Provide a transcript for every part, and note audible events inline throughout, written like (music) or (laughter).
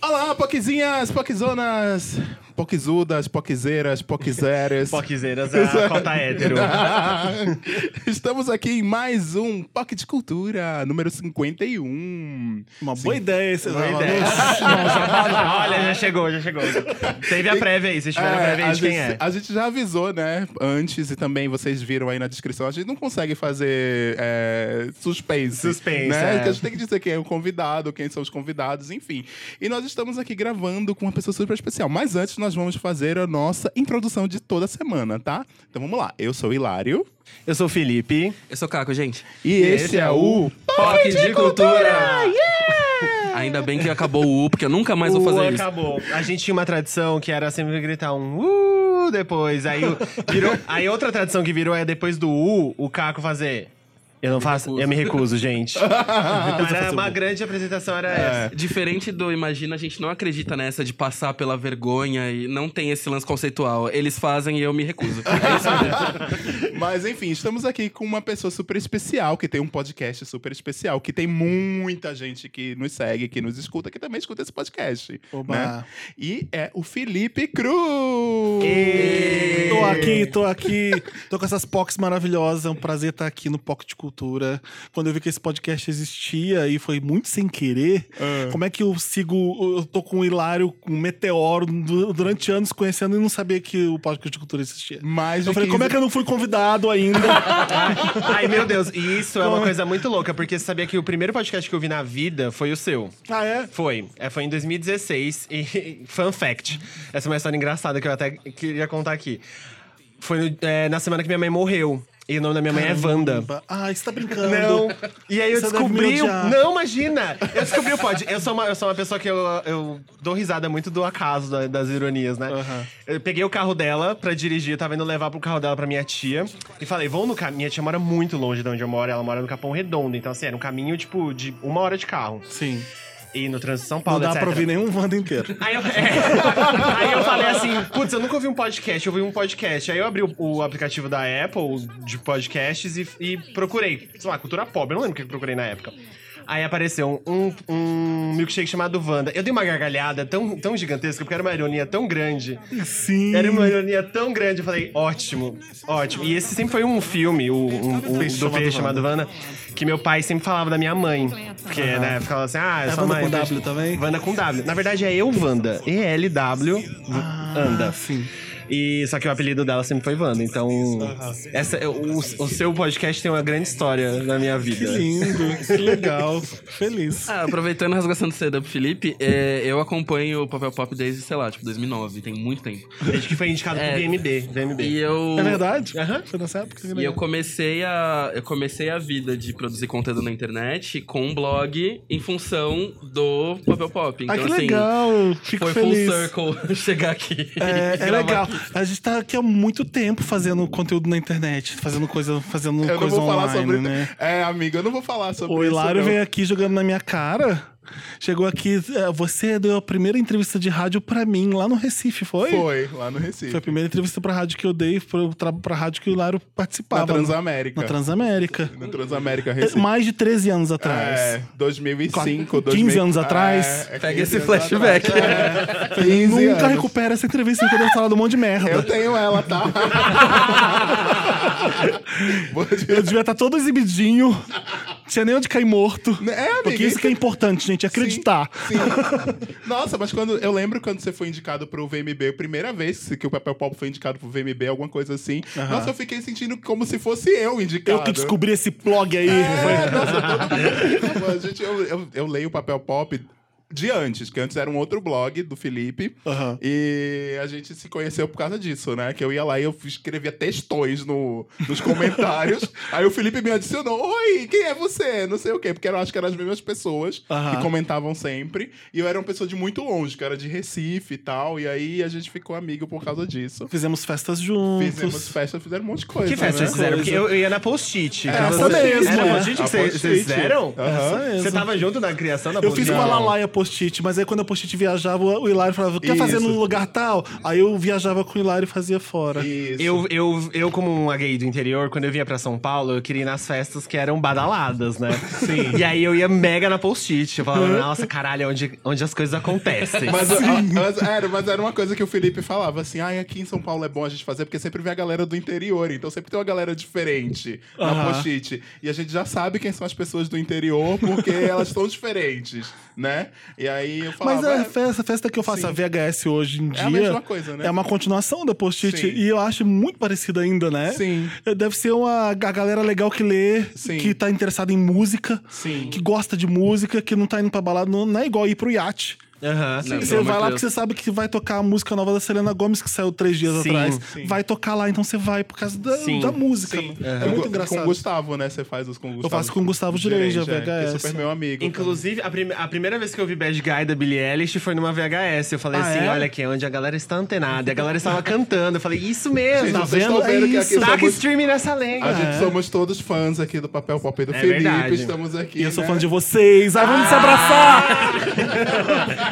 Olá, poquezinhas, poquezonas, poquizudas, poquizeiras, poquizeras. (laughs) Poquizeiras, a cota hétero. (laughs) Estamos aqui em mais um POC de Cultura, número 51. Uma boa ideia esse Boa ideia. (laughs) Olha, já chegou, já chegou. Teve a prévia aí, vocês tiveram a prévia aí de quem gente, é. a gente já avisou, né? Antes, e também vocês viram aí na descrição, a gente não consegue fazer é, suspense. Suspense, né? é. Porque A gente tem que dizer quem é o convidado, quem são os convidados, enfim. E nós estamos aqui gravando com uma pessoa super especial. Mas antes, nós vamos fazer a nossa introdução de toda semana, tá? Então vamos lá. Eu sou o Hilário. Eu sou o Felipe. Eu sou Caco, gente. E, esse, é o. POC de Cultura! Ainda bem que acabou o U, porque eu nunca mais vou Uh, fazer isso. acabou. A gente tinha uma tradição que era sempre gritar um uh depois. Aí, o- virou, (laughs) aí outra tradição que virou é depois do uh, o Caco fazer. Eu não faço, recuso. eu me recuso, gente. (laughs) Então, era uma grande apresentação, era essa. Diferente do Imagina, a gente não acredita nessa de passar pela vergonha e não tem esse lance conceitual. Eles fazem e eu me recuso. (laughs) É. Mas enfim, estamos aqui com uma pessoa super especial, que tem um podcast super especial, que tem muita gente que nos segue, que nos escuta, que também escuta esse podcast. Oba. Né? E é o Felipe Cruz! Tô aqui, tô aqui. (laughs) Tô com essas POCs maravilhosas. É um prazer estar aqui no POC de Cultura. Quando eu vi que esse podcast existia e foi muito sem querer, como é que eu sigo. Eu tô com o Hilário, com um meteoro, du- durante anos conhecendo e não sabia que o POC de Cultura existia. Mais de Eu falei, 15 como é que eu não fui convidado ainda? (laughs) Ai, meu Deus. E isso é uma coisa muito louca, porque você sabia que o primeiro podcast que eu vi na vida foi o seu. ah, é? Foi. É, foi em 2016. E, (laughs) fun fact. Essa é uma história engraçada que eu até queria contar aqui. Foi no- é, na semana que minha mãe morreu. E o nome da minha mãe é Wanda. Ah, você tá brincando. Não. E aí eu Você descobri. Não, imagina! Eu descobri o pod. Eu sou uma, eu sou uma pessoa que eu, eu dou risada muito do acaso, da- das ironias, né? Aham. Eu peguei o carro dela pra dirigir, eu tava indo levar pro carro dela pra minha tia. E falei, vamos no caminho. Minha tia mora muito longe de onde eu moro, ela mora no Capão Redondo. Então, assim, era um caminho, tipo, de uma hora de carro. Sim. E no trânsito de São Não Paulo, dá etc. pra ouvir nenhum Wanda inteiro. (laughs) Aí eu, é. Aí eu falei assim, putz, eu nunca ouvi um podcast, eu ouvi um podcast. Aí eu abri o, o aplicativo da Apple de podcasts e, e procurei, sei lá, cultura pop, eu não lembro o que eu procurei na época. Aí apareceu um, um milkshake chamado Wanda. Eu dei uma gargalhada tão, tão gigantesca, porque era uma ironia tão grande. Sim. Era uma ironia tão grande, eu falei, ótimo, ótimo. E esse sempre foi um filme, o, um, o- Peixe do chamado peixe chamado Wanda, que meu pai sempre falava da minha mãe. Porque, né, ficava assim, ah, É sua Wanda mãe... com W também? Wanda com W. Na verdade é eu, Wanda. E-L-W, Anda. Ah, sim. E, só que o apelido dela sempre foi Wanda. Então, essa, o, o seu podcast tem uma grande história na minha Que vida. lindo, que legal. Feliz. Ah, aproveitando rasgação seda pro Felipe, é, eu acompanho o Papel Pop desde, sei lá, tipo, 2009. Tem muito tempo. Desde que foi indicado É. pro VMB. VMB. E eu... É verdade? Aham. Foi nessa época? Que E eu comecei a eu comecei a vida de produzir conteúdo na internet com um blog em função do Papel Pop. Então Ah, que assim, legal. Fico foi feliz. full circle (laughs) chegar aqui. e É, é legal. A gente tá aqui há muito tempo fazendo conteúdo na internet, fazendo coisa, fazendo Eu não coisa vou falar online, sobre. né? É, amiga, eu não vou falar sobre O isso. Hilário não. veio aqui jogando na minha cara. Chegou aqui, é, você deu a primeira entrevista de rádio pra mim lá no Recife, foi? Foi, lá no Recife. Foi a primeira entrevista pra rádio que eu dei, pra, pra, pra rádio que o Hilário participava. Na Transamérica. Na Transamérica. Na Transamérica É, Recife. Mais de 13 anos atrás. É, 2005, 15 2000, anos atrás. É, é Pega 15 esse flashback. É, 15 Nunca anos. recupera essa entrevista que eu devo falar um monte de merda. Eu tenho ela, tá? (laughs) Eu devia estar todo exibidinho. Tinha nem onde cair morto. É, amiga, Porque isso que é importante, gente, acreditar. Sim. Nossa, mas quando eu lembro quando você foi indicado pro VMB, a primeira vez que o Papel Pop foi indicado pro VMB, alguma coisa assim. Nossa, eu fiquei sentindo como se fosse eu indicado. Eu que descobri esse blog aí. É, nossa, todo mundo. A gente, eu, eu, eu leio o Papel Pop de antes, que antes era um outro blog do Felipe. Aham. E a gente se conheceu por causa disso, né? Que eu ia lá e eu escrevia textões no, nos comentários. (laughs) aí o Felipe me adicionou: Oi, quem é você? Não sei o quê, porque eu acho que eram as mesmas pessoas Aham. que comentavam sempre. E eu era uma pessoa de muito longe, que era de Recife e tal. E aí a gente ficou amigo por causa disso. Fizemos festas juntos. Fizemos festa, fizeram um monte de coisa. Que festa né? vocês fizeram? Porque eu, eu ia na post-it. essa Post-it. mesmo, Era é. post-it que A vocês post-it. vocês fizeram? Essa mesmo. Você tava junto na criação da Eu fiz post-it? com a Lalaia post-it, mas aí quando a post-it viajava, o Hilário falava, quer fazer num lugar tal? Aí eu viajava com o Hilário e fazia fora. Isso. Eu, eu, eu, como uma gay do interior, quando eu vinha pra São Paulo, eu queria ir nas festas que eram badaladas, né? (laughs) Sim. E aí eu ia mega na post-it. Eu falava, nossa, caralho, é onde, onde as coisas acontecem. Mas, a- mas era, mas era uma coisa que o Felipe falava assim: ai, aqui em São Paulo é bom a gente fazer, porque sempre vem a galera do interior, então sempre tem uma galera diferente na post-it. E a gente já sabe quem são as pessoas do interior, porque elas são diferentes, né? E aí eu falava. Mas a "É, festa, a festa que eu faço, Sim. a VHS hoje em É dia. a mesma coisa, né? É uma continuação da post-it. E eu acho muito parecido ainda, né? Sim. Deve ser uma a galera legal que lê, Sim. que tá interessada em música, Sim. que gosta de música, que não tá indo pra balada. Não, não é igual ir pro iate. Aham, sim. Não, Você vai lá porque você sabe que vai tocar a música nova da Selena Gomes, que saiu três dias Sim, atrás. sim. Vai tocar lá, então você vai por causa da, Sim. da música. Sim. É Com- muito Com engraçado. o Gustavo, né? Você faz os com o Gustavo. Eu faço com o Gustavo Direja, é, que é VHS. super meu amigo. Inclusive, a, prime- a primeira vez que eu vi Bad Guy da Billie Eilish foi numa VHS. Eu falei Ah, assim, é? olha aqui, onde a galera está antenada. E a galera estava cantando. Eu falei, isso mesmo, Gente, tá vendo? vendo é que isso. aqui Taca somos- streaming nessa lenha. A gente somos todos fãs aqui do Papel Pop e do É Felipe. verdade. Estamos aqui. E eu sou né? fã de vocês. Ai, vamos se abraçar! (laughs)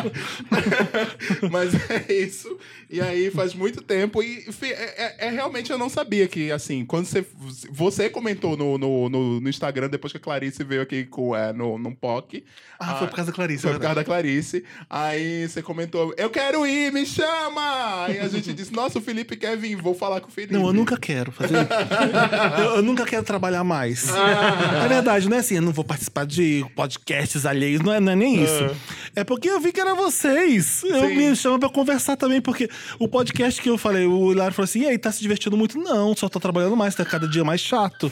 (laughs) Mas é isso. E aí faz muito tempo. E é, é- é realmente eu não sabia que, assim, quando você. Você comentou no, no, no, no Instagram, depois que a Clarice veio aqui com, é, no, no POC. Ah, foi por causa da Clarice. Foi é por causa da Clarice. Aí você comentou, eu quero ir, me chama! Aí a gente disse, nossa, o Felipe quer vir, vou falar com o Felipe. Não, eu nunca quero fazer. eu, eu nunca quero trabalhar mais. Ah. É verdade, não é assim, eu não vou participar de podcasts alheios, não é, não é nem isso. É porque eu vi que era vocês. Eu. Sim. me chamo pra conversar também, porque o podcast que eu falei, o Hilário falou assim: e aí, tá se divertindo muito? Não, só tô trabalhando mais, tá cada dia mais chato.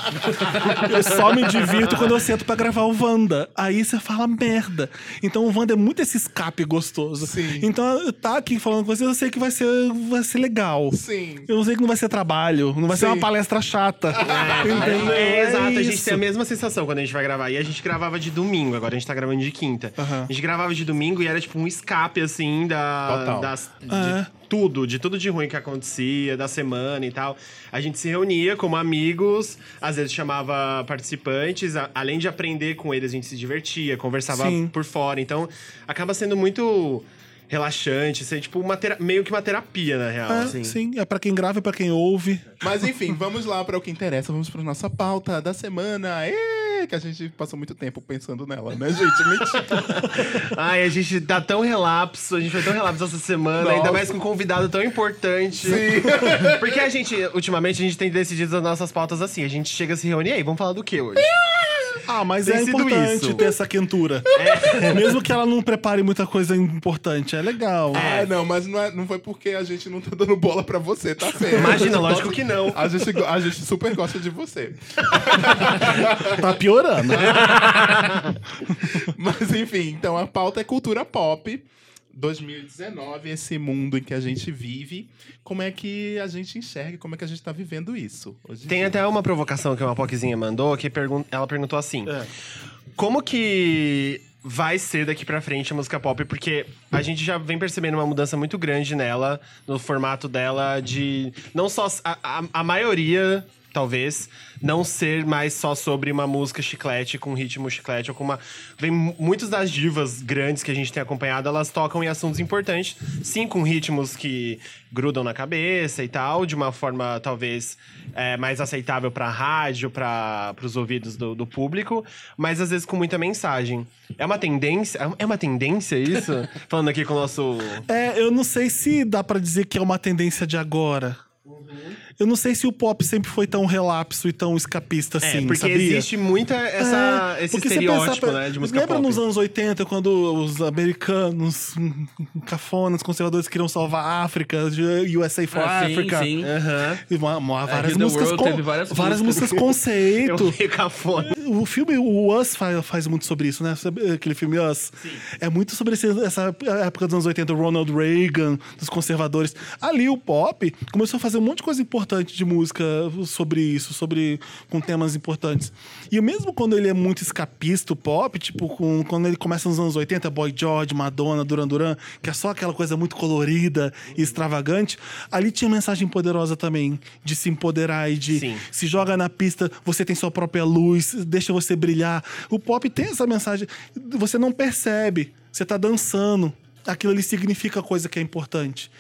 (laughs) eu só me divirto quando eu sento pra gravar o Wanda. Aí você fala merda. Então o Wanda é muito esse escape gostoso. Sim. Então, tá aqui falando com vocês, eu sei que vai ser, vai ser legal. Sim. Eu sei que não vai ser trabalho, não vai ser Sim. uma palestra chata. (laughs) Entendeu? É, exato, a gente tem a mesma sensação quando a gente vai gravar. E a gente gravava de domingo, agora a gente tá gravando de quinta. Aham. A gente gravava de domingo e era tipo um escape, assim, da, Total. das, de É. tudo, de tudo de ruim que acontecia, da semana e tal. A gente se reunia como amigos, às vezes chamava participantes, a- além de aprender com eles, a gente se divertia, conversava Sim. por fora. Então, acaba sendo muito relaxante, ser tipo uma tera- meio que uma terapia, na real. É, assim. sim, é pra quem grava e pra quem ouve. Mas enfim, vamos lá para o que interessa. Vamos para nossa pauta da semana. Ê, que a gente passou muito tempo pensando nela, né, gente? Mentira. (laughs) Ai, a gente tá tão relapso, a gente foi tão relapso essa semana, Nossa. ainda mais com um convidado tão importante. Sim. (laughs) Porque a gente, ultimamente, a gente tem decidido as nossas pautas assim. A gente chega a se reunir aí, vamos falar do que hoje? Ah, mas Tem é importante isso. ter essa quentura. (laughs) Mesmo que ela não prepare muita coisa importante, é legal. Ah, não, mas não, é- não foi porque a gente não tá dando bola pra você, tá feio. Imagina, lógico que não. A gente, a gente super gosta de você. (laughs) Tá piorando. (laughs) Mas enfim, então a pauta é cultura pop. 2019, esse mundo em que a gente vive, como é que a gente enxerga, como é que a gente tá vivendo isso? Tem dia. até uma provocação que uma POCzinha mandou, que pergun ela perguntou assim: É. Como que vai ser daqui pra frente a música pop? Porque a gente já vem percebendo uma mudança muito grande nela, no formato dela, de não só. A, a, a maioria. Talvez não ser mais só sobre uma música chiclete com ritmo chiclete ou com uma. Vem mu- muitas das divas grandes que a gente tem acompanhado, elas tocam em assuntos importantes, sim, com ritmos que grudam na cabeça e tal, de uma forma talvez é, mais aceitável pra rádio, para os ouvidos do, do público, mas às vezes com muita mensagem. É uma tendência? É uma tendência isso? (laughs) Falando aqui com o nosso. É, eu não sei se dá pra dizer que é uma tendência de agora. Eu não sei se o pop sempre foi tão relapso e tão escapista É, assim, porque sabia? existe muita essa, É, esse estereótipo, né, de música Lembra pop. nos anos 80, quando os americanos, (laughs) cafonas, conservadores, queriam salvar a África, USA for Ah, sim, Africa. sim. Aham. E uma- uma- várias músicas com- teve várias várias músicas (laughs) conceito. O filme, o Us faz, faz muito sobre isso, né? Aquele filme Us. É muito sobre esse- essa época dos anos 80, o Ronald Reagan, dos conservadores. Ali o pop começou a fazer um monte de coisa importante de música sobre isso, sobre com temas importantes. E mesmo quando ele é muito escapista, o pop, tipo, com, quando ele começa nos anos 80, Boy George, Madonna, Duran Duran, que é só aquela coisa muito colorida e extravagante, ali tinha mensagem poderosa também, de se empoderar e de Sim. se joga na pista, você tem sua própria luz, deixa você brilhar. O pop tem essa mensagem, você não percebe, você tá dançando. Aquilo ali significa coisa que é importante.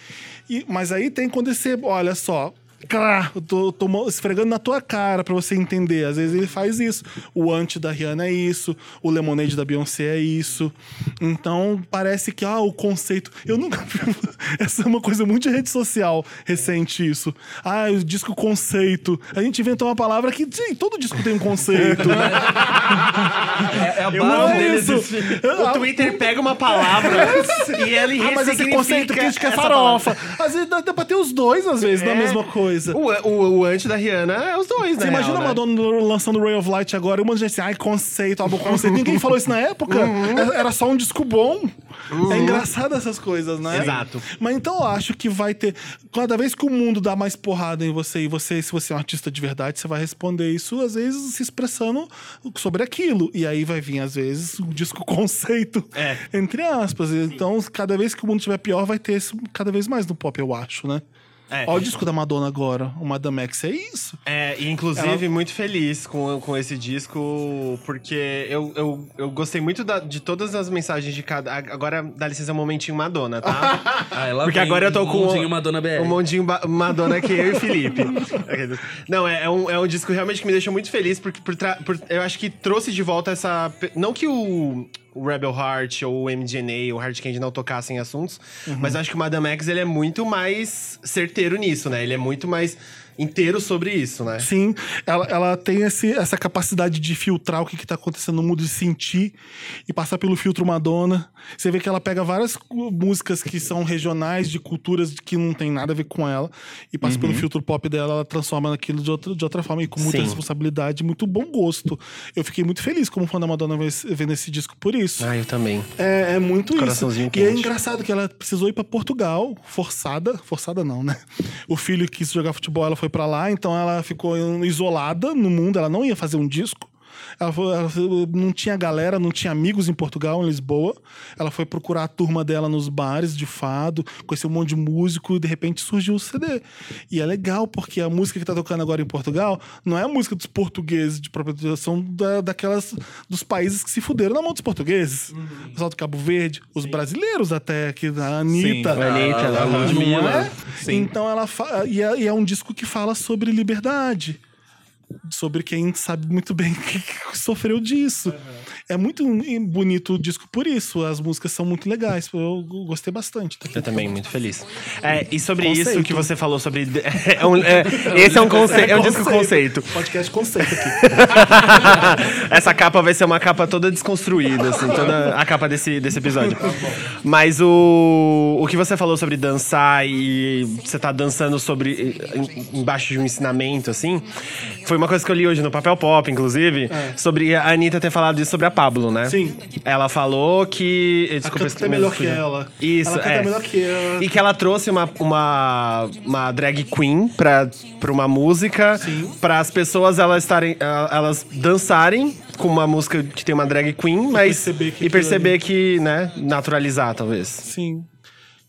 E- mas aí tem quando você, olha só, Clá, eu tô, tô esfregando na tua cara pra você entender. Às vezes ele faz isso. O anti da Rihanna é isso. O Lemonade da Beyoncé é isso. Então parece que, ah, o conceito. Eu nunca. (laughs) Essa é uma coisa muito de rede social recente, isso. Ah, o disco conceito. A gente inventou uma palavra que sim, todo disco tem um conceito. (laughs) É, é a base deles. isso. O Twitter pega uma palavra (laughs) e ele Ah, mas esse conceito crítica é essa farofa. Às vezes dá, dá pra ter os dois, às vezes, na É. mesma coisa. Palavra. O, o, o anti da Rihanna é os dois, né? Você imagina a Madonna lançando Ray of Light agora, e um monte de gente assim, ai, conceito, álbum conceito. Ninguém falou isso na época. Uhum. Era- só um disco bom. É engraçado essas coisas, né? Exato. Mas então eu acho que vai ter. Cada vez que o mundo dá mais porrada em você, e você, se você é um artista de verdade, você vai responder isso, às vezes, se expressando sobre aquilo. E aí vai vir, às vezes, um disco (laughs) conceito. É. Entre aspas. Então, cada vez que o mundo estiver pior, vai ter isso cada vez mais no pop, eu acho, né? É. Olha o disco da Madonna agora, o Madame X, é isso. É, e inclusive muito feliz com, com esse disco, porque eu, eu, eu gostei muito da- de todas as mensagens de cada. Agora, dá licença um momentinho Madonna, tá? (laughs) Ah, ela Porque agora eu tô com Mundinho Madonna BR. um mondinho Madonna que eu e Felipe. (laughs) Não, é, é um, é um disco realmente que me deixou muito feliz, porque por tra- por- eu acho que trouxe de volta essa. Não que o, o Rebel Heart ou o MDNA ou o Hard Candy não tocassem assuntos, mas eu acho que o Madame X ele é muito mais certeiro nisso, né? Ele é muito mais inteiro sobre isso, né? Sim, ela, ela tem esse, essa capacidade de filtrar o que, que tá acontecendo no mundo, de sentir e passar pelo filtro Madonna. Você vê que ela pega várias músicas que são regionais, de culturas que não tem nada a ver com ela, e passa pelo filtro pop dela, ela transforma naquilo de outra, de outra forma, e com muita Sim. responsabilidade, muito bom gosto. Eu fiquei muito feliz como fã da Madonna vendo esse disco por isso. Ah, eu também. É, é muito Coraçãozinho isso. E é quente. engraçado que ela precisou ir pra Portugal, forçada. Forçada não, né? O filho quis jogar futebol, ela foi pra lá, então ela ficou isolada no mundo, ela não ia fazer um disco. Ela, foi- ela não tinha galera, não tinha amigos em Portugal, em Lisboa. Ela foi procurar a turma dela nos bares de fado, conheceu um monte de músico e de repente surgiu o CD. E é legal porque a música que tá tocando agora em Portugal não é a música dos portugueses de própria são da, daquelas dos países que se fuderam na mão dos portugueses. O pessoal do Cabo Verde, os brasileiros até, que a Anitta. Sim, a Anitta, a Não Ludmilla. é? Sim. Então ela fa- e, é, e é um disco que fala sobre liberdade. Sobre quem sabe muito bem (laughs) que sofreu disso. É muito bonito o disco por isso. As músicas são muito legais. Eu gostei bastante. Eu também, muito feliz. É, e sobre Conceito. isso que você falou sobre. (laughs) é um- é, esse é um (laughs) conceito, é um disco conceito. Podcast conceito aqui. Essa capa vai ser uma capa toda desconstruída, assim, toda a capa desse, desse episódio. Mas o, o que você falou sobre dançar e você tá dançando sobre em- embaixo de um ensinamento, assim, foi uma coisa que eu li hoje no Papel Pop, inclusive, sobre a Anitta ter falado isso sobre a Pablo, né? Sim. Ela falou que. A Desculpa, canta é melhor que ela. Isso, ela é. melhor que ela. E que ela trouxe uma, uma, uma drag queen pra, pra uma música, Sim. para as pessoas elas estarem ah, elas dançarem com uma música que tem uma drag queen, mas perceber que e perceber que, né, naturalizar talvez. Sim.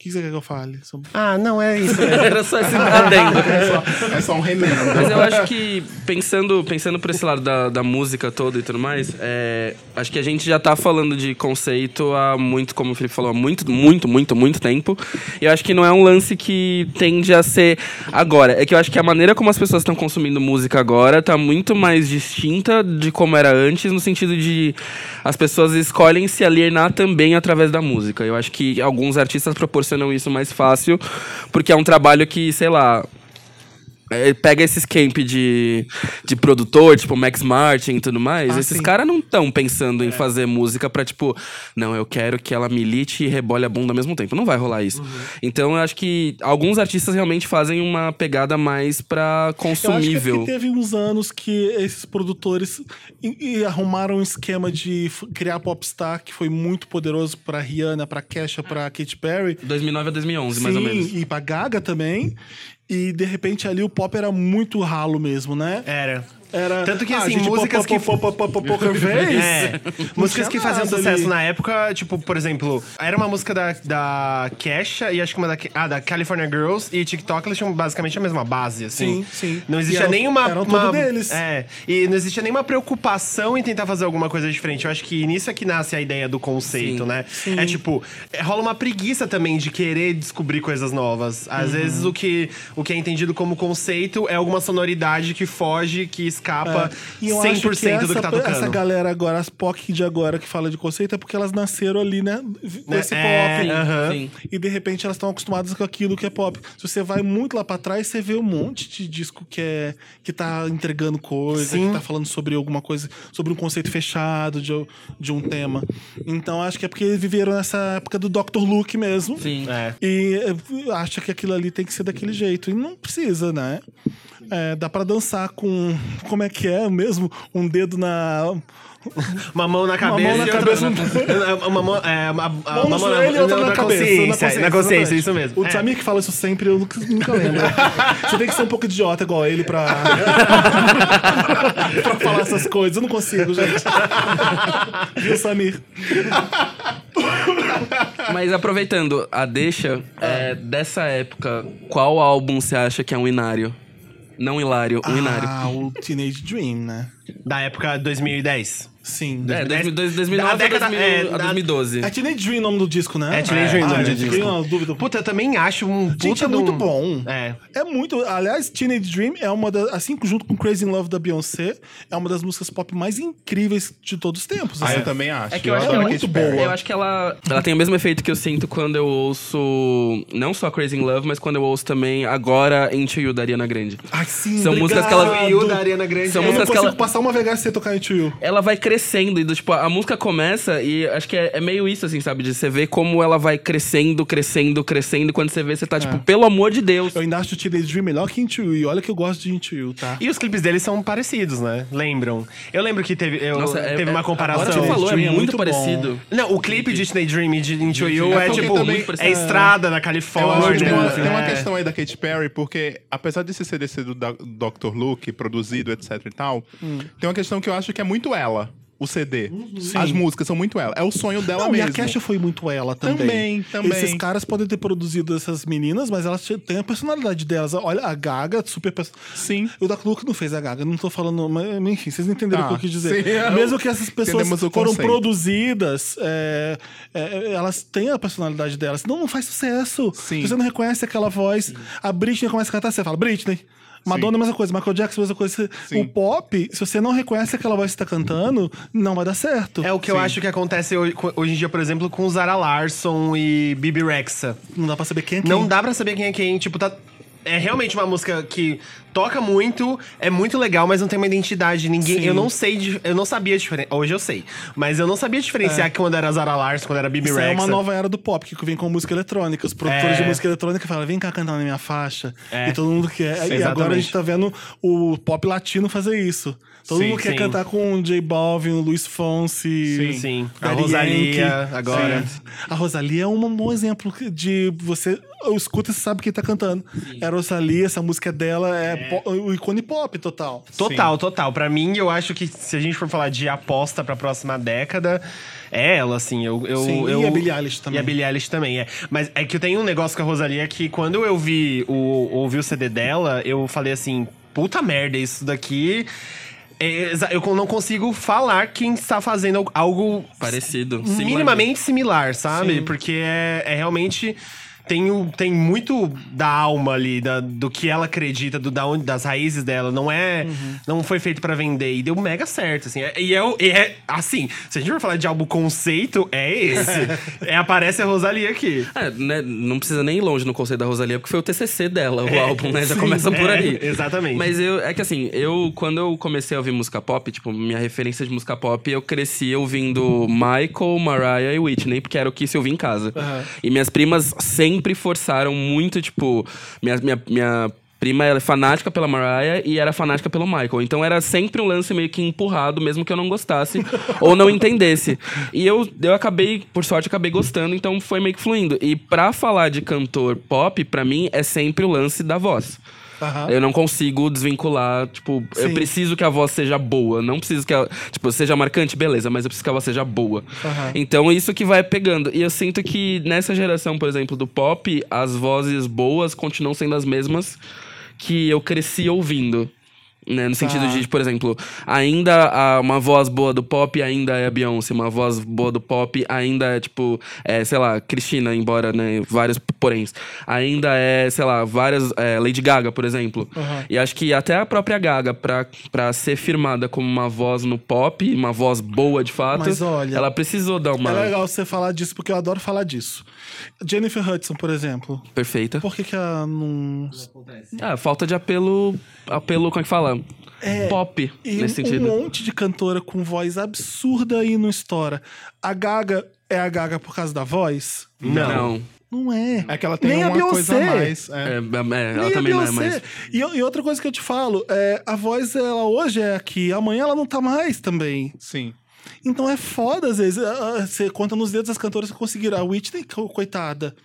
O que você quer que eu fale? sobre- Ah, não é isso. mesmo. (laughs) Era só esse adendo. É só, é só um remendo. Mas eu acho que, pensando, pensando por esse lado da, da música toda e tudo mais, é, acho que a gente já tá falando de conceito há muito, como o Felipe falou, há muito, muito, muito, muito tempo. E eu acho que não é um lance que tende a ser agora. É que eu acho que a maneira como as pessoas estão consumindo música agora tá muito mais distinta de como era antes, no sentido de as pessoas escolhem se alienar também através da música. Eu acho que alguns artistas proporcionam isso mais fácil, porque é um trabalho que, sei lá, é, pega esses camp de, de produtor, tipo Max Martin e tudo mais. Ah, esses sim. caras não estão pensando em fazer música pra, tipo, não, eu quero que ela milite e rebole a bunda ao mesmo tempo. Não vai rolar isso. Então eu acho que alguns artistas realmente fazem uma pegada mais pra Eu acho que, é consumível. teve uns anos que esses produtores e, e arrumaram um esquema de criar popstar que foi muito poderoso pra Rihanna, pra Kesha, pra Katy Perry. 2009 a 2011, mais ou Sim, menos. e pra Gaga também. E de repente ali o pop era muito ralo mesmo, né? Era. Era, Tanto que, ah, assim, gente, músicas que-. É. Músicas que faziam sucesso ali. na época, tipo, por exemplo, era uma música da, da Kesha e acho que uma da, ah, da California Girls e TikTok, eles tinham basicamente a mesma base, assim. Sim, sim. Não E existia eram- nenhuma. eram uma, tudo deles. É. E não existia nenhuma preocupação em tentar fazer alguma coisa diferente. Eu acho que nisso é que nasce a ideia do conceito, Sim. né? É tipo, é, rola uma preguiça também de querer descobrir coisas novas. Às Uhum. vezes o que, o que é entendido como conceito é alguma sonoridade que foge, que escapa É. E eu 100% acho que essa, do que tá tocando. essa galera agora, as POC de agora que fala de conceito, é porque elas nasceram ali, né? Com Né? É, pop. aham. Sim. E de repente elas estão acostumadas com aquilo que é pop. Se você vai muito lá pra trás, você vê um monte de disco que é que tá entregando coisa, Sim. que tá falando sobre alguma coisa, sobre um conceito fechado de, de um tema. Então acho que é porque viveram nessa época do Dr. Luke mesmo. Sim. É. E eh, acha que aquilo ali tem que ser daquele jeito. E não precisa, né? É, dá pra dançar com. Como é que é mesmo? Um dedo na. Uma mão na cabeça. mão na outra cabeça. na- (laughs) uma mão. É, uma, uma Mão outra na, cabeça. consciência. Na consciência, isso mesmo. O É. Samir que fala isso sempre, eu nunca, nunca lembro. (laughs) Você tem que ser um pouco idiota igual ele pra. (laughs) pra falar essas coisas. Eu não consigo, gente. Viu, Samir? Mas aproveitando a deixa, é, dessa época, qual álbum você acha que é um inário? Não hilário, um inário. Ah, o Teenage Dream, né? Da época 2010. Sim. É, 2010. 2009 Da a, década- 2000, é, a da- 2012. É Teenage Dream o nome do disco, né? É Teenage Dream o nome ah, do eu disco. uma dúvida. Puta, eu também acho um puta Gente, é de muito bom. É. É muito. Aliás, Teenage Dream é uma das. Assim, junto com Crazy in Love da Beyoncé, é uma das músicas pop mais incríveis de todos os tempos. Ah, assim. eu também acho. É que eu acho ela a muito boa. Eu acho que ela, ela tem o mesmo efeito que eu sinto quando eu ouço não só Crazy in Love, mas quando eu ouço também agora Into You da Ariana Grande. Ai, sim, São músicas que ela- obrigado. E o da Ariana Grande. São é- Eu não músicas que ela- passar uma VHS sem tocar Into You. Ela vai crescendo e do, tipo, a música começa e acho que é, é meio isso, assim, sabe? De você ver como ela vai crescendo, crescendo, crescendo. E quando você vê, você tá, tipo, pelo amor de Deus. Eu ainda acho o Teenage Dream melhor que Into You. E olha que eu gosto de Into You, tá? E os clipes deles são parecidos, né? Lembram? Eu lembro que teve, eu, Nossa, é- teve é- uma comparação. Agora que você falou, é é muito, muito parecido. Não, o clipe de Teenage Dream e de Into You É é, tipo, também- é estrada na Califórnia. tem uma, tem uma é. questão aí da Katy Perry, porque apesar desse CD ser do Dr. Luke, produzido, etc e tal, Hum. tem uma questão que eu acho que é muito ela, o CD. As músicas são muito ela. É o sonho dela Não, e mesmo. a Kesha foi muito ela também. Também, também. Esses caras podem ter produzido essas meninas, mas elas têm a personalidade delas. Olha, a Gaga, super. Sim. O Dr. Luke não fez a Gaga, não tô falando. Mas, enfim, vocês entenderam Tá, o que eu quis dizer. sim, eu- Mesmo que essas pessoas foram conceito. produzidas, é, é, elas têm a personalidade delas. Senão não faz sucesso. Sim. Você não reconhece aquela voz, a Britney começa a cantar, você fala, Britney. Madonna é a mesma coisa, Michael Jackson é a mesma coisa. Sim. O pop, se você não reconhece aquela voz que você tá cantando, não vai dar certo. É o que eu acho que acontece hoje, hoje em dia, por exemplo, com Zara Larson e Bibi Rexa. Não dá pra saber quem é quem. Não dá pra saber quem é quem, tipo, tá. É realmente uma música que toca muito, é muito legal, mas não tem uma identidade. Ninguém. Sim. Eu não sei. Eu não sabia diferenciar. Hoje eu sei. Mas eu não sabia diferenciar quando era Zara Larson, quando era Bibi Isso Rexa. é uma nova era do pop, que vem com música eletrônica. Os produtores É. de música eletrônica falam, vem cá cantar na minha faixa. É. E todo mundo quer. E Exatamente. agora a gente tá vendo o pop latino fazer isso. Todo Sim, mundo quer sim. cantar com o J Balvin, o Luiz Fonsi. Sim, sim. A Rosalia, Yankee. agora. Sim. A Rosalia é um bom exemplo de você escuta e você sabe quem tá cantando. É a Rosalia, essa música dela é, po- o ícone pop total. Total, total. Pra mim, eu acho que se a gente for falar de aposta pra próxima década, é ela, assim. Eu, eu, Sim, e eu- a Billie Eilish também. E a Billie Eilish também, é. Mas é que eu tenho um negócio com a Rosalia que quando eu vi o, ouvi o CD dela, eu falei assim, puta merda, isso daqui... é eu não consigo falar quem está fazendo algo Parecido. similar. minimamente similar, sabe? Porque é, é realmente. Tem, um- tem muito da alma ali, da- do que ela acredita, do, da onde, das raízes dela. Não é. Não foi feito pra vender. E deu mega certo, assim. É- E é, e é assim, se a gente for falar de álbum conceito, é esse. (laughs) é, aparece a Rosalia aqui. É, né, não precisa nem ir longe no conceito da Rosalia, porque foi o TCC dela, o É, álbum, né? Já sim, começa por é, aí. exatamente. Mas eu, é que assim, eu, quando eu comecei a ouvir música pop, tipo, minha referência de música pop, eu cresci ouvindo Michael, Mariah e Whitney, porque era o que se ouvia em casa. E minhas primas sempre forçaram muito, tipo, minha, minha, minha prima ela é fanática pela Mariah e era fanática pelo Michael. Então era sempre um lance meio que empurrado, mesmo que eu não gostasse (laughs) ou não entendesse. E eu, eu acabei, por sorte, acabei gostando, então foi meio que fluindo. E pra falar de cantor pop, pra mim, é sempre o lance da voz. Aham. Eu não consigo desvincular, tipo, eu Sim. preciso que a voz seja boa. Não preciso que ela, tipo, seja marcante, beleza, mas eu preciso que a voz seja boa. Aham. Então isso que vai pegando. E eu sinto que nessa geração, por exemplo, do pop, as vozes boas continuam sendo as mesmas que eu cresci ouvindo. Né? No sentido Tá. de, por exemplo, ainda uma voz boa do pop ainda é a Beyoncé, uma voz boa do pop ainda é, tipo, é, sei lá, Cristina, embora, né, vários poréns. Ainda é, sei lá, várias. é, Lady Gaga, por exemplo. Aham. E acho que até a própria Gaga, pra, pra ser firmada como uma voz no pop, uma voz boa de fato, Mas olha, ela precisou dar uma. É legal você falar disso, porque eu adoro falar disso. Jennifer Hudson, por exemplo. Perfeita. Por que, que ela não. Ah, falta de apelo. Apelo, como é que fala? Pop, E nesse um sentido. monte de cantora com voz absurda aí não estoura. A Gaga é a Gaga por causa da voz? Não. Não é. É que ela tem Nem uma coisa a mais. é. É, é, Nem ela a também não é Beyoncé. mais. E, e outra coisa que eu te falo, é, a voz ela hoje é aqui, amanhã ela não tá mais também. Sim. Então é foda, às vezes. ah, ah, Você conta nos dedos as cantoras que conseguiram. A Whitney, co- coitada.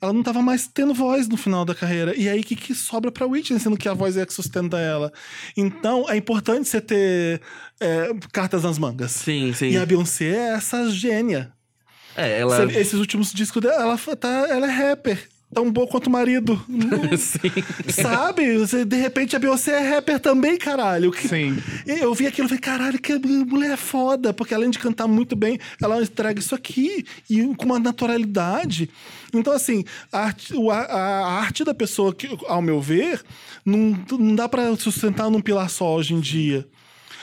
Ela não tava mais tendo voz no final da carreira. E aí, o que, que sobra pra Whitney, sendo que a voz é que sustenta ela? Então, é importante você ter é, cartas nas mangas. Sim, sim. E a Beyoncé é essa gênia. É, ela. Esses últimos discos dela, ela, tá, ela é rapper. Tão boa quanto o marido. (laughs) sim. Sabe? Você, de repente a Beyoncé é rapper também, caralho. Que- Sim. Eu vi aquilo e falei, caralho, que mulher foda, porque além de cantar muito bem, ela entrega isso aqui e com uma naturalidade. Então, assim, a arte, a, arte da pessoa, que, ao meu ver, não, não dá pra sustentar num pilar só hoje em dia.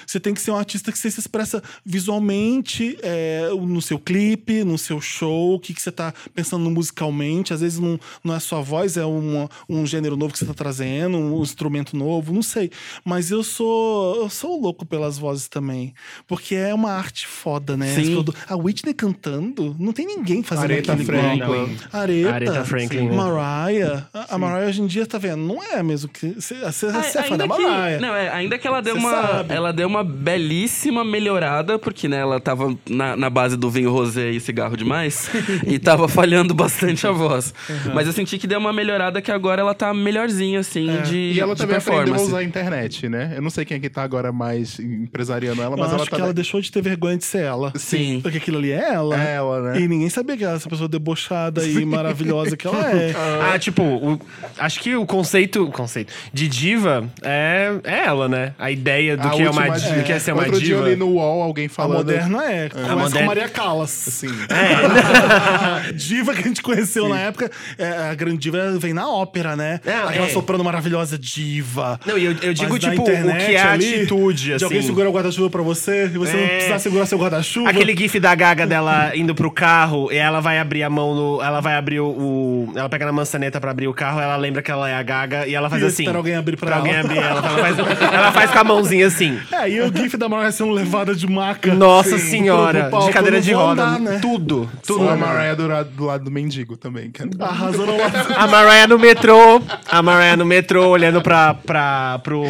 Você tem que ser um artista que você se expressa visualmente é, no seu clipe, no seu show, o que, que você tá pensando musicalmente. Às vezes não, não é só a voz, é uma- um gênero novo que você tá trazendo, um instrumento novo, não sei. Mas eu sou eu sou louco pelas vozes também. Porque é uma arte foda, né? Sim. A Whitney cantando, não tem ninguém fazendo Aretha aquilo igual. Franklin. Aretha, Aretha Franklin, né? Mariah. A, a Mariah hoje em dia, tá vendo? Não é mesmo que... Você você- você é fã ainda da que, Mariah. não, é, ainda que ela deu Cê uma sabe. ela deu uma belíssima melhorada, porque né, ela tava na, na base do vinho rosé e cigarro demais (laughs) e tava falhando bastante a voz. Mas eu senti que deu uma melhorada que agora ela tá melhorzinha assim de E ela de também aprendeu a usar a internet, né? Eu não sei quem é que tá agora mais empresariando ela, Eu mas acho ela que tá. ela deixou de ter vergonha de ser ela. Sim. Porque aquilo ali é ela. É ela, né? E ninguém sabia que ela, essa pessoa debochada e maravilhosa que ela (laughs) é. Ah, tipo, o- acho que o conceito, conceito de diva é, é ela, né? A ideia do A que é uma diva. Que é ser uma Outro dia diva. eu li no UOL alguém A falando. moderna é. Começa moderna- com Maria Callas. Assim. A (laughs) (laughs) diva que a gente conheceu na época, é, a grande diva vem na ópera, né? Não, Aquela é. soprano maravilhosa diva. Não, e eu, eu digo, tipo, o internet que é a ali, atitude, assim. De alguém segurar o guarda-chuva pra você e você não É. precisar segurar seu guarda-chuva. Aquele gif da Gaga dela indo pro carro e ela vai abrir a mão no. Ela vai abrir o. o- ela pega na maçaneta pra abrir o carro, ela lembra que ela é a Gaga e ela faz E assim. espera alguém abrir pra alguém ela. abrir ela. Ela (laughs) faz, ela faz com a mãozinha assim. É, e o gif da Mariah sendo levada de maca. Nossa Sim, senhora, pro palco, de cadeira de roda. andar, né? Tudo. Tudo. Ou a Mariah do, lado- do lado do mendigo também. Que é- (laughs) Arrasou no lado. A Mariah no metrô. A Mariah no metrô, olhando pra, pra, pro,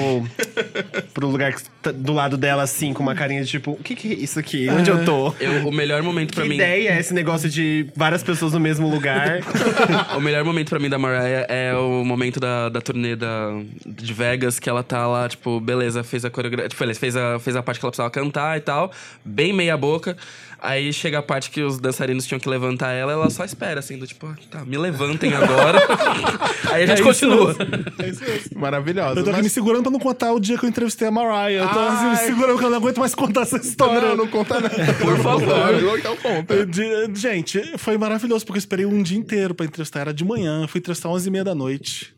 pro lugar que tá do lado dela, assim, com uma carinha de tipo, o que, que é isso aqui? Onde eu tô? Eu- o melhor momento pra Que mim ideia é esse negócio de várias pessoas no mesmo lugar? (laughs) O melhor momento pra mim da Mariah é o momento da, da turnê da, de Vegas, que ela tá lá, tipo, beleza, fez a coreografia. Tipo, beleza, fez a, fez a parte que ela precisava cantar e tal, bem meia boca. Aí chega a parte que os dançarinos tinham que levantar ela, ela só espera, assim, do tipo, ah, tá, me levantem agora. (laughs) Aí a gente É isso continua. É isso mesmo. Maravilhosa. Eu tô aqui me Mas... segurando pra não contar o dia que eu entrevistei a Mariah. Eu tô assim, me segurando porque eu não aguento mais contar essa história. Não, não conta nada. (laughs) Por favor. Então conta. De- gente, foi maravilhoso, porque eu esperei um dia inteiro pra entrevistar. Era de manhã, fui entrevistar às 11h30 da noite.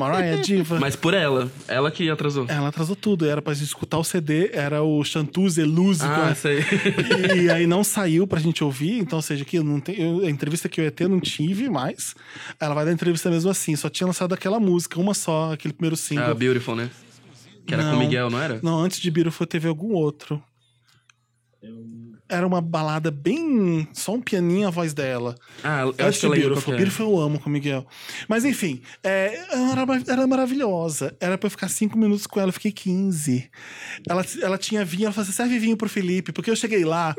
Mariah, diva. Mas por ela. Ela que atrasou. Ela atrasou tudo, era pra gente escutar o CD, era o Chantuze Elusive. Ah, sei. (laughs) E aí não saiu pra gente ouvir, então, ou seja, que eu não tem, eu- a entrevista que eu ia ter eu não tive mais. Ela vai dar entrevista mesmo assim, só tinha lançado aquela música, uma só, aquele primeiro single. Ah, Beautiful, né? Que era com Não. o Miguel, não era? Não, antes de Beautiful teve algum outro. Era uma balada bem. só um pianinho a voz dela. Ah, eu acho que eu Beautiful. que é. Beautiful eu amo com o Miguel. Mas enfim, é, era, era maravilhosa. Era pra eu ficar cinco minutos com ela, eu fiquei 15. Ela, ela tinha vinho, ela falou assim: serve vinho pro Felipe. Porque eu cheguei lá,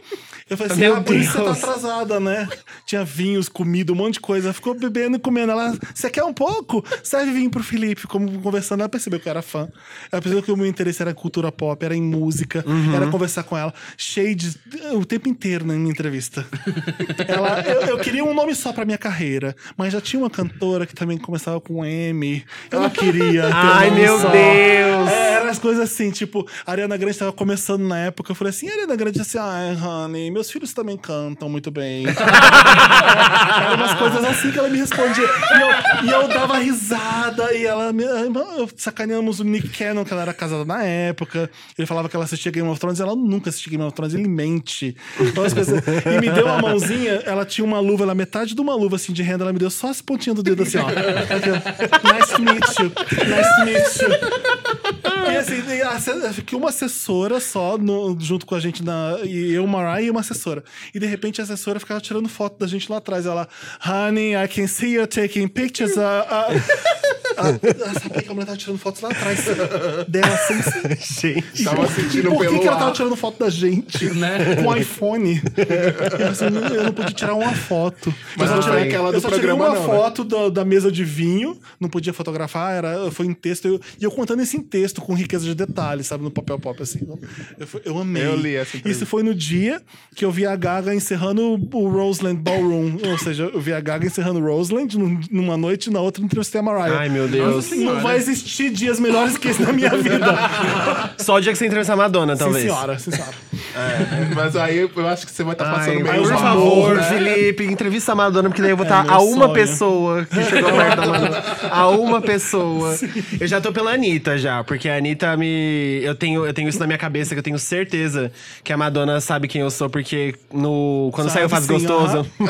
eu falei assim: Meu ah, por isso você tá atrasada, né? Tinha vinhos, comida, um monte de coisa. Ficou bebendo e comendo. Ela, você quer um pouco? Serve vinho pro Felipe. Ficamos conversando, ela percebeu que eu era fã. Ela percebeu que o meu interesse era cultura pop, era em música, Uhum. era conversar com ela. Shades o tempo inteiro na minha entrevista. (laughs) Ela, eu, eu queria um nome só pra minha carreira, mas já tinha uma cantora que também começava com M. Eu não queria. ter um Ai, nome meu só. Deus. É, eram as coisas assim, tipo, a Ariana Grande tava começando na época. Eu falei assim, a Ariana Grande disse assim: ai, honey, meus filhos também cantam muito bem. (laughs) Eram umas coisas assim que ela me respondia. E eu, e eu dava risada, e ela me. Eu sacaneamos o Nick Cannon, que ela era casada na época. Ele falava que ela assistia Game of Thrones, ela nunca assistia Game of Thrones, ele mente. Então, E me deu uma mãozinha, ela tinha uma luva, ela metade de uma luva assim de renda, ela me deu só as pontinhas do dedo assim, ó. Nice to meet you. Nice to meet you. E assim, e a fiquei uma assessora só no- junto com a gente, na, e eu, Mariah, e uma assessora. E de repente a assessora ficava tirando foto da gente lá atrás. Ela, honey, I can see you taking pictures. Uh, uh, eu sabia que a mulher tava tirando fotos lá atrás dela, assim. (laughs) Gente. Tava E sentindo por que, pelo que ela tava tirando foto da gente? Né? Com iPhone. (laughs) Eu, assim, não- eu não podia tirar uma foto. Mas eu não só tirei- aquela eu do só tirei programa, uma não, né? foto da, da mesa de vinho, não podia fotografar, era, foi em texto. eu- e eu contando isso em texto, com riqueza de detalhes, sabe? No papel pop, assim. Eu, eu amei. Eu li essa entrevista. Isso foi no dia que eu vi a Gaga encerrando o Roseland Ballroom. Ou seja, eu vi a Gaga encerrando o Roseland num- numa noite e na outra entrevistei a Mariah. Ai, meu Deus. Não vai existir dias melhores que esse na minha vida. Só o dia que você entrevistar a Madonna, sim, talvez. senhora, sim, senhora. Mas aí eu acho que você vai estar Ai, passando meio por favor, né? Felipe, entrevista a Madonna, porque daí eu vou estar meu a uma sonho. pessoa que chegou perto da Madonna. (laughs) A uma pessoa. Eu já tô pela Anitta já, porque a Anitta me. Eu tenho, eu tenho isso na minha cabeça, que eu tenho certeza que a Madonna sabe quem eu sou, porque no... quando Sabe saiu Faz sim, Gostoso. (laughs)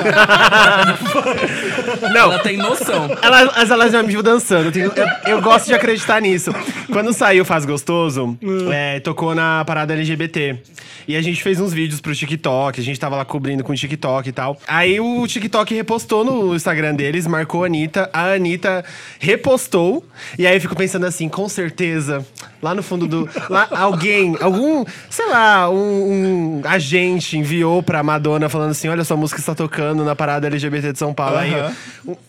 Ela tem noção. Ela, mas ela já me viu dançando. Eu, tenho- eu- eu gosto de acreditar nisso. Quando saiu Faz Gostoso, é, tocou na parada LGBT. E a gente fez uns vídeos pro TikTok, a gente tava lá cobrindo com o TikTok e tal. Aí o TikTok repostou no Instagram deles, marcou a Anitta. A Anitta repostou. E aí eu fico pensando assim, com certeza, lá no fundo do. Lá, alguém, algum, sei lá, um, um agente enviou pra Madonna falando assim: olha, sua música está tocando na parada LGBT de São Paulo. Aí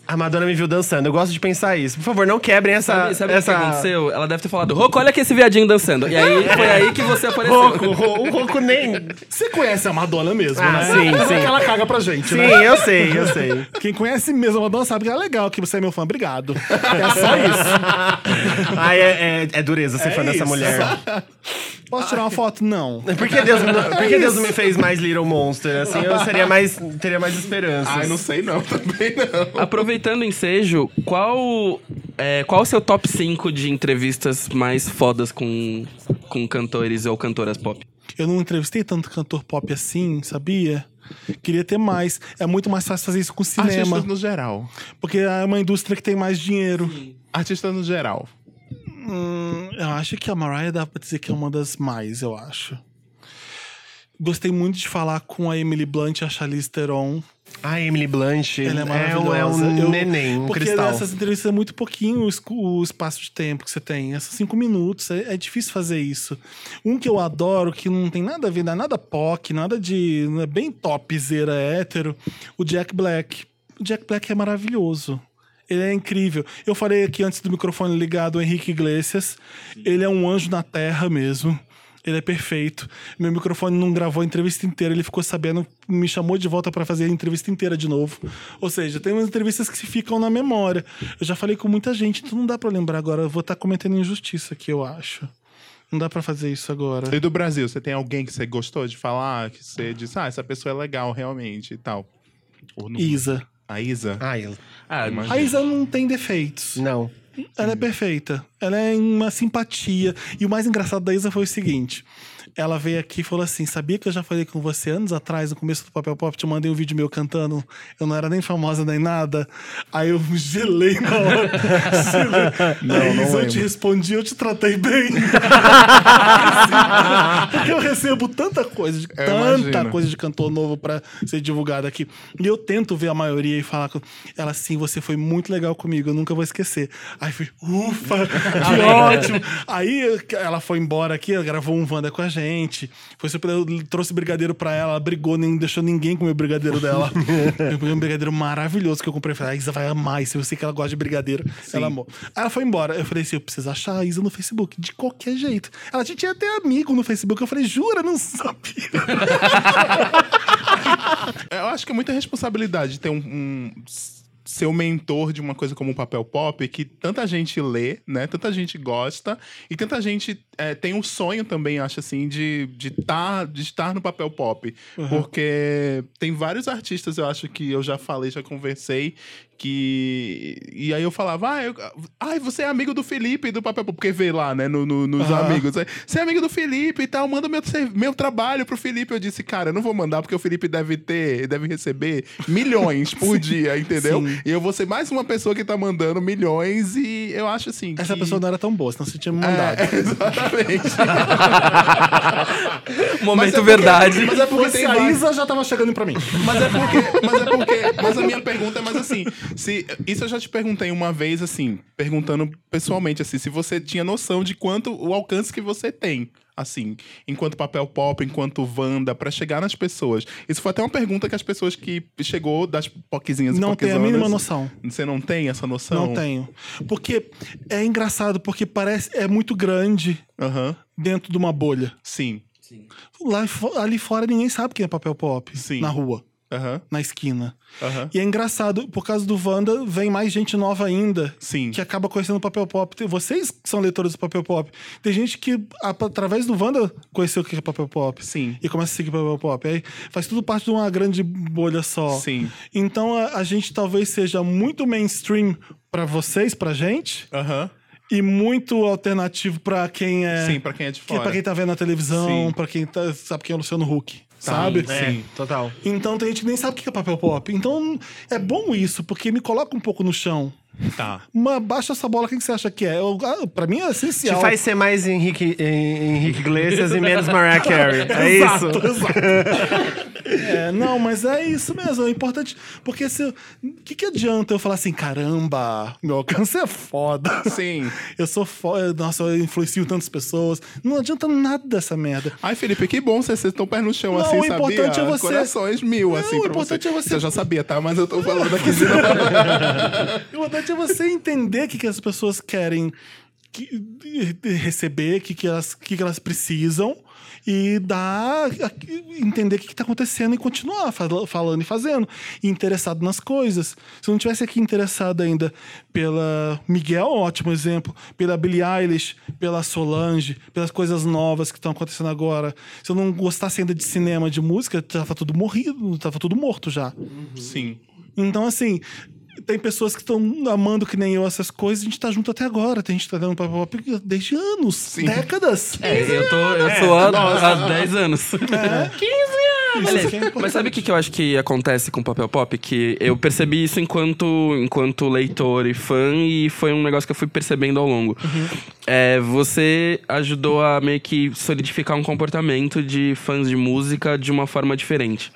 a Madonna me viu dançando. Eu gosto de pensar isso. Por favor, não quebrem essa. Sabe, sabe essa... o que aconteceu? Ela deve ter falado, Roco, olha aqui esse viadinho dançando. E aí foi aí que você apareceu. Roco, ro- o Roco nem. Você conhece a Madonna mesmo, Ah, né? sim, é sim. que ela caga pra gente, Sim, né? eu sei, eu sei. Quem conhece mesmo a Madonna sabe que é legal, que você é meu fã. Obrigado. É só isso. (laughs) Ai, é, é- é dureza ser É dessa isso. mulher. (laughs) Posso tirar uma foto? Não. (laughs) Por que Deus, por que Deus não me fez mais Little Monster? Assim, eu seria mais, teria mais esperança. Ai, não sei não, (laughs) também não. Aproveitando o ensejo, qual é, qual o seu top 5 de entrevistas mais fodas com, com cantores ou cantoras pop? Eu não entrevistei tanto cantor pop assim, sabia? Queria ter mais. É muito mais fácil fazer isso com cinema. Artistas no geral. Porque é uma indústria que tem mais dinheiro. Artistas no geral. Hum, eu acho que a Mariah dá pra dizer que é uma das mais, eu acho. Gostei muito de falar com a Emily Blunt e a Charlize Theron. A Emily Blunt Ela é um, maravilhosa. é um Eu- neném, um porque cristal. nessas entrevistas é muito pouquinho o, o espaço de tempo que você tem. Esses cinco minutos, é, é difícil fazer isso. Um que eu adoro, que não tem nada a ver, não é nada POC, nada de. É bem topzera hétero, o Jack Black. O Jack Black é maravilhoso. Ele é incrível. Eu falei aqui antes do microfone ligado o Henrique Iglesias. Ele é um anjo na terra mesmo. Ele é perfeito. Meu microfone não gravou a entrevista inteira, ele ficou sabendo, me chamou de volta pra fazer a entrevista inteira de novo. Ou seja, tem umas entrevistas que se ficam na memória. Eu já falei com muita gente, então não dá pra lembrar agora. Eu vou estar cometendo injustiça aqui, eu acho. Não dá pra fazer isso agora. E do Brasil, você tem alguém que você gostou de falar, que você disse, ah, essa pessoa é legal realmente e tal? Ou não? Isa. A Isa? Ai, eu- Ah, Imagina. A Isa não tem defeitos. não. Ela é perfeita. Ela é uma simpatia. E o mais engraçado da Isa foi o seguinte. Ela veio aqui e falou assim: Sabia que eu já falei com você anos atrás, no começo do Papel Pop? Te mandei um vídeo meu cantando. Eu não era nem famosa nem nada. Aí eu gelei na hora. (laughs) Não, Aí, não eu lembro. te respondi, eu te tratei bem. (laughs) Porque eu recebo tanta coisa, de, Eu tanta imagino. coisa de cantor novo pra ser divulgada aqui. E eu tento ver a maioria e falar com ela assim: você foi muito legal comigo, eu nunca vou esquecer. Aí fui, ufa, (laughs) que ótimo. Aí ela foi embora aqui, ela gravou um Wanda com a gente. Foi super, eu trouxe brigadeiro pra ela, ela brigou, nem deixou ninguém comer o brigadeiro dela. (laughs) eu peguei um brigadeiro maravilhoso que eu comprei. Eu Falei, a Isa vai amar isso. Eu sei que ela gosta de brigadeiro. Ela amou. Aí ela foi embora. Eu falei assim: eu preciso achar a Isa no Facebook, de qualquer jeito. Ela tinha até amigo no Facebook. Eu falei, jura? Não sabia. (laughs) Eu acho que é muita responsabilidade ter um, um ser o mentor de uma coisa como o papel pop que tanta gente lê, né? Tanta gente gosta e tanta gente é, tem um sonho também, acho assim, de de, tá, de estar no papel pop, porque tem vários artistas, eu acho que eu já falei, já conversei que e aí eu falava, ah, eu, ai, você é amigo do Felipe do papel porque vê lá, né? No, no- nos Aham. amigos, você é amigo do Felipe e tal, manda meu meu trabalho pro Felipe. Eu disse, cara, eu não vou mandar porque o Felipe deve ter, deve receber milhões (laughs) por dia, entendeu? Sim. E eu vou ser mais uma pessoa que tá mandando milhões e eu acho assim. Essa que- pessoa não era tão boa, senão você tinha me mandado. É, (laughs) exatamente. (laughs) Momento Mas é porque- verdade. Mas é porque Fosse tem a vários- Isa já tava chegando pra mim. Mas é porque. Mas é porque. Mas a minha pergunta é mais assim. Se, isso eu já te perguntei uma vez, assim, perguntando pessoalmente, assim, se você tinha noção de quanto o alcance que você tem. Assim, enquanto papel pop, enquanto Wanda, pra chegar nas pessoas. Isso foi até uma pergunta que as pessoas que chegou das poquezinhas Não tenho a mínima noção. Você não tem essa noção? Não tenho. Porque é engraçado, porque parece é muito grande Aham. dentro de uma bolha. Sim. Lá, fo- ali fora ninguém sabe quem é papel pop. Sim. Na rua, Aham. na esquina. Aham. E é engraçado, por causa do Wanda, vem mais gente nova ainda. Sim. Que acaba conhecendo o papel pop. Vocês que são leitores do papel pop. Tem gente que, a- através do Wanda, conheceu o que é papel pop. Sim. E começa a seguir papel pop. Aí faz tudo parte de uma grande bolha só. Sim. Então a, a gente talvez seja muito mainstream pra vocês, pra gente. Aham. E muito alternativo pra quem é. Sim, pra quem é de que- fora. Pra quem tá vendo na televisão, pra quem tá, sabe quem é o Luciano Huck. Sabe? É, Sim. total. Então tem gente que nem sabe o que é papel pop. Então é bom isso, porque me coloca um pouco no chão. Tá. Uma, baixa essa bola, quem que você acha que é? Eu, ah, pra mim é Te essencial. faz ser mais Henrique, Hen- Henrique Iglesias e menos Mariah (laughs) Carey. É Exato, isso? exato. É, não, mas é isso mesmo, é importante. Porque se. O que, que adianta eu falar assim, caramba, meu alcance é foda. Sim. (laughs) Eu sou foda, nossa, eu influencio tantas pessoas. Não adianta nada dessa merda. Ai, Felipe, que bom vocês estão pés no chão Não, assim, o sabia? importante é você- Corações mil, Não, assim, o importante você. é você- Você já sabia, tá? Mas eu tô falando aqui (laughs) de Importante é você entender o que, que as pessoas querem que- receber, o que, que, elas, que, que elas precisam e dar, entender o que está acontecendo e continuar fal- falando e fazendo. E interessado nas coisas. Se eu não tivesse aqui interessado ainda pela Miguel, ótimo exemplo, pela Billie Eilish, pela Solange, pelas coisas novas que estão acontecendo agora. Se eu não gostasse ainda de cinema, de música, já tá tudo morrido, tava tudo morto já. Sim. Então, assim, tem pessoas que estão amando que nem eu essas coisas, a gente tá junto até agora. Tem gente que tá dando papel pop desde anos, décadas. É, eu, tô, eu sou há, há 10 anos. É. (laughs) 15 anos! Aliás, é mas sabe o que, que eu acho que acontece com o papel pop? Que eu percebi isso enquanto, enquanto leitor e fã, e foi um negócio que eu fui percebendo ao longo. Uhum. É, você ajudou a meio que solidificar um comportamento de fãs de música de uma forma diferente.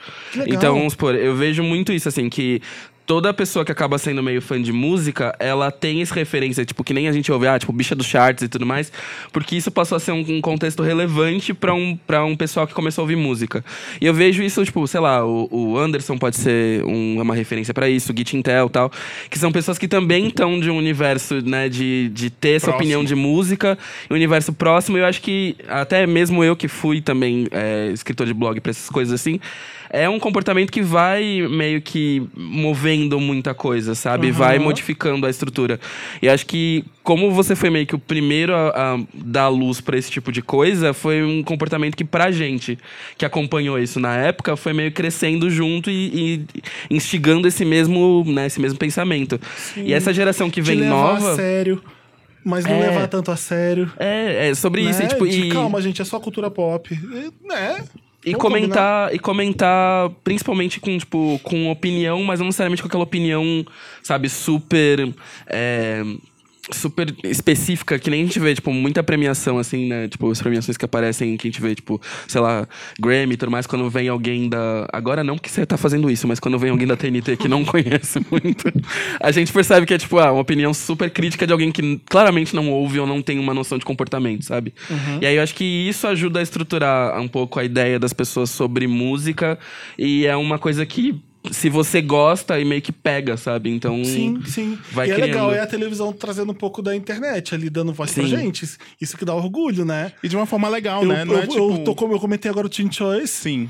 Então, vamos supor, eu vejo muito isso, assim, que. Toda pessoa que acaba sendo meio fã de música, ela tem essa referência, tipo, que nem a gente ouve, ah, tipo, bicha dos charts e tudo mais, porque isso passou a ser um, um contexto relevante pra um, pra um pessoal que começou a ouvir música. E eu vejo isso, tipo, sei lá, o, o Anderson pode ser um- uma referência pra isso, o Git Intel e tal, que são pessoas que também estão de um universo, né, de, de ter essa Próximo. opinião de música, um universo próximo, e eu acho que até mesmo eu que fui também é, escritor de blog pra essas coisas assim, é um comportamento que vai meio que movendo muita coisa, sabe? Vai modificando a estrutura. E acho que, como você foi meio que o primeiro a, a dar luz pra esse tipo de coisa, foi um comportamento que, pra gente que acompanhou isso na época, foi meio crescendo junto e, e instigando esse mesmo, né, esse mesmo pensamento. E essa geração que vem levar nova. a sério. Mas não É. levar tanto a sério. É, é sobre isso. né? E, tipo, De, e, Calma, gente, é só cultura pop. E, né? E Vamos comentar, e comentar principalmente com, tipo, com opinião, mas não necessariamente com aquela opinião, sabe, super. é, super específica, que nem a gente vê, tipo, muita premiação, assim, né? Tipo, as premiações que aparecem, que a gente vê, tipo, sei lá, Grammy e tudo mais, quando vem alguém da. Agora não porque você tá fazendo isso, mas quando vem alguém da TNT que não (laughs) conhece muito, a gente percebe que é, tipo, ah, uma opinião super crítica de alguém que claramente não ouve ou não tem uma noção de comportamento, sabe? E aí eu acho que isso ajuda a estruturar um pouco a ideia das pessoas sobre música e é uma coisa que. Se você gosta e meio que pega, sabe? Então. Sim, sim. Vai e é criando. legal, é a televisão trazendo um pouco da internet ali, dando voz pra Sim. gente. Isso que dá orgulho, né? E de uma forma legal, Eu, né? Não eu, é tipo... eu, tô, como eu comentei agora o Teen Choice. Sim.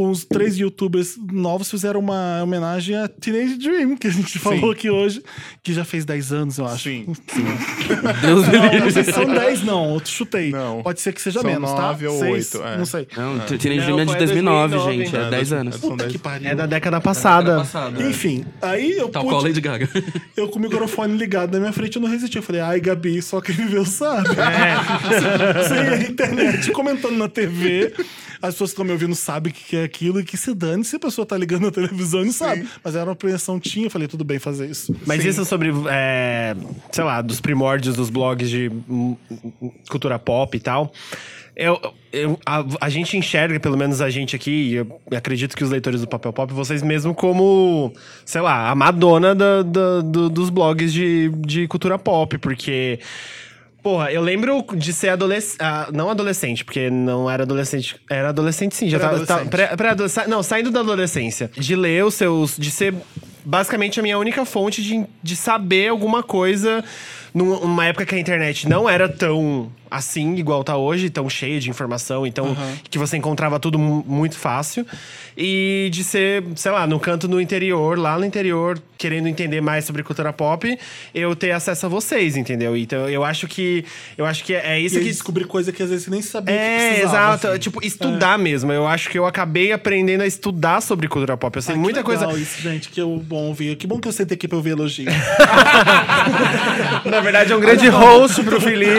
Os três youtubers novos fizeram uma homenagem a Teenage Dream, que a gente falou aqui hoje, que já fez 10 anos, eu acho. Sim. (laughs) Deus me Não, não sei se são 10, não. Eu chutei. Não. Pode ser que seja São menos, tá? nove ou Seis, oito, é. Não sei. Não, Teenage Não, Dream é de foi 2009, 2009, gente. É é, 10 dois- anos. é- Puta que pariu. É da década passada. Passado. Enfim, aí eu Tal pude- qual Lady Gaga. (laughs) Eu com o microfone ligado na minha frente, eu não resisti. Eu falei, ai, Gabi, só quem viveu sabe. É. (laughs) Sem a internet comentando na TV. As pessoas que estão me ouvindo sabem o que é aquilo e que se dane se a pessoa tá ligando na televisão e não sabe. Mas era uma apreensão tinha, eu falei, tudo bem fazer isso. Mas isso sobre, é, sei lá, dos primórdios dos blogs de hum, hum, cultura pop e tal. Eu, eu- a, a gente enxerga, pelo menos a gente aqui, e eu acredito que os leitores do Papel Pop, vocês mesmo como, sei lá, a Madonna da- da- do- dos blogs de, de cultura pop, porque. Porra, eu lembro de ser adolescente. não adolescente, porque não era adolescente. Era adolescente sim, já tava. Tava- pré- pré-adolescente. Não, saindo da adolescência. De ler os seus. De ser basicamente a minha única fonte de, de saber alguma coisa num- numa época que a internet não era tão assim, igual tá hoje, tão cheia de informação, então que você encontrava tudo mu- muito fácil. E de ser, sei lá, no canto no interior, lá no interior, querendo entender mais sobre cultura pop, eu ter acesso a vocês, entendeu? Então eu acho que. Eu acho que é E isso aí que. descobrir coisa que às vezes você nem sabia que É, precisava. exato. assim. Tipo, estudar mesmo. Eu acho que eu acabei aprendendo a estudar sobre cultura pop. Eu sei que muita coisa. isso, gente, que eu bom ouvir. Que bom que eu sentei aqui pra ouvir elogio. (laughs) (laughs) Na verdade, é um grande host pro Felipe.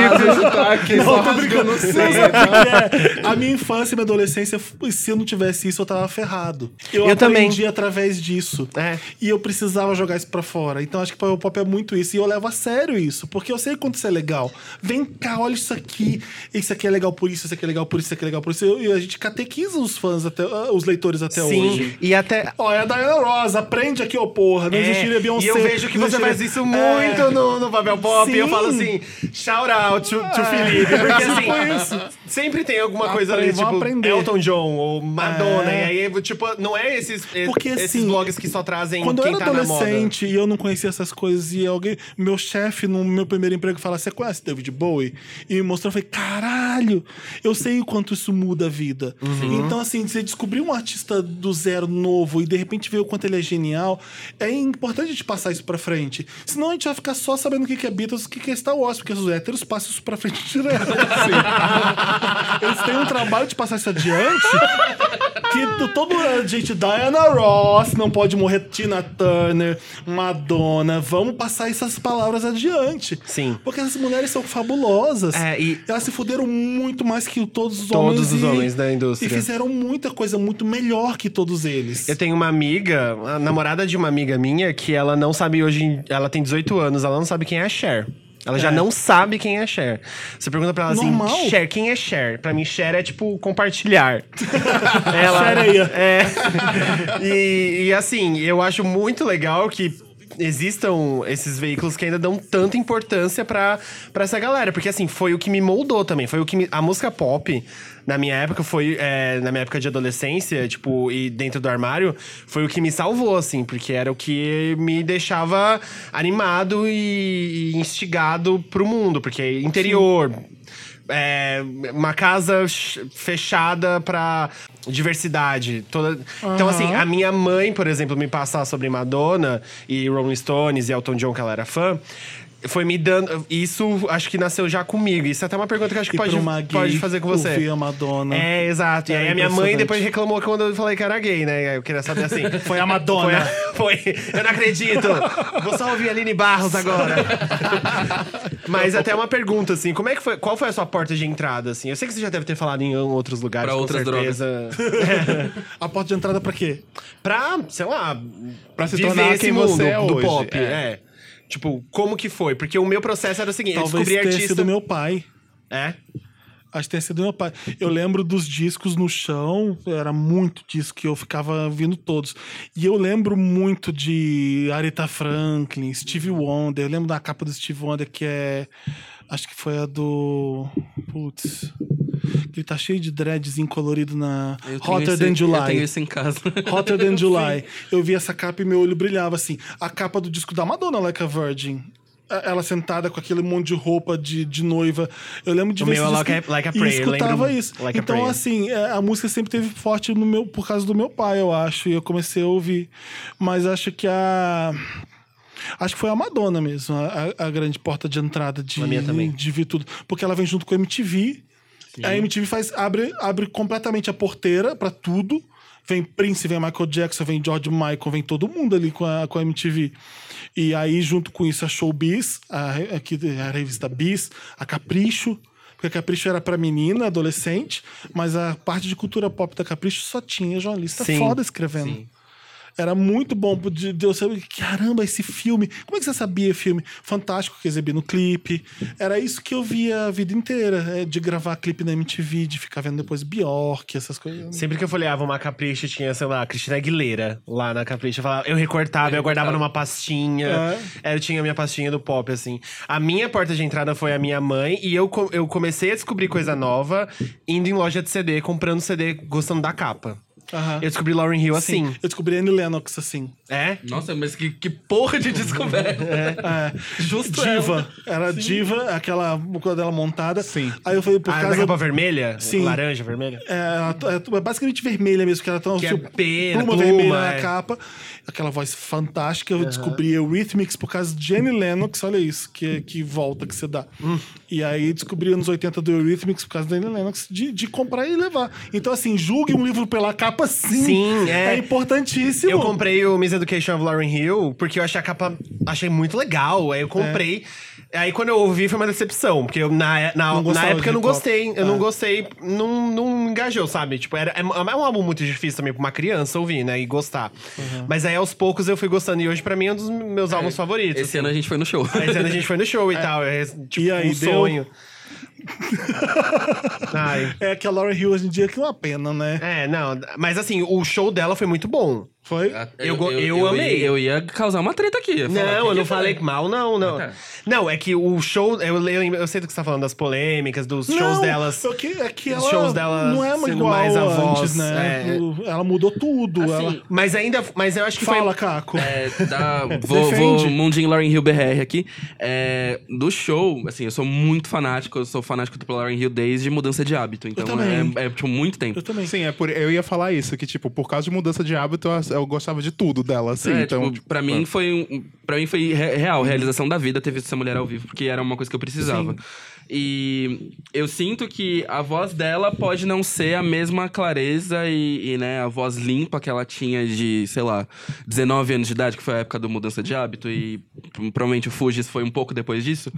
Aqui, Não, só tô brincando. o Você seio. sabe o que é? A minha infância e minha adolescência, se eu não tivesse isso, eu tava ferrado. Eu, Eu também. aprendi através disso. É. E eu precisava jogar isso pra fora. Então acho que o pop é muito isso. E eu levo a sério isso. Porque eu sei quanto isso é legal. Vem cá, olha isso aqui. Isso aqui é legal por isso, isso aqui é legal por isso, isso aqui é legal por isso. E a gente catequiza os fãs, até, ah, os leitores até Sim, hoje. e até. Ó, é a Diana Ross, aprende aqui, ô porra. Não É, existiria Beyoncé. e eu vejo que não você existiria- faz isso É. muito no, no Papel Pop. E eu Sim. falo assim, shout out to, to Felipe. Porque (laughs) assim, sempre tem alguma coisa ali, tipo aprender. Elton John ou Madonna. É. E aí, tipo, não é esses, Porque, esses assim, blogs que só trazem Quando eu quem era tá adolescente e eu não conhecia essas coisas, e alguém, meu chefe no meu primeiro emprego fala: Você conhece David Bowie? E me mostrou, eu falei: Caralho, eu sei o quanto isso muda a vida. Uhum. Então, assim, você descobrir um artista do zero novo e de repente ver o quanto ele é genial, é importante a gente passar isso pra frente. Senão a gente vai ficar só sabendo o que é Beatles, o que que é Star Wars, porque os héteros passam isso pra frente direto. assim. (laughs) Eles têm um trabalho de passar isso adiante que todo a gente, Diana Ross, não pode morrer Tina Turner, Madonna, vamos passar essas palavras adiante. Sim. Porque essas mulheres são fabulosas. É, e- Elas se fuderam muito mais que todos os Todos homens. os e- homens da indústria. E fizeram muita coisa muito melhor que todos eles. Eu tenho uma amiga, a namorada de uma amiga minha, que ela não sabe hoje. Ela tem 18 anos, ela não sabe quem é a Cher. Ela já É. não sabe quem é Cher. Você pergunta pra ela Normal. assim: Cher, quem é Cher? Pra mim, Cher é tipo compartilhar. (laughs) ela, Sereia. (laughs) É. E, e assim, eu acho muito legal que existam esses veículos que ainda dão tanta importância pra essa galera. Porque, assim, foi o que me moldou também. Foi o que me, A música pop, na minha época, foi... é, na minha época de adolescência, tipo, e dentro do armário, foi o que me salvou, assim. Porque era o que me deixava animado e, e instigado pro mundo. Porque interior... é, uma casa ch- fechada pra diversidade. Toda... Então, assim, a minha mãe, por exemplo, me passar sobre Madonna e Rolling Stones e Elton John, que ela era fã. Foi me dando. Isso acho que nasceu já comigo. Isso é até uma pergunta que acho que E pode, pra uma gay, pode fazer com você. ouvir a Madonna. É, exato. E É aí a minha mãe depois reclamou quando eu falei que era gay, né? Eu queria saber assim. (laughs) Foi a Madonna. Foi, (laughs) foi. Eu não acredito. Vou só ouvir a Aline Barros agora. (laughs) Mas até uma pergunta, assim, como é que foi? Qual foi a sua porta de entrada, assim? Eu sei que você já deve ter falado em outros lugares, Pra com outras certeza. A porta de entrada pra quê? pra, sei lá, Pra se viver tornar esse quem mundo você é do hoje, pop. é. É. Tipo, como que foi? Porque o meu processo era o seguinte, eu Talvez descobri tenha artista... sido meu pai. É? Acho que tenha sido meu pai. Eu lembro dos discos no chão, era muito disco que eu ficava vindo todos. E eu lembro muito de Aretha Franklin, Stevie Wonder. Eu lembro da capa do Stevie Wonder que é. Acho que foi a do. Putz. Que ele tá cheio de dreadzinho colorido na Hotter esse- Than July. Eu tenho isso em casa. (laughs) Hotter Than July. Eu vi essa capa e meu olho brilhava assim. A capa do disco da Madonna, Like a Virgin. A- Ela sentada com aquele monte de roupa de, de noiva. Eu lembro de O ver meu esse é Like a- Like a e Prayer, escutava lembro- isso. Like a então, Prayer. assim, é, a música sempre teve forte no meu, por causa do meu pai, eu acho. E eu comecei a ouvir. Mas acho que a. Acho que foi a Madonna mesmo, a, a- a grande porta de entrada de, A de ver tudo. Porque ela vem junto com a MTV. A MTV faz, abre, abre completamente a porteira pra tudo. Vem Prince, vem Michael Jackson, vem George Michael, vem todo mundo ali com a, com a MTV. E aí, junto com isso, a Showbiz, a, aqui, a revista Biz, a Capricho. Porque a Capricho era pra menina, adolescente, mas a parte de cultura pop da Capricho só tinha jornalista Sim, foda escrevendo. sim. Era muito bom de, de eu saber, caramba, esse filme. Como é que você sabia filme? Fantástico que exibia no clipe. Era isso que eu via a vida inteira, é, de gravar clipe na MTV, de ficar vendo depois Bjork, essas coisas. Sempre que eu folheava uma capricha, tinha, sei lá, Cristina Aguilera lá na capricha. Eu, falava- eu recortava, eu, guardava numa pastinha. É. É, Eu tinha a minha pastinha do pop, assim. A minha porta de entrada foi a minha mãe. E eu, eu comecei a descobrir coisa nova indo em loja de CD, comprando CD, gostando da capa. Aham. Eu descobri Lauryn Hill Sim, assim. eu descobri Annie Lennox assim. É? Nossa, mas que, que porra de descoberta. É, Justo diva. Era diva, aquela boca dela montada. Sim. Aí eu falei, por Ah, da causa. capa vermelha? Sim. Laranja, vermelha? É, ela é, é basicamente vermelha mesmo, que ela tem Que é pena, pluma, pluma, vermelha é. na capa. Aquela voz fantástica. Eu descobri Eurythmics por causa de Jenny Lennox, olha isso, que, que volta que você dá. E aí descobri anos 80 do Eurythmics por causa da Jenny Lennox, de, de comprar e levar. Então, assim, julgue um livro pela capa, sim. Sim, é. importantíssimo. Eu comprei o Miss Education of Lauryn Hill porque eu achei a capa achei muito legal. Aí eu comprei. Aí quando eu ouvi foi uma decepção, porque eu, na, na, na época eu não gostei. Eu Ah. não gostei, não, não engajou, sabe? Tipo, era, é, é um álbum muito difícil também pra uma criança ouvir, né? E gostar. Uhum. Mas aí aos poucos eu fui gostando. E hoje pra mim é um dos meus álbuns favoritos. Esse ano a gente foi no show. Esse ano a gente foi no show e (laughs) tal. É, tipo, E aí, um deu? sonho. (laughs) É que a Lauryn Hill hoje em dia que é uma pena, né? É, não. Mas assim, o show dela foi muito bom. Foi? Eu go- eu amei. Ia, eu ia causar uma treta aqui. Não, "Que eu não foi?" falei mal, não, não. Ah, tá. Não, é que o show. Eu, eu, eu sei do que você tá falando, das polêmicas, dos shows Não, delas. É que, é que os ela shows dela não é sendo igual mais a voz, antes, né? é. Ela mudou tudo. Assim, ela... Mas ainda. Mas eu acho que Fala, foi. Caco. É, da, (laughs) vou, vou Mundinho Lauren Hill BR aqui. É, do show, assim, eu sou muito fanático. Eu sou fanático pela Lauren Hill desde mudança de hábito. Então é, é, tipo, muito tempo. Eu também. Sim, é por, eu ia falar isso, que, tipo, por causa de mudança de hábito, eu, gostava de tudo dela, assim. É, então, tipo, tipo, pra mim foi um- pra mim foi re- real, realização da vida ter visto essa mulher ao vivo, porque era uma coisa que eu precisava. E eu sinto que a voz dela pode não ser a mesma clareza e, e, né, a voz limpa que ela tinha de, sei lá, 19 anos de idade, que foi a época do mudança de hábito, e provavelmente o Fugis foi um pouco depois disso.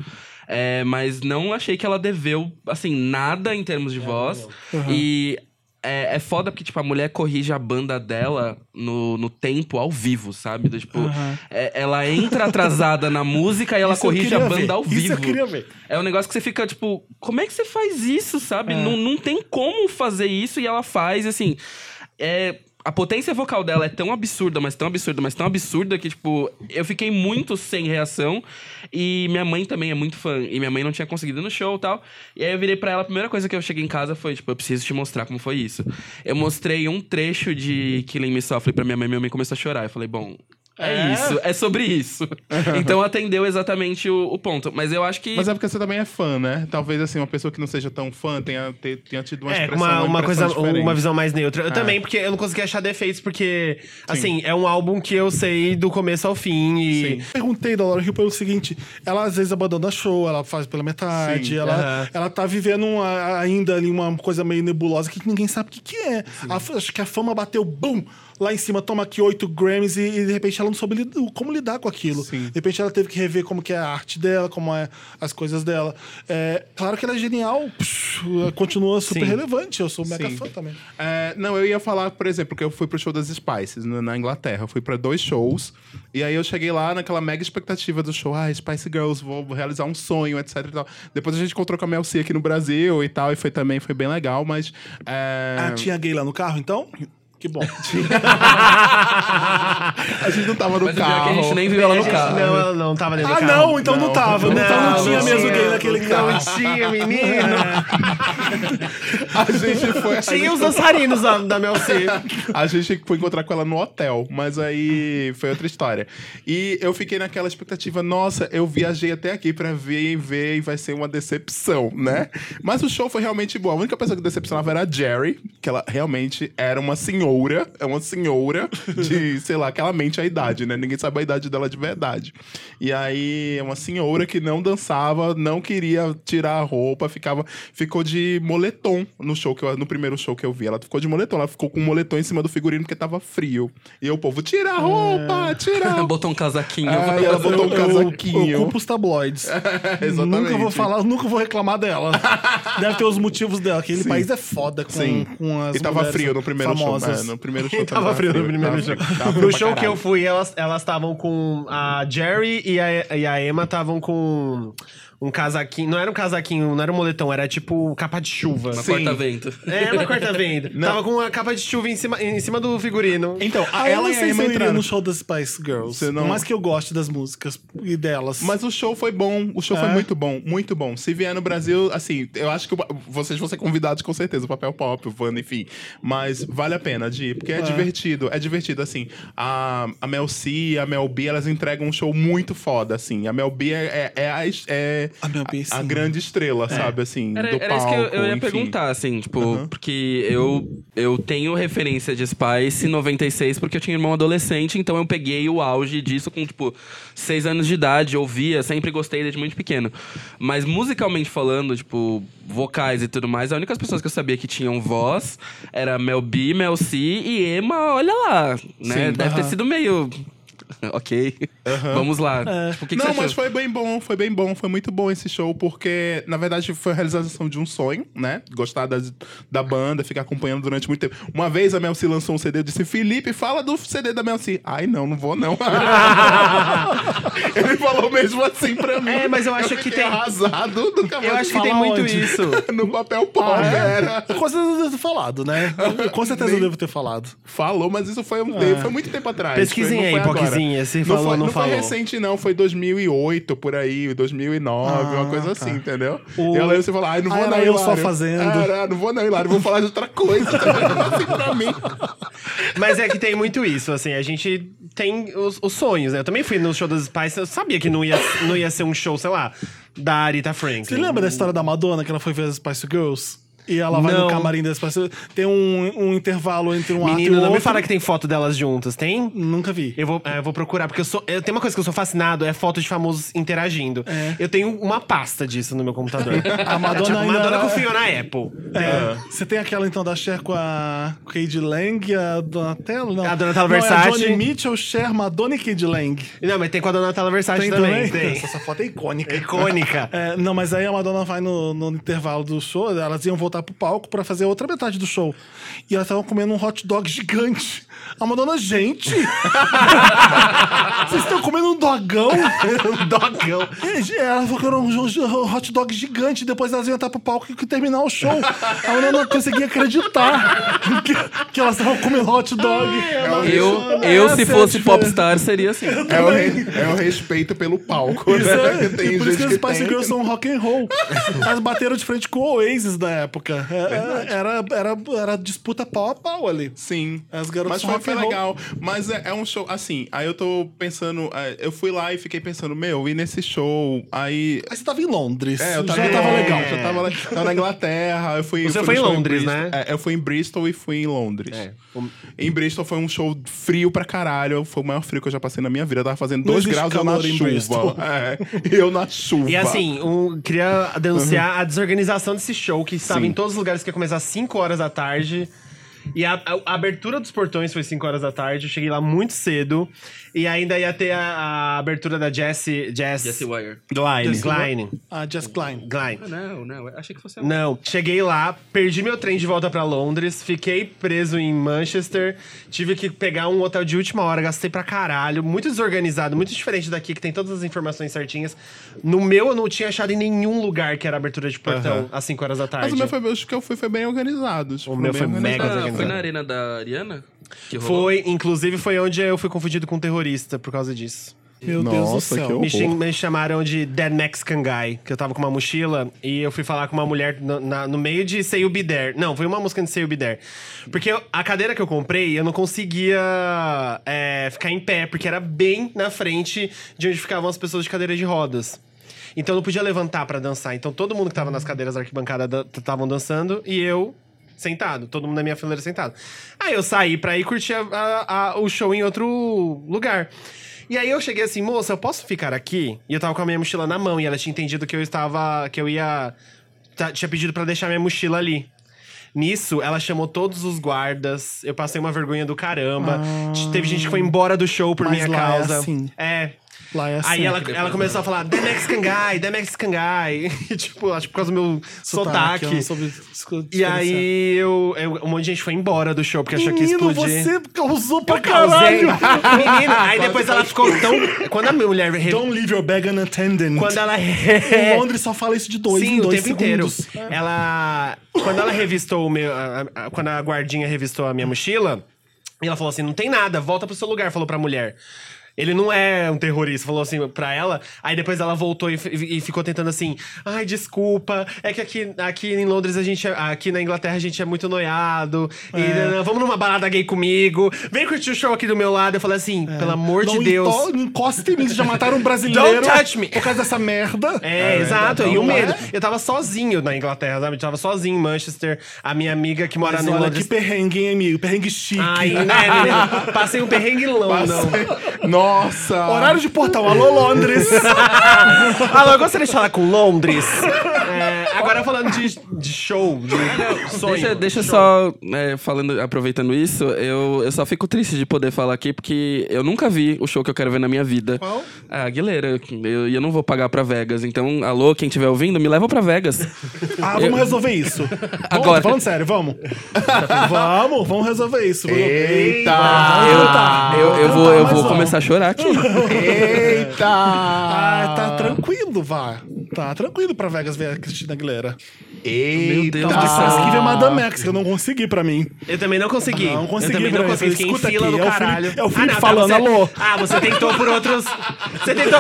É, mas não achei que ela deveu, assim, nada em termos de voz. E é, é foda porque, tipo, a mulher corrige a banda dela no, no tempo ao vivo, sabe? Do, tipo, Aham. é- ela entra atrasada na música e ela Isso corrige a banda ver. ao Isso vivo. eu queria ver. É um negócio que você fica, tipo, como é que você faz isso, sabe? É. Não, não tem como fazer isso e ela faz, assim. É. A potência vocal dela é tão absurda, mas tão absurda, mas tão absurda que, tipo, eu fiquei muito sem reação. E minha mãe também é muito fã. E minha mãe não tinha conseguido no show e tal. E aí eu virei pra ela, a primeira coisa que eu cheguei em casa foi, tipo, eu preciso te mostrar como foi isso. Eu mostrei um trecho de Killing Me Softly pra minha mãe minha mãe começou a chorar. Eu falei, bom, É, isso, é sobre isso. (laughs) então atendeu exatamente o, o ponto. Mas eu acho que. Mas é porque você também é fã, né? Talvez, assim, uma pessoa que não seja tão fã tenha, tenha, tenha tido uma É, expressão, uma, uma coisa, impressão diferente. uma visão mais neutra. Eu também, porque eu não consegui achar defeitos, porque, assim, é um álbum que eu sei do começo ao fim e. Sim. Perguntei da Laura Hill pelo seguinte: ela às vezes abandona show, ela faz pela metade, Sim, ela, aham. ela tá vivendo uma- ainda ali uma coisa meio nebulosa que ninguém sabe o que, que é. A- acho que a fama bateu, bum! Lá em cima, toma aqui oito Grammys e, e, de repente ela não soube lid- como lidar com aquilo. Sim. De repente ela teve que rever como que é a arte dela, como é as coisas dela. É, claro que ela é genial, psh, continua super Sim. relevante. Eu sou mega Sim. fã também. É, não, eu ia falar, por exemplo, que eu fui pro show das Spices na, na Inglaterra. Eu fui pra dois shows. E aí eu cheguei lá naquela mega expectativa do show. Ah, Spice Girls, vou realizar um sonho, etc e tal. Depois a gente encontrou com a Mel C aqui no Brasil e tal. E foi também, foi bem legal, mas... é, Ah, tinha gay lá no carro, então? Que bom. (laughs) a gente não tava no Mas o pior é carro. que a gente nem viu ela no carro. Não, ela não tava dentro ah, do carro. não, então não, Não. tava. Não, tava, não tinha mesmo gay naquele carro. Não tinha, menino. (laughs) A gente foi... a Tinha gente os dançarinos da, da Mel C. A gente foi encontrar com ela no hotel, mas aí foi outra história. E eu fiquei naquela expectativa, nossa, eu viajei até aqui pra ver e ver e vai ser uma decepção, né? Mas o show foi realmente bom. A única pessoa que decepcionava era a Jerry, que ela realmente era uma senhora, é uma senhora de, (laughs) sei lá, que ela mente a idade, né? Ninguém sabe a idade dela de verdade. E aí, é uma senhora que não dançava, não queria tirar a roupa, ficava, ficou de moletom no show que eu, no primeiro show que eu vi. Ela ficou de moletom, ela ficou com um moletom em cima do figurino porque tava frio. E o povo, tira a roupa, tira a roupa. (laughs) Botou um casaquinho. Ah, ela botou um casaquinho. Culpo os tabloides. (laughs) Exatamente. Nunca vou falar, nunca vou reclamar dela. Deve ter os motivos dela. Aquele Sim. país é foda com, Sim. com as E tava frio no primeiro famosas. show. No primeiro show Quem (laughs) tava frio no primeiro tava show? tava No show que eu fui, elas elas estavam com. A Jerry e a, e a Emma estavam com um casaquinho. Não era um casaquinho, não era um moletom, era tipo capa de chuva. Uma corta-vento. É, uma corta-venda. (laughs) Tava com a capa de chuva em cima, em cima do figurino. Então, a Ah, ela e a Emma entraram. no show das Spice Girls. Você não- Por mais que eu goste das músicas e delas. Mas o show foi bom, o show foi É? muito bom, muito bom. Se vier no Brasil, assim, eu acho que vocês vão ser convidados com certeza, o Papel Pop, o Wanda, enfim. Mas vale a pena de ir, porque é, divertido, é divertido, assim. A, a Mel C e a Mel B, elas entregam um show muito foda, assim. A Mel B é, é, é a, é A Mel B, a sim. grande estrela, sabe, assim, Era, do era isso palco, que eu, eu ia enfim. perguntar, assim, tipo, porque eu, eu tenho referência de Spice 96 porque eu tinha irmão adolescente, então eu peguei o auge disso com, tipo, seis anos de idade, ouvia, sempre gostei desde muito pequeno. Mas musicalmente falando, tipo, vocais e tudo mais, as únicas pessoas que eu sabia que tinham voz era Mel B, Mel C e Emma, olha lá, né? Sim, Deve ter sido meio. (laughs) ok, vamos lá. Tipo, o que, que não, você mas foi bem bom, foi bem bom, foi muito bom esse show, porque, na verdade, foi a realização de um sonho, né? Gostar das- da banda, ficar acompanhando durante muito tempo. Uma vez a Mel C lançou um CD, eu disse, Felipe, fala do CD da Mel C. Ai, não, não vou, não. (laughs) Ele falou mesmo assim pra mim. É, mas eu acho que fiquei tem- arrasado, nunca mais Eu acho que tem muito onde? isso. (laughs) no papel pop, Ah, é? era. Com certeza eu devo ter falado, né? Com certeza eu devo ter falado. Falou, mas isso foi, um tempo, foi muito tempo atrás. Pesquisem aí, foi falou foi, ou não foi falou. recente, não. Foi 2008, por aí, 2009, uma Ah, coisa tá. assim, entendeu? O- E eu lembro você falar, ai, não Ah, vou era não, eu só fazendo. Era, não vou não, Hilário, vou falar de outra coisa. assim pra mim. (laughs) Mas é que tem muito isso, assim, a gente tem os, os sonhos, né? Eu também fui no show das Spice, eu sabia que não ia, não ia ser um show, sei lá, da Aretha Franklin. Você lembra da história da Madonna, que ela foi ver as Spice Girls? E ela vai Não. no camarim das Girls. Tem um, um intervalo entre um ato e Menino, o não outro. me fala que tem foto delas juntas, tem? Nunca vi. Eu vou, é, eu vou procurar, porque eu sou. Eu, tem uma coisa que eu sou fascinado, é foto de famosos interagindo. É. Eu tenho uma pasta disso no meu computador. (laughs) A Madonna tipo, ainda Madonna era- com Fiona Apple. É, Você tem aquela então da Cher com a Cade Lang e a Donatella? Não. A Donatella Não, Versace. É a Johnny Mitchell, Cher, Madonna e Cade Lang. Não, mas tem com a Donatella Versace também. Tem. Essa foto é icônica. Icônica. É, não, mas aí a Madonna vai no, no intervalo do show, elas iam voltar pro palco pra fazer a outra metade do show. E elas estavam comendo um hot dog gigante. A Madonna, gente! (laughs) Vocês estão comendo um dogão? (laughs) um dogão. E Ela falou que era um hot dog gigante. Depois elas iam estar pro palco e terminar o show. A Madonna não conseguia acreditar que, que elas estavam comendo hot dog. Eu, eu Essa se é fosse diferença. popstar, seria assim. É o, re- é o respeito pelo palco, Isso né? é, Tem por isso que gente as Spice. Girls são rock and roll. Elas bateram de frente com o Oasis da época. É, Era, era, era disputa pau a pau ali. Sim. As garotas rock roll. legal. Mas é, é um show, assim, aí eu tô pensando, é, eu fui lá e fiquei pensando, meu, e nesse show, aí... Aí você tava em Londres. É, eu já tava, tava é, legal. Já tava, lá- tava na Inglaterra, eu fui... Você fui foi em Londres, Bristol. né? É, eu fui em Bristol e fui em Londres. É. Em Bristol foi um show frio pra caralho. Foi o maior frio que eu já passei na minha vida. Eu tava fazendo Não 2 existe graus eu na em chuva. É, (laughs) e eu na chuva. E assim, um, queria denunciar a desorganização desse show, que estava Sim. em todos os lugares que ia começar às 5 horas da tarde. E a, a- a abertura dos portões foi 5 horas da tarde. Eu cheguei lá muito cedo. E ainda ia ter a, a abertura da Jessie. Jess, Jesse Wire. Gline. Jessie Gline. Ah, Jess Klein. Gline. Ah, não, não. Achei que fosse a Não, cheguei lá, perdi meu trem de volta pra Londres, fiquei preso em Manchester, tive que pegar um hotel de última hora, gastei pra caralho, muito desorganizado, muito diferente daqui, que tem todas as informações certinhas. No meu, eu não tinha achado em nenhum lugar que era abertura de portão às 5 horas da tarde. Mas o meu foi, acho que eu fui foi bem organizado. Tipo, O meu foi mega organizado. Ah, foi na arena da Ariana? Foi, inclusive, foi onde eu fui confundido com um terrorista por causa disso. Meu Deus do Nossa, céu. que Me, cham- me chamaram de Dead Mexican Guy, que eu tava com uma mochila e eu fui falar com uma mulher no, na- no meio de Say You Be There. Não, foi uma música de Say You Be There. Porque eu- a cadeira que eu comprei, eu não conseguia é, ficar em pé, porque era bem na frente de onde ficavam as pessoas de cadeira de rodas. Então eu não podia levantar pra dançar. Então todo mundo que tava nas cadeiras da arquibancada da- estavam dançando e eu sentado, todo mundo na minha fileira sentado. Aí eu saí pra ir curtir a- a- a- o show em outro lugar. E aí eu cheguei assim, moça, eu posso ficar aqui? E eu tava com a minha mochila na mão e ela tinha entendido que eu estava. que eu ia. tinha pedido pra deixar minha mochila ali. Nisso, ela chamou todos os guardas. Eu passei uma vergonha do caramba. Teve gente que foi embora do show por minha é causa. assim. É. Lá é. Aí ela, ela começou a falar, The Mexican Guy, The Mexican Guy. E, tipo, acho que por causa do meu sotaque. não soube E aí eu, eu- um monte de gente foi embora do show porque achou que ia Menino, explodir. você causou pra caralho. (laughs) Menina, aí depois ela ficou tão. Quando a mulher. re- Don't leave your bag unattended. Quando ela. Em Londres só fala isso de dois Sim, em o dois tempo segundos. inteiro. Ela. Quando ela revistou o meu. a- a- quando a guardinha revistou a minha mochila, e ela falou assim: não tem nada, volta pro seu lugar, falou pra mulher. Ele não é um terrorista, falou assim pra ela. Aí depois ela voltou e, e ficou tentando assim: ai, desculpa, é que aqui, aqui em Londres a gente. é- Aqui na Inglaterra a gente é muito noiado. E É. vamos numa balada gay comigo. Vem curtir o show aqui do meu lado. Eu falei assim: pelo amor Não de Deus. Não encosta em mim, vocês já mataram um brasileiro. Don't touch me. Por causa dessa merda. É, exato. E o é? medo. Eu tava sozinho na Inglaterra, sabe? Eu tava sozinho em Manchester. A minha amiga que mora Mas no olha Londres. que perrengue, hein, amigo? Perrengue chique. Ai, né, menino? Passei um perrengue (laughs) longo, não. (laughs) Nossa! Horário de portão. Alô, Londres. (laughs) Alô, eu gostaria de falar com Londres. É, agora falando de, de show, de sonho. Deixa, deixa só, é, falando, aproveitando isso, eu, eu só fico triste de poder falar aqui, porque eu nunca vi o show que eu quero ver na minha vida. Qual? A Aguilera. Eu- E eu, não vou pagar pra Vegas. Então, alô, quem estiver ouvindo, me leva pra Vegas. Ah, vamos resolver isso. (laughs) Vamos, Agora. tô falando sério, vamos. (laughs) vamos, vamos resolver isso. Eita! tá. Eu, eu Então vou, tá, eu mas vou vamos. começar a chorar aqui. Eita! Ah, tá tranquilo, vá. Tá tranquilo pra Vegas ver a Cristina Aguilera. Eita! Deus do Eu céu. consegui ver Madame X, que eu não consegui pra mim. Eu também não consegui. Não consegui, Eu também não consegui. Fiquei em Escuta fila aqui, do é o Felipe- caralho. é o Felipe ah, não, falando, você, alô. Ah, você tentou por outros... Você tentou,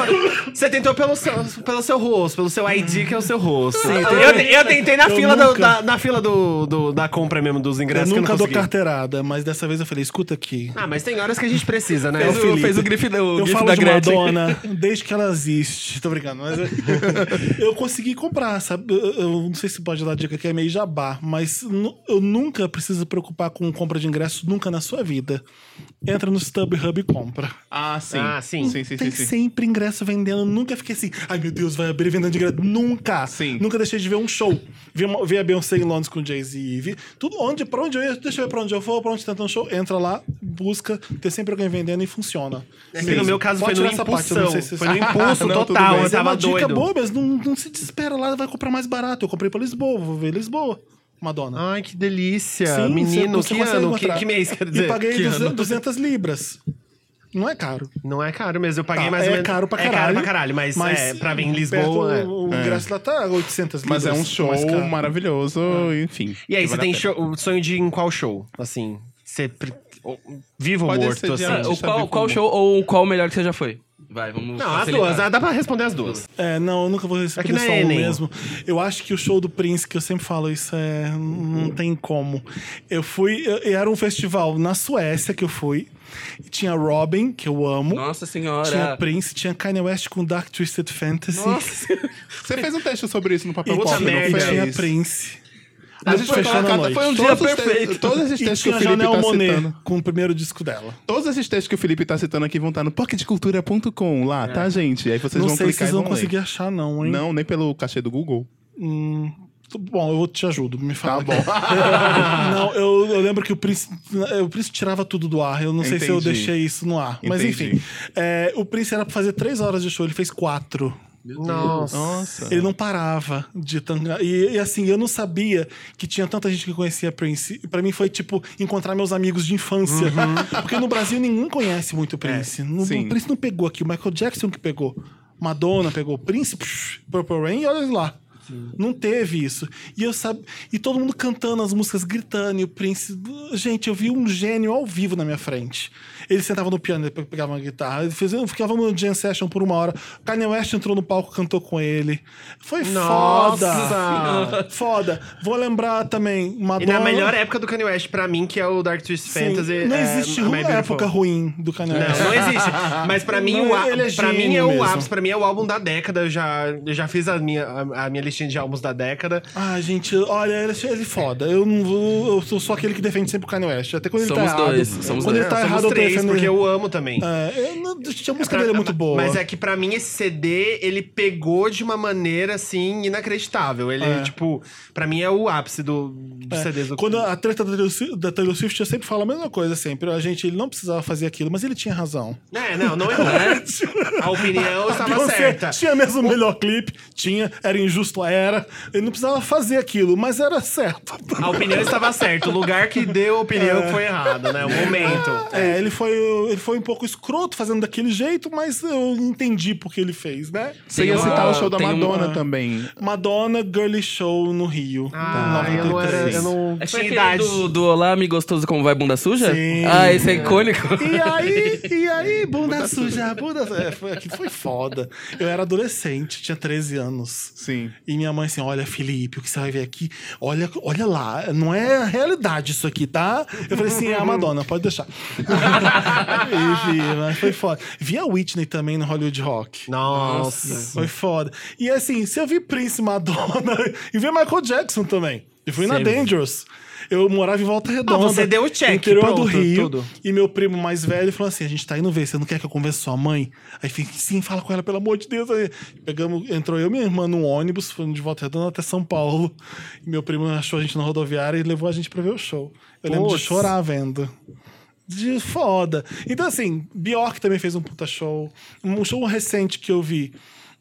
você tentou pelo, seu, pelo seu rosto, pelo seu ID, que é o seu rosto. eu, te- eu tentei na Eu fila, do- nunca- da, na fila do, do- da compra mesmo dos Eu ingressos que eu nunca não dou carteirada, mas dessa vez eu falei, escuta aqui. Ah, mas tem horas que a gente precisa, né? Fez, o, Felipe. fez o grife, o Eu gif falo da de Gretchen. Madonna desde que ela existe. Tô brincando, mas eu, (laughs) eu consegui comprar, sabe? Eu, eu não sei se pode dar dica que é meio jabá, mas eu nunca preciso preocupar com compra de ingresso, nunca na sua vida. Entra no StubHub e compra. Ah, sim. Ah, sim. Sim, sim, Tem sim. sim. sempre ingresso vendendo. Nunca fiquei assim, ai meu Deus, vai abrir vendendo de ingresso. Nunca. Sim. Nunca deixei de ver um show. Vi, uma- vi a Beyoncé em Londres com o Jay-Z. Vi tudo onde, pra onde eu ia, deixa eu ver pra onde eu vou, pra onde tenta um show. Entra lá, busca, tem sempre alguém vendendo e funciona. É no meu caso Pode foi no parte, se- Foi no impulso (laughs) Não, total. Eu Mas é tava uma dica doido. boa, mas não, não se desespera lá, vai comprar mais barato. Eu comprei pra Lisboa, vou ver Lisboa. Madonna. Ai, que delícia. Sim, Menino, você que ano? Que, que mês, quer E dizer? paguei Que 200, ano? 200 libras. Não é caro. Não é caro mesmo, eu paguei Tá, mais ou é menos. caro pra É caralho. caro pra caralho, mas, é, pra vir em Lisboa. é. perto, O, o ingresso lá tá 800 libras. Mas é um show mais caro. maravilhoso, enfim. E aí, você vale tem show- o sonho de ir em qual show? Assim, você. Vivo ou morto, assim. O qual, qual show ou qual o melhor que você já foi? Vai, vamos Não, as duas. ah, Dá pra responder as duas. É, não, eu nunca vou responder É que não é só um Enem. mesmo. Eu acho que o show do Prince, que eu sempre falo, isso é. Não tem como. Eu fui. eu- era um festival na Suécia que eu fui. E tinha Robin, que eu amo. Nossa senhora. Tinha Prince, tinha Kanye West com Dark Twisted Fantasy. Nossa. Você fez um texto sobre isso no papel E Puta pop, não merda. tinha, fez? tinha Prince. A gente foi Fechando a noite. foi um dia Todos os perfeito. te- Todos esses textos que o Felipe Janelle tá Monet citando. com o primeiro disco dela. Todos esses textos que o Felipe tá citando aqui vão estar no pocketcultura.com lá, tá, gente? Aí vocês não vão sei se clicar vocês e vão ler. conseguir achar, não, hein? Não, nem pelo cachê do Google. Hum, bom, eu te ajudo, me Tá fala. bom. (laughs) Não, eu, eu lembro que o Prince, o Prince tirava tudo do ar. Eu não sei se eu Entendi. deixei isso no ar. Mas Entendi. enfim, é, o Prince era pra fazer três horas de show, ele fez quatro. Nossa. Nossa. Ele não parava de tangar. E, e, assim, eu não sabia que tinha tanta gente que conhecia Prince. E Pra mim foi tipo encontrar meus amigos de infância. Porque no Brasil ninguém conhece muito o Prince. No- sim. o Prince não pegou aqui, o Michael Jackson que pegou. Madonna pegou, Prince, psh, Purple Rain e olha lá. Não teve isso. E eu sabe, e todo mundo cantando as músicas, gritando, e o Prince. Gente, eu vi um gênio ao vivo na minha frente. Ele sentava no piano, ele pegava uma guitarra, ele fez, ficava no jam session por uma hora. Kanye West entrou no palco, cantou com ele. Foi Nossa! foda. Foda. Vou lembrar também E Madonna. na melhor época do Kanye West, pra mim, que é o Dark Twist Sim, Fantasy. Não é, existe uma época ruim do Kanye West. Não, não existe. Mas pra (laughs) mim, Não, o, é pra mim é o mesmo. ápice. Pra mim é o álbum da década. Eu já, eu já fiz a minha, a, a minha listinha de álbuns da década. Ah, gente, olha, ele, ele é foda. Eu não vou. Eu sou só aquele que defende sempre o Kanye West. Até quando ele Somos tá errado. dois, somos quando dois. ele tá Somos errado, eu três, defendo porque ele. eu amo também. É, eu não, a música Pra- dele é muito boa. Mas é que pra mim esse CD, ele pegou de uma maneira, assim, inacreditável. Ele, É. tipo, pra mim é o ápice do, dos É, CDs do Quando a treta da Taylor, Swi- da Taylor Swift, eu sempre falo a mesma coisa sempre. A gente, ele não precisava fazer aquilo, mas ele tinha razão. É, não, não é. (laughs) A opinião estava Beyoncé certa. Tinha mesmo o melhor clipe, tinha, era injusto, era. Ele não precisava fazer aquilo, mas era certo. A opinião estava certa. O lugar que deu a opinião foi errado, né? O momento. É, ele foi, ele foi um pouco escroto fazendo daquele jeito, mas eu entendi porque ele fez, né? Você ia citar o show da Madonna uma- também. Madonna Girly Show no Rio. Ah, eu não era. 93. Eu não É tinha aquele idade. do, do Olá, me gostoso como vai bunda suja? Sim. Ah, esse é icônico. E aí, (laughs) e aí, bunda suja, bunda suja. É, foi, aquilo foi foda. Eu era adolescente, tinha 13 anos. Sim. E minha mãe assim, olha, Felipe, o que você vai ver aqui? Olha, olha lá, não é a realidade isso aqui, tá? Eu falei assim, é a Madonna, pode deixar. (laughs) e vi, mas foi foda. Vi a Whitney também no Hollywood Rock. Nossa. Foi foda. E assim, se eu vi Prince, Madonna (laughs) e vi Michael Jackson também. E fui na. Dangerous. Eu morava em Volta Redonda. Ah, você deu o check, Interior pronto, do Rio. tudo. E meu primo mais velho falou assim: a gente tá indo ver, você não quer que eu converse com sua mãe? Aí fiquei, sim, fala com ela, pelo amor de Deus. Aí pegamos, entrou eu e minha irmã num ônibus, fomos de Volta Redonda até São Paulo. E meu primo achou a gente na rodoviária e levou a gente pra ver o show. Eu lembro de chorar vendo. De foda. Então, assim, Bjork também fez um puta show. Um show recente que eu vi.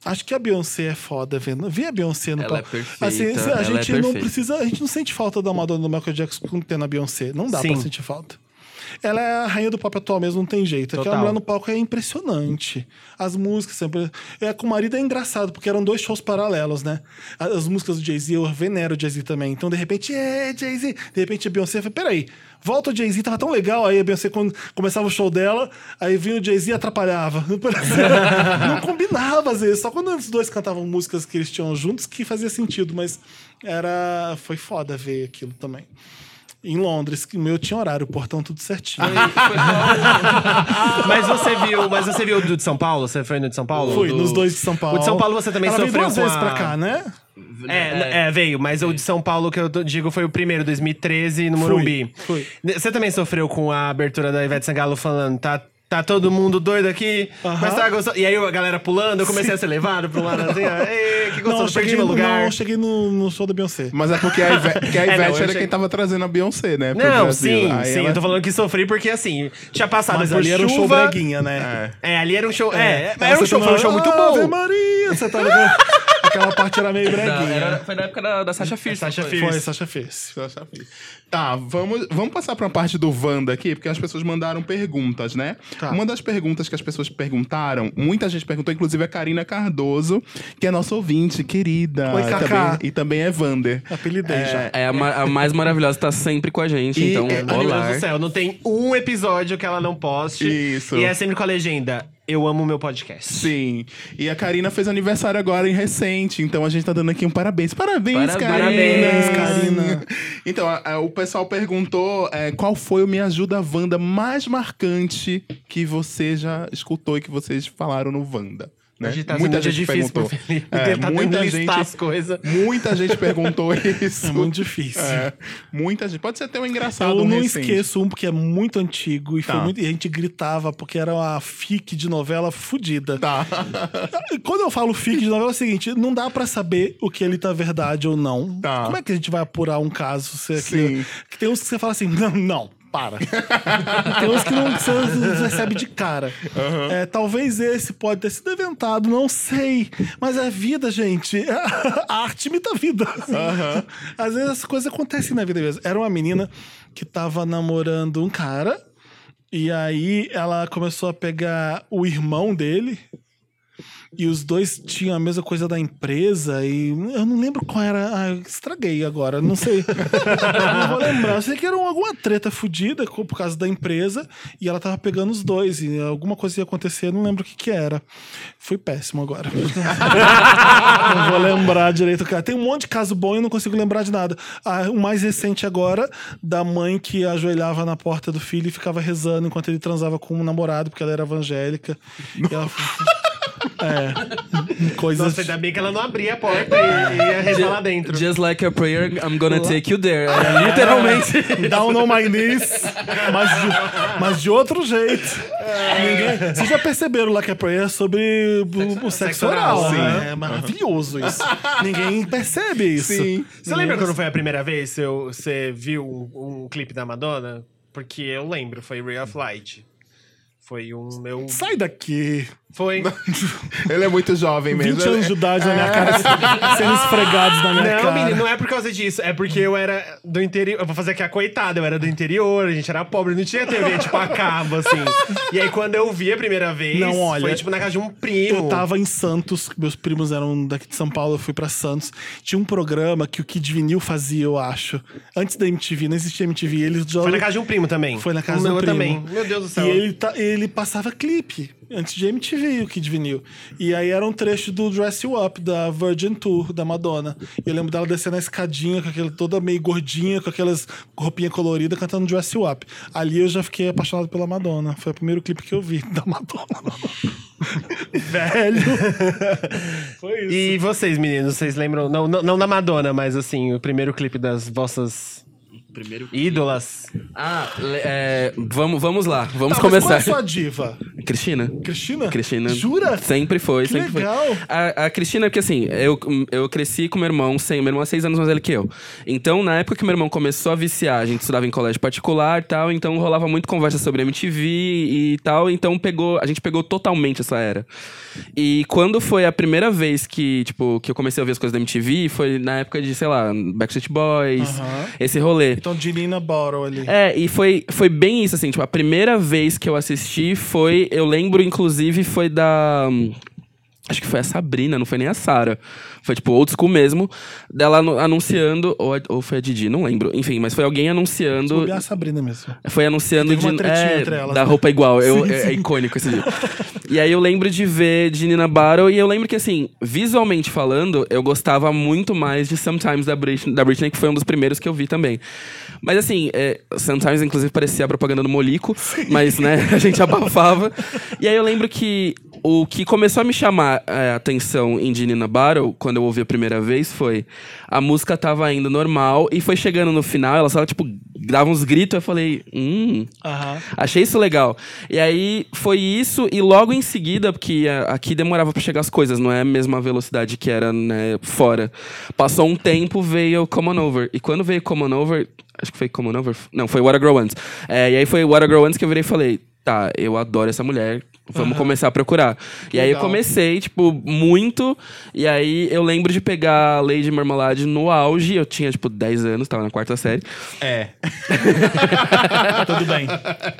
Acho que a Beyoncé é foda vendo. Vi a Beyoncé no é palco. perfeita, Assim, a ela é gente não precisa. A gente não sente falta da Madonna do Michael Jackson quando tem na Beyoncé. Não dá Sim. pra sentir falta. Ela é a rainha do pop atual mesmo, não tem jeito. Aquela Total. mulher no palco é impressionante. As músicas sempre. É, com o marido é engraçado, porque eram dois shows paralelos, né? As músicas do Jay-Z, eu venero o Jay-Z também. Então, de repente, é, Jay-Z. De repente a Beyoncé fala: peraí, volta o Jay-Z, tava tão legal. Aí a Beyoncé, quando começava o show dela, aí vinha o Jay-Z e atrapalhava. (laughs) Não combinava às vezes. Só quando os dois cantavam músicas que eles tinham juntos que fazia sentido, mas era. Foi foda ver aquilo também. Em Londres, que o meu tinha horário, o portão tudo certinho. (laughs) Mas você viu, mas você viu o do de São Paulo? Você foi no de São Paulo? Fui, Do- nos dois de São Paulo. O de São Paulo você também Ela veio sofreu duas com vezes a- pra cá, né? É, é, veio, mas o de São Paulo que eu digo foi o primeiro, 2013, no Fui, Morumbi. fui. Você também sofreu com a abertura da Ivete Sangalo falando, tá, tá todo mundo doido aqui, Aham. mas tá gostoso. E aí a galera pulando, eu comecei a ser levado um lado assim, ó, ei, que Não, gostoso, eu cheguei, perdi meu no, lugar. não, eu cheguei no, no show da Beyoncé. Mas é porque a Ivete, (laughs) porque a É, não, Ivete era achei- quem tava trazendo a Beyoncé, né? pro Não, Brasil. sim, Aí sim, ela- eu tô falando que sofri porque assim, tinha passado Mas ali era um show chuva. breguinha, né? É. É, ali era um show. É, Aí era um show, tá foi um show muito Ave bom. Maria, você tá ligado? (laughs) Aquela parte era meio (laughs) breguinha. era- foi na época da, da Sasha Fierce. Sasha foi? Fierce. Foi, Sasha. Eu já fiz. Tá, vamos, vamos passar pra parte do Wanda aqui, porque as pessoas mandaram perguntas, né? Tá. Uma das perguntas que as pessoas perguntaram, muita gente perguntou, inclusive a Karina Cardoso, que é nossa ouvinte, querida. Oi, e Cacá. também, e também é Wander. Apelidei já. É a, ma- a mais maravilhosa, tá sempre com a gente, E- então, é, Meu Deus olá. do céu, não tem um episódio que ela não poste. Isso. E é sempre com a legenda. Eu amo meu podcast. Sim. E a Karina fez aniversário agora em recente, então a gente tá dando aqui um parabéns. Parabéns, Parabéns, Karina. Karina. Então, a- a- o pessoal perguntou é, qual foi o Me Ajuda Wanda mais marcante que você já escutou e que vocês falaram no Wanda. Né? Tá sendo muito difícil pro Felipe. É, tá muita gente, as coisas. muita gente perguntou isso. (laughs) É muito difícil. É, muita gente. Pode ser até um engraçado. Eu um não recente. esqueço um porque é muito antigo e, foi Tá. muito- e a gente gritava porque era uma fic de novela fudida. Tá. Quando eu falo fic de novela é o seguinte, não dá pra saber o que ele tá verdade ou não. Tá. Como é que a gente vai apurar um caso? Se aqui- Sim. que tem uns que você fala assim, não, não, para. (laughs) tem uns que não você recebe de cara. É, talvez esse pode ter sido inventado, não sei. Mas é vida, gente. (laughs) A arte imita a vida. Às vezes as coisas acontecem na vida mesmo. Era uma menina que tava namorando um cara. E aí ela começou a pegar o irmão dele. E os dois tinham a mesma coisa da empresa. E eu não lembro qual era. Ah, estraguei agora, não sei. (laughs) não vou lembrar. Eu sei que era alguma treta fodida por causa da empresa. E ela tava pegando os dois. E alguma coisa ia acontecer, não lembro o que que era. Foi péssimo agora. (laughs) não vou lembrar direito. Cara. Tem um monte de caso bom e eu não consigo lembrar de nada. Ah, o mais recente agora, da mãe que ajoelhava na porta do filho e ficava rezando enquanto ele transava com um namorado, porque ela era evangélica. E ela... (laughs) É. Coisas. Nossa, ainda bem que ela não abria a porta e, ia rezar lá dentro. Just like a prayer, I'm gonna take you there. É, literalmente. (laughs) Down on my knees, mas de, mas de outro jeito. Ninguém, vocês já perceberam lá que a prayer é sobre o, o sexo oral, oral, né? É maravilhoso isso. Ninguém percebe isso. Sim. Você lembra quando foi a primeira vez que você viu um, um clipe da Madonna? Porque eu lembro, foi Ray of Light. Foi um meu. Sai daqui. Foi. (laughs) Ele é muito jovem mesmo. 20 anos de idade na minha cara, sendo esfregados na minha Não, cara. menino, não é por causa disso. É porque eu era do interior. Eu vou fazer aqui a coitada, eu era do interior, a gente era pobre, não tinha TV, tipo, a cabo, assim. E aí, quando eu vi a primeira vez, Não, olha, foi tipo na casa de um primo. Eu tava em Santos, meus primos eram daqui de São Paulo, eu fui pra Santos. Tinha um programa que o Kid Vinil fazia, eu acho. Antes da MTV, não existia MTV. Ele já... Foi na casa de um primo também. Foi na casa do meu primo. também. Meu Deus do céu. E ele, tá- ele passava clipe antes de MTV, o Kid Vinil. E aí era um trecho do Dress You Up, da Virgin Tour, da Madonna. E eu lembro dela descendo a escadinha, com aquela toda meio gordinha, com aquelas roupinhas coloridas, cantando Dress You Up. Ali eu já fiquei apaixonado pela Madonna. Foi o primeiro clipe que eu vi da Madonna. (laughs) Velho. Foi isso. E vocês, meninos, vocês lembram? Não, não, não da Madonna, mas assim, o primeiro clipe das vossas Primeiro. ídolas. Ah, é, vamos, vamos lá, vamos Tá, mas Qual é começar. a sua diva? Cristina. Cristina? Cristina. Jura? Sempre foi, Que sempre legal. foi. A, a Cristina, porque assim, eu, eu cresci com meu irmão, sem, meu irmão é seis anos mais velho que eu. Então, na época que meu irmão começou a viciar, a gente estudava em colégio particular e tal, então rolava muito conversa sobre MTV e tal, então pegou, a gente pegou totalmente essa era. E quando foi a primeira vez que, tipo, que eu comecei a ouvir as coisas da MTV, foi na época de, sei lá, Backstreet Boys, Aham. esse rolê. Então, Ginina Bottle ali. É, e foi, foi bem isso, assim, tipo, a primeira vez que eu assisti foi, eu lembro, inclusive, foi da... Acho que foi a Sabrina, não foi nem a Sara. Foi, tipo, old school mesmo, dela anu- anunciando, ou, a- ou foi a Didi, não lembro. Enfim, mas foi alguém anunciando... Bobear a Sabrina mesmo. Foi anunciando de, é, elas, da né? roupa igual. Eu, Sim, é, é sim. icônico esse dia. (laughs) e aí eu lembro de ver de Nina Battle e eu lembro que, assim, visualmente falando, eu gostava muito mais de Sometimes da Britney, da Britney que foi um dos primeiros que eu vi também. Mas assim, é, Sometimes inclusive parecia a propaganda do Molico, mas né, a gente abafava. (laughs) E aí eu lembro que o que começou a me chamar é, a atenção em Nina Battle, quando eu ouvi a primeira vez, foi a música tava indo normal e foi chegando no final, ela só, tipo, dava uns gritos, eu falei, hum. Achei isso legal. E aí foi isso, e logo em seguida, porque aqui demorava pra chegar as coisas, não é a mesma velocidade que era né, fora. Passou um tempo, veio Common Over. E quando veio Common Over, acho que foi Common Over? Não, foi What a Girl Wants. É, e aí foi What a Girl Wants que eu virei e falei, tá, eu adoro essa mulher, vamos começar a procurar. e aí eu legal. comecei, tipo, muito, e aí eu lembro de pegar Lady Marmalade no auge, eu tinha, tipo, 10 anos, tava na quarta série. É. (laughs) Tudo bem.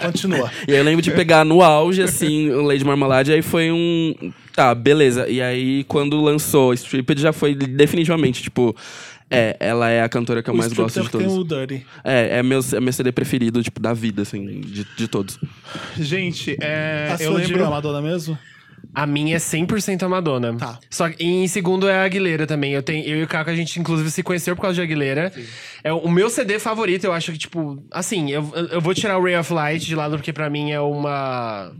Continua. E aí eu lembro de pegar no auge, assim, Lady Marmalade, aí foi um. Tá, beleza. E aí, quando lançou Stripped, já foi definitivamente, tipo. É, ela é a cantora que eu O mais gosto de Strip tem todos. o Dirty. É, é meu, é meu CD preferido, tipo, da vida, assim, de, de todos. Gente, é, A eu diva é lembro. a Madonna mesmo? A minha é 100% a Madonna. Tá. Só que em segundo é a Aguilera também. Eu, tenho, eu e o Caco, a gente inclusive se conheceu por causa de Aguilera. É o meu CD favorito, eu acho que, tipo, assim, eu, eu vou tirar o Ray of Light de lado porque pra mim é uma.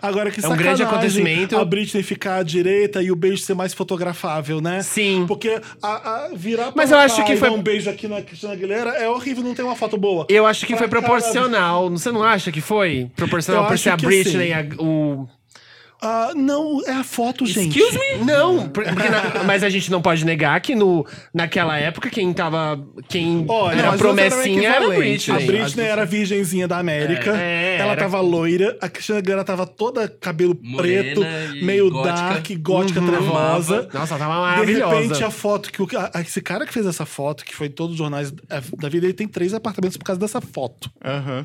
Agora que É um grande acontecimento. a Britney ficar à direita e o beijo ser mais fotografável, né? Sim. Porque a, a virar pra Mas eu acho que foi- um beijo aqui na Cristina Aguilera é horrível, não tem uma foto boa. Eu acho que Pra foi proporcional. Você não acha que foi? Proporcional Eu por ser a Britney, assim. a- o. Ah, não, é a foto, gente. Excuse me? Não, na- (laughs) mas a gente não pode negar que no, naquela época quem tava. Quem Olha, era não era promessinha era a equivalente. A Britney. Britney era a virgenzinha da América. É, ela era- tava loira. A Cristina Aguilera tava toda cabelo Morena preto, meio gótica. dark, gótica, trevosa. Nossa, ela tava De maravilhosa. repente, a foto que o, a- esse cara que fez essa foto, que foi em todos os jornais da- da vida, ele tem três apartamentos por causa dessa foto. Aham.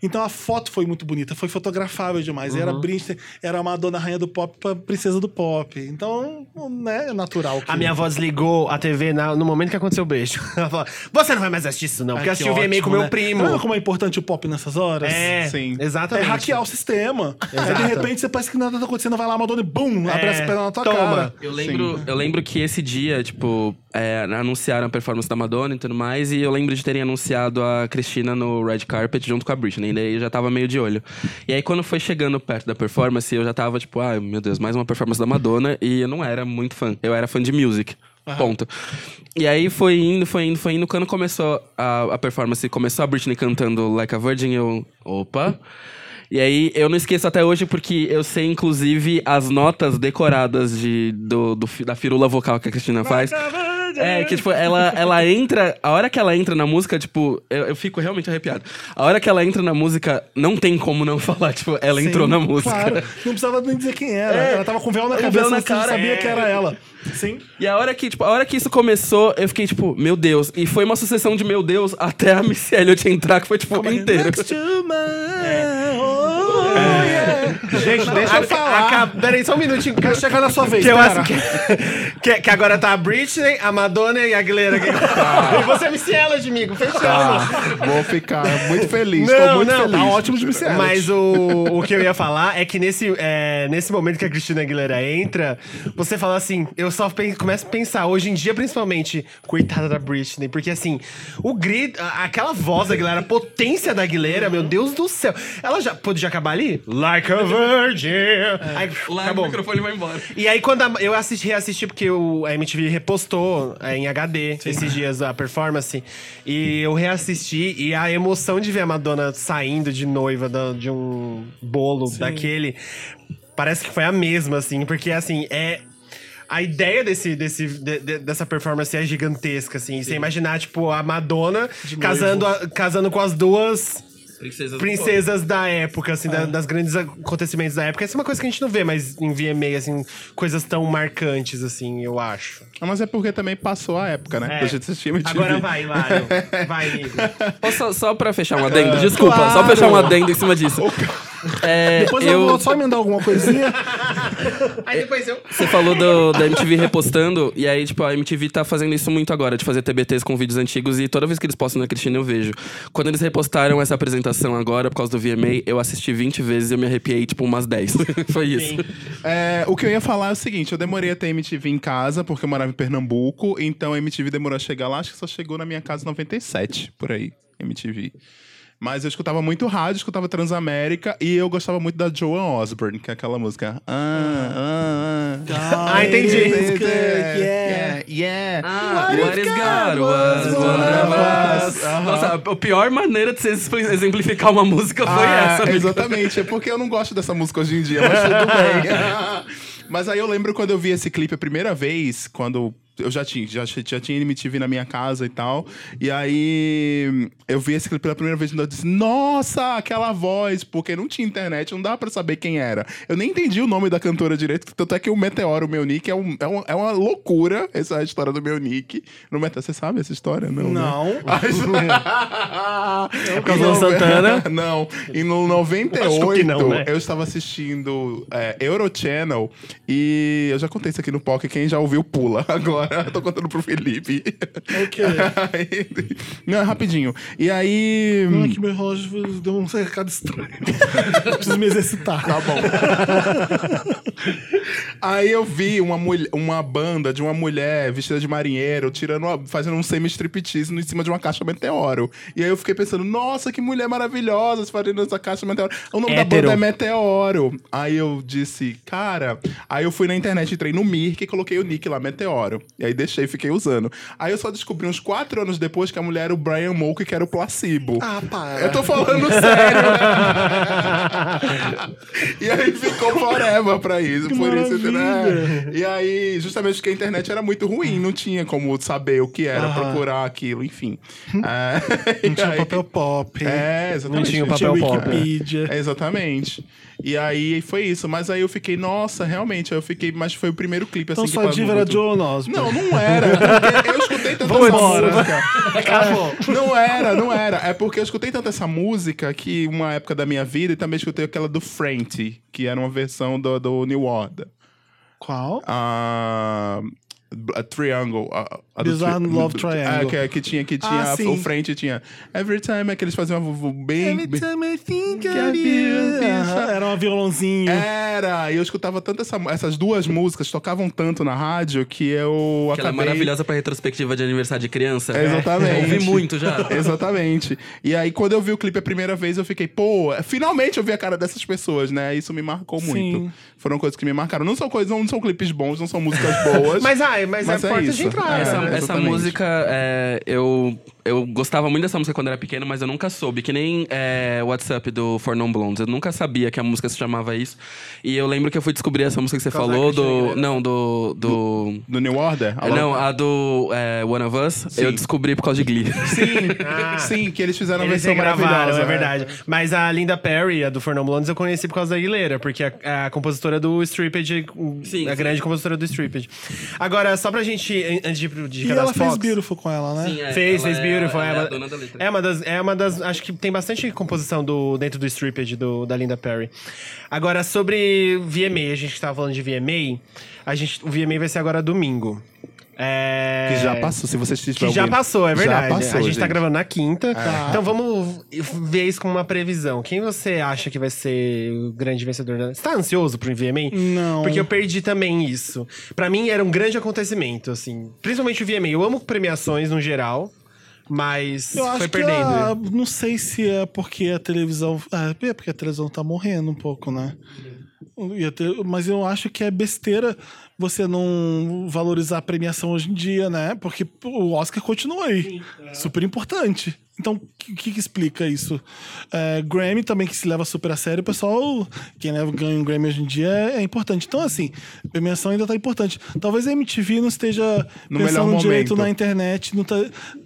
Então a foto foi muito bonita, foi fotografável demais. E era Uhum. Britney, era a Madonna rainha do pop pra princesa do pop. Então, né, é natural. Que... A minha avó desligou a TV na- no momento que aconteceu o beijo. (laughs) Ela falou: Você não vai mais assistir isso, não, porque Ai, assistiu o que VMA com ótimo, meu né? primo. Tá como é importante o pop nessas horas? É, Sim. É exatamente. hackear o sistema. Aí de repente você parece que nada tá acontecendo, vai lá, a Madonna e bum, É, as pernas na tua toma. cara. Eu lembro, eu lembro que esse dia, tipo, é, anunciaram a performance da Madonna e tudo mais, e eu lembro de terem anunciado a Cristina no red carpet junto com a Britney, e daí eu já tava meio de olho. E aí quando foi chegando perto da performance, eu já tava tipo, ai meu Deus, mais uma performance da Madonna, e eu não era muito fã, eu era fã de music. Ponto. E aí foi indo, foi indo, foi indo. Quando começou a, a performance, começou a Britney cantando Like a Virgin, eu. Opa! E aí, eu não esqueço até hoje porque eu sei, inclusive, as notas decoradas de, do, do da firula vocal que a Cristina faz. É, que, tipo, ela, ela entra. A hora que ela entra na música, tipo, eu, eu fico realmente arrepiado. A hora que ela entra na música, não tem como não (laughs) falar, tipo, ela entrou Sim, na música. Claro. Não precisava nem dizer quem era. É. Ela tava com véu na cabeça, véu na cara. sabia É. que era ela. Sim. E a hora que, tipo, a hora que isso começou, eu fiquei, tipo, meu Deus. E foi uma sucessão de meu Deus até a (laughs) Missy Elliott entrar, que foi, tipo, inteiro. Next to oh, yeah. Gente, deixa eu falar. Peraí, só um minutinho. Quero chegar na sua vez, Que eu acho que, (laughs) que, que agora tá a Britney, a Madonna e a Aguilera. aqui. E você é Missy Elliott, amigo. Fechamos. Tá, vou ficar muito feliz. Não, tô muito não, feliz. Tá ótimo de Elliott. Mas o, o que eu ia falar é que nesse, é, nesse momento que a Cristina Aguilera entra, você fala assim, eu só começo a pensar, hoje em dia principalmente, coitada da Britney, porque assim, o grito, aquela voz da Aguilera, a potência da Aguilera, meu Deus do céu. Ela já podia acabar ali? Like a virgin. Aí, Lá acabou. o microfone vai embora. E aí, quando a- eu assisti, reassisti, porque o, a MTV repostou é, em HD esses dias a performance, e eu reassisti, e a emoção de ver a Madonna saindo de noiva da- de um bolo daquele, parece que foi a mesma, assim, porque assim, é. A ideia desse, desse, de- de- dessa performance é gigantesca, assim. Você imaginar, tipo, a Madonna casando, a- casando com as duas Princesas. princesas da época, assim, da- das grandes acontecimentos da época. Essa é uma coisa que a gente não vê mais em VMA, assim, coisas tão marcantes, assim, eu acho. Ah, Mas é porque também passou a época, né? É. Gente assistir. Agora vai, Lário. Vai. Posso Só, só pra fechar um (laughs) adendo? Desculpa, só fechar um adendo em cima disso. (laughs) É, Depois eu... eu, vou só emendar alguma coisinha. Aí depois eu... Você falou do, da MTV repostando, e aí, tipo, a MTV tá fazendo isso muito agora, de fazer TBTs com vídeos antigos, e toda vez que eles postam na Cristina eu vejo. Quando eles repostaram essa apresentação agora, por causa do VMA, eu assisti 20 vezes e eu me arrepiei, tipo, umas 10. (laughs) Foi isso. É, o que eu ia falar é o seguinte: eu demorei a ter MTV em casa, porque eu morava em Pernambuco, então a MTV demorou a chegar lá, acho que só chegou na minha casa em 97, por aí, MTV. Mas eu escutava muito rádio, escutava Transamérica e eu gostava muito da Joan Osborne, que é aquela música. Ah, ah, ah. Ah, entendi. Yeah, yeah. Ah, what is God was one of us. Nossa, a pior maneira de você exemplificar uma música foi Ah, essa. amigo. Exatamente, é porque eu não gosto dessa música hoje em dia, mas tudo bem. (laughs) mas aí eu lembro quando eu vi esse clipe a primeira vez, quando eu já tinha, já, já tinha MTV na minha casa e tal. E aí eu vi esse clipe pela primeira vez e eu disse, nossa, aquela voz, porque não tinha internet, não dava pra saber quem era. Eu nem entendi o nome da cantora direito, tanto é que o Meteoro, o meu nick, é, um, é, um- é uma loucura essa história do meu nick. No Meteoro, você sabe essa história? Não. né? Não. É por causa do Santana? (laughs) Não. E no 98, Lógico que não, né? eu estava assistindo é, Eurochannel e eu já contei isso aqui no POC, quem já ouviu pula. (laughs) Agora eu (laughs) tô contando pro Felipe. Ok. (laughs) Aí- não, é rapidinho. E aí. Não, é que meu relógio deu um recado estranho. (laughs) Preciso me exercitar. Tá bom. Aí eu vi uma, mulher, uma banda de uma mulher vestida de marinheiro tirando uma- fazendo um semi-striptease em cima de uma caixa meteoro. E aí eu fiquei pensando, nossa, que mulher maravilhosa fazendo essa caixa meteoro. O nome da Hétero. banda é Meteoro. Aí eu disse, cara. Aí eu fui na internet, entrei no Mirk e coloquei o nick lá, Meteoro. E aí deixei e fiquei usando. Aí eu só descobri uns quatro anos depois que a mulher era o Brian Molko, que era o placebo. Ah, para. Eu tô falando (laughs) sério. (laughs) e aí ficou forever pra isso. Que por isso, né? E aí, justamente porque a internet era muito ruim, não tinha como saber o que era, Aham. procurar aquilo, enfim. É, Não (laughs) tinha aí- papel pop. É, exatamente. Não tinha o papel pop. Wikipedia. É, exatamente. E aí foi isso. Mas aí eu fiquei, nossa, realmente, eu fiquei, mas foi o primeiro clipe assim Então sua diva era muito. Osborne. Não, não era. Porque eu escutei tanto Vamos essa embora. música. (laughs) Acabou. Não era, não era. É porque eu escutei tanto essa música que uma época da minha vida e também escutei aquela do Franti, que era uma versão do, do New Order. Qual? A, a Triangle. A, a do Love Triangle. É, que, que tinha, que tinha Ah, sim. o Franti tinha. Every time é que eles faziam uma vo- bem. Every bem time I think I Aham, Era um violãozinho. Era, e eu escutava tanto essa, essas duas músicas, tocavam tanto na rádio que eu Que ela é acabei... maravilhosa pra retrospectiva de aniversário de criança. É, exatamente. Eu ouvi muito já. (laughs) Exatamente. E aí, quando eu vi o clipe a primeira vez, eu fiquei, pô, finalmente eu vi a cara dessas pessoas, né? Isso me marcou Sim. muito. Foram coisas que me marcaram. Não são coisas, não são clipes bons, não são músicas boas. (laughs) Mas, ai, mas, Mas é é porta isso. de entrada. É, Essa, né? Essa música, é, eu, eu gostava muito dessa música quando era pequeno, mas eu nunca soube. Que nem é, WhatsApp do For Non Blondes. Eu nunca sabia que a música se chamava isso. E eu lembro que eu fui descobrir essa música que você causa falou, do. Não, do. do Do New Order? é, não, a do é, One of Us, Sim. eu descobri por causa de Glee. (laughs) Sim, Ah. sim, que eles fizeram a versão maravilhosa. é verdade. Mas a Linda Perry, a do Fernão Blondes, eu conheci por causa da Aguilera, porque é a, a compositora do Stripped, Sim, a sim. grande compositora do Stripped. Agora, só pra gente, an- antes de ir pro E ela fez Fox, Beautiful com ela, né? Sim, é, Fez, ela fez é- Beautiful. ela É, é a uma- dona da letra. é uma das. É uma das. Acho que tem bastante composição do, dentro do Stripped do, da Linda Perry. Agora, sobre VMA, a gente tava falando de VMA. A gente, o VMA vai ser agora domingo. É... Que já passou, se vocês estiverem Que já passou, é verdade. Já passou, a gente, tá gente. gravando na quinta. Então vamos ver isso com uma previsão. Quem você acha que vai ser o grande vencedor? da- Você tá ansioso pro VMA? Não. Porque eu perdi também isso. Pra mim era um grande acontecimento, assim. Principalmente o VMA. Eu amo premiações no geral, mas Eu acho foi que perdendo. a- não sei se é porque a televisão. Ah, é porque a televisão tá morrendo um pouco, né? Te- Mas eu acho que é besteira você não valorizar a premiação hoje em dia, né? Porque o Oscar continua aí. Super importante. Então, o que, que explica isso? É, Grammy também, que se leva super a sério, o pessoal, quem leva, ganha um Grammy hoje em dia é, é importante. Então, assim, a premiação ainda tá importante. Talvez a MTV não esteja No pensando direito na internet. tá-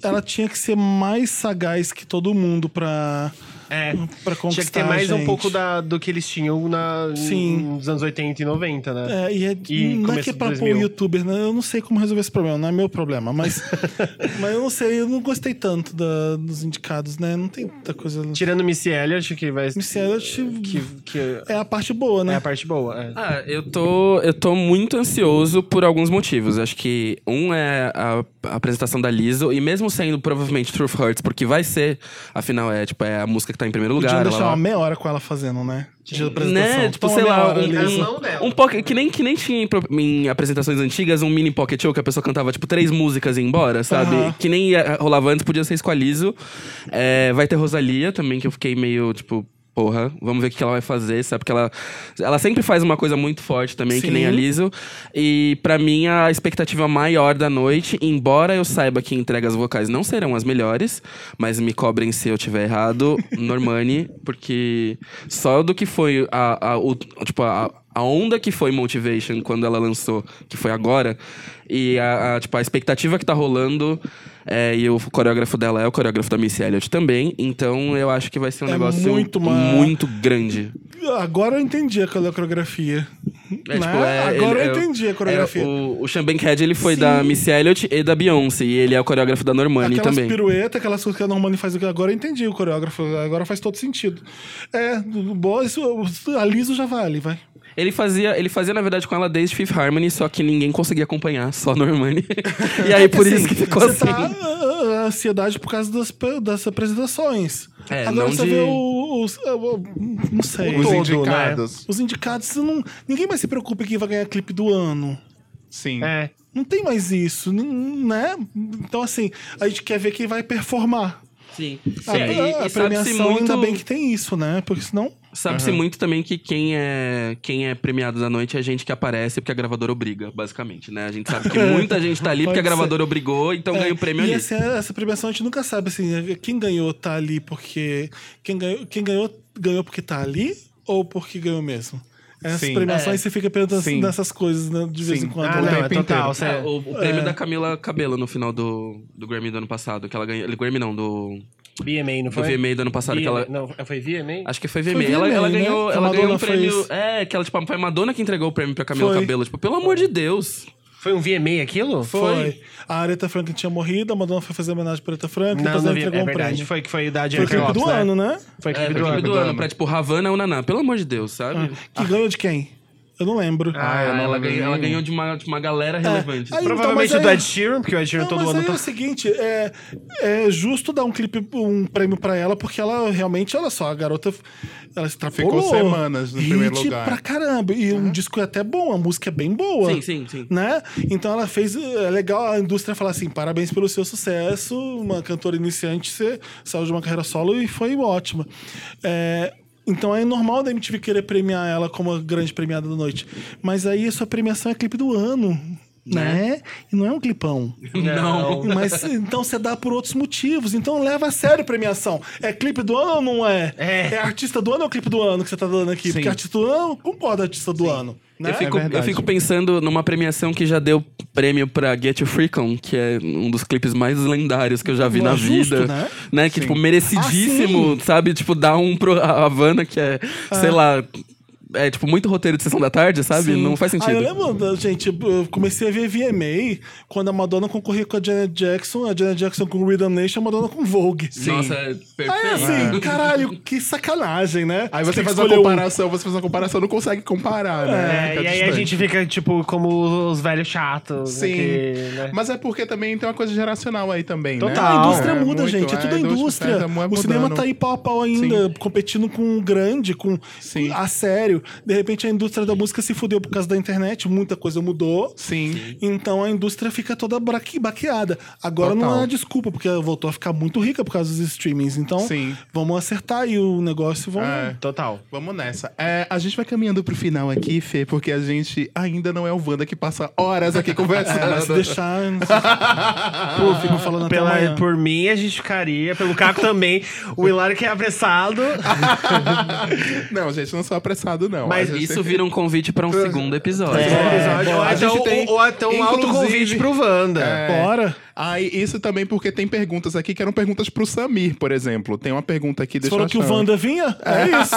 ela tinha que ser mais sagaz que todo mundo pra, É. pra conquistar Tinha que ter mais um pouco da, do que eles tinham na, Sim. nos anos 80 e 90, né? É, e, é, E não é que é pra pôr 2000. o youtuber, né? Eu não sei como resolver esse problema, não é meu problema. Mas, (laughs) mas eu não sei, eu não gostei tanto da- dos indicados, né? Não tem muita coisa. Tirando Missy Elliott, que vai. Missy Elliott Que, que é a parte boa, né? é a parte boa. é. Ah, eu tô, eu tô muito ansioso por alguns motivos. Acho que um é a, a apresentação da Lizzo, e mesmo sendo provavelmente Truth Hurts, porque vai ser, afinal, é, tipo, é a música que tá em primeiro lugar. Podiam ela deixar lá- uma meia hora com ela fazendo, né? De apresentação. né? Tipo, sei lá, um, um, um pocket, que nem, que nem tinha em, em apresentações antigas, um mini pocket show que a pessoa cantava, tipo, três músicas e ia embora, sabe? Que nem ia- rolava antes, podia ser Lizzo. É, vai ter Rosalia também, que eu fiquei meio, tipo... Porra, vamos ver o que ela vai fazer, sabe? Porque ela, ela sempre faz uma coisa muito forte também, que Sim. nem a Lizzo. E pra mim, a expectativa maior da noite, embora eu saiba que entregas vocais não serão as melhores, mas me cobrem se eu tiver errado, (laughs) Normani, porque só do que foi a, a- o, tipo, a, a onda que foi Motivation quando ela lançou, que foi agora, e a, a, tipo, a expectativa que tá rolando. é, e o coreógrafo dela é o coreógrafo da Missy Elliott também. Então eu acho que vai ser um É negócio muito uma- muito grande. Agora eu entendi a coreografia. É, tipo, Né? é- Agora ele- eu é- entendi a coreografia. É, o, o Sean Bankhead, ele foi Sim. da Missy Elliott e da Beyoncé. E ele é o coreógrafo da Normani Aquelas também. piruetas, aquelas coisas que a Normani faz aqui, agora eu entendi o coreógrafo, agora faz todo sentido. É, boa, isso, a liso já vale, vai. Ele fazia, ele fazia, na verdade, com ela desde Fifth Harmony, só que ninguém conseguia acompanhar, só Normani. (laughs) e aí, por isso que ficou você assim. tá ah, ansiedade por causa das, das apresentações. É, Agora não você de- vê os, não sei. Os todo, indicados. Os indicados, não, ninguém mais se preocupa quem vai ganhar clipe do ano. Sim. É. Não tem mais isso, né? Então, assim, a gente quer ver quem vai performar. Sim. A, É, a- a premiação muito, ainda bem que tem isso, né? Porque senão. sabe-se muito também que quem é, quem é premiado da noite é gente que aparece porque a gravadora obriga, basicamente, né? A gente sabe que muita gente tá ali (laughs) porque a Pode ser. gravadora obrigou, então ganha o prêmio e ali. essa, essa premiação a gente nunca sabe assim, quem ganhou tá ali porque. Quem ganhou, quem ganhou, ganhou porque tá ali ou porque ganhou mesmo? Essas Sim. premiações É. você fica perguntando Sim. nessas coisas né, de vez Sim. em quando. Ah, O não, é total. É, o, o prêmio É. da Camila Cabelo no final do, do Grammy do ano passado, que ela ganhou. Grammy não, do, VMA, não do foi? VMA do ano passado, que ela. Não, foi VMA? Acho que foi Foi VMA. Ela, ela VMA, né? ganhou, ela ganhou um prêmio. fez. É, que ela, tipo, foi a Madonna que entregou o prêmio pra Camila Foi. Cabelo. Tipo, pelo amor de Deus. Foi um VMA aquilo? Foi. A Aretha Franklin tinha morrido, a Madonna foi fazer homenagem pra Aretha Franklin, Não, depois não vi. entregou É um verdade. prêmio. Foi que foi da Foi o Jennifer clipe do né? ano, né? Foi É, clipe foi do o clipe ano. do do ano, ano. pra, tipo, Havana ou Naná. Pelo amor de Deus, sabe? Que ganhou de quem? Eu não lembro. Ah, eu não ela, lembro ganhou, ela ganhou de uma, de uma galera relevante. Aí- Provavelmente Então, do aí- Ed Sheeran, porque o Ed Sheeran Não, todo mas ano aí é tá... o seguinte, é, é justo dar um clipe, um prêmio pra ela, porque ela realmente, olha só, a garota, ela extrapolou. Ficou semanas no Hit primeiro lugar. pra caramba. E um disco é até bom, a música é bem boa. Sim, sim, sim. Né? Então ela fez. É legal a indústria falar assim: parabéns pelo seu sucesso. Uma cantora iniciante, você saiu de uma carreira solo e foi ótima. É, então é normal da MTV querer premiar ela como a grande premiada da noite. Mas aí a sua premiação é clipe do ano. Né? E não é um clipão. Não. Mas então você dá por outros motivos. Então leva a sério a premiação. É clipe do ano ou não é? É. artista do ano ou clipe do ano que você tá dando aqui? Sim. Porque artista do ano concorda artista do ano. Né? Eu fico, É eu fico pensando numa premiação que já deu prêmio pra Get You Freakon, que é um dos clipes mais lendários que eu já vi Não, na é justo, vida. né? Que, tipo, merecidíssimo, Ah, sabe? Tipo, dar um pro Havana, que é, sei lá. É, tipo, muito roteiro de sessão da tarde, sabe? Sim. Não faz sentido. Ah, eu lembro, gente, eu comecei a ver VMA quando a Madonna concorria com a Janet Jackson, a Janet Jackson com Rhythm Nation, a Madonna com Vogue. Nossa, é perfeito. Aí assim, caralho, que sacanagem, né? Aí você que faz uma escolher um. comparação, você faz uma comparação, não consegue comparar, né? É, Fica e aí a gente fica, tipo, como os velhos chatos. Sim. que, né? Mas é porque também tem uma coisa geracional aí também, né? Total. A indústria É, muda, muito, gente. É tudo a a indústria. indústria tá o cinema tá aí pau a pau ainda, competindo com o grande, com Sim. a sério. De repente a indústria da música se fudeu por causa da internet, muita coisa mudou. Sim. Então a indústria fica toda baqueada. Agora Total. não é desculpa, porque ela voltou a ficar muito rica por causa dos streamings. Então Sim. vamos acertar aí o negócio e vamos. É. Total. Vamos nessa. É, a gente vai caminhando pro final aqui, Fê, porque a gente ainda não é o Wanda que passa horas aqui (laughs) É, conversando. mas se deixar. (laughs) Pô, fico falando até amanhã. por mim, a gente ficaria. Pelo Caco também. O Hilário que é apressado. (laughs) não, gente, não sou apressado, não. Mas Isso tem- vira um convite pra um segundo episódio. É, bom, ou, até um, tem, ou até um inclusive- autoconvite pro Wanda. É. Bora. Ah, e isso também porque tem perguntas aqui que eram perguntas pro Samir, por exemplo. Tem uma pergunta aqui, Você deixa falou que o. Wanda vinha? É isso.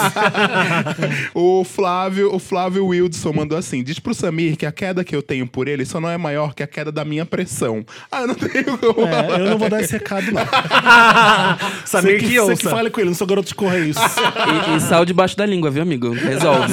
(laughs) O Flávio, o Flávio Wildson mandou assim: diz pro Samir que a queda que eu tenho por ele só não é maior que a queda da minha pressão. Ah, eu não tenho (laughs) como. É, eu não vou dar esse recado, não. (laughs) Samir Você que, que, você ouça. que fale com ele, não sou garoto de correios. E, e sal debaixo da língua, viu, amigo? Resolve.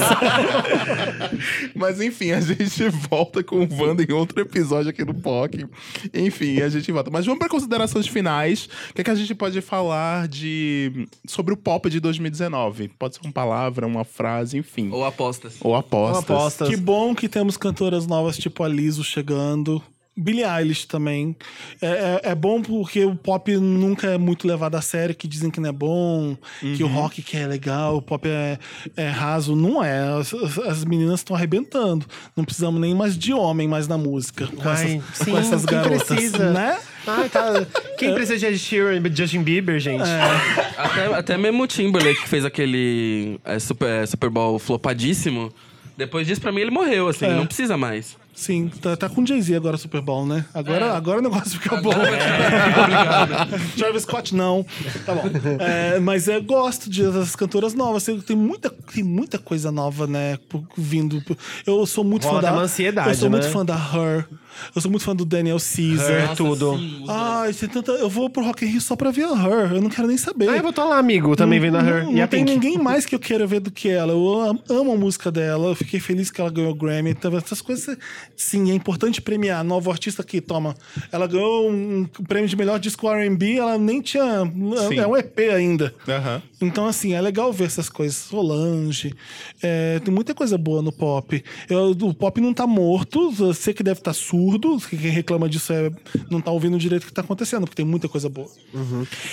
Mas enfim, a gente volta com o Wanda em outro episódio aqui no POC. Enfim, a gente volta. Mas vamos para considerações finais. O que, é que a gente pode falar de sobre o pop de 2019? Pode ser uma palavra, uma frase, enfim. Ou, Ou apostas. apostas. Ou apostas. que bom que temos cantoras novas, tipo a Liso, chegando. Billie Eilish também. É, é, é bom porque o pop nunca é muito levado a sério, que dizem que não é bom, que o Uhum. rock que é legal, o pop é, é raso. Não é. As, as- as meninas estão arrebentando. Não precisamos nem mais de homem mais na música. Com, Ai, essas, sim, com essas garotas. precisa? Né? Ai, tá. Quem precisa de Ed Sheeran e Justin Bieber, gente? Até, até mesmo o Timberlake, que fez aquele é, super, é, Super Bowl flopadíssimo, Depois disso, pra mim, ele morreu, assim, É. não precisa mais. Sim, tá, tá com Jay-Z agora Super Bowl, né? Agora, agora o negócio fica bom. (laughs) Travis Scott, não. Tá bom. É, mas eu gosto de, das cantoras novas. Tem, muita, tem muita coisa nova, né? Vindo. Eu sou muito Rola fã da. ansiedade, eu sou muito né? fã da Her. Eu sou muito fã do Daniel Caesar. É tudo. Ai, tem tanta. Eu vou pro Rock in Rio só pra ver a Her. Eu não quero nem saber. Ah, eu vou estar lá, amigo, também vendo a Her. Não, e não a tem Pink. ninguém mais que eu queira ver do que ela. Eu am- amo a música dela. Eu fiquei feliz que ela ganhou o Grammy. Então, essas coisas, sim, é importante premiar. Novo artista aqui, toma. Ela ganhou um prêmio de melhor disco R&B. Ela nem tinha... Sim. É um EP ainda. Aham. Então, assim, é legal ver essas coisas. Solange. é, tem muita coisa boa no pop. Eu- o pop não tá morto. Você que deve estar surdo. Quem reclama disso é, não tá ouvindo direito o que tá acontecendo, porque tem muita coisa boa.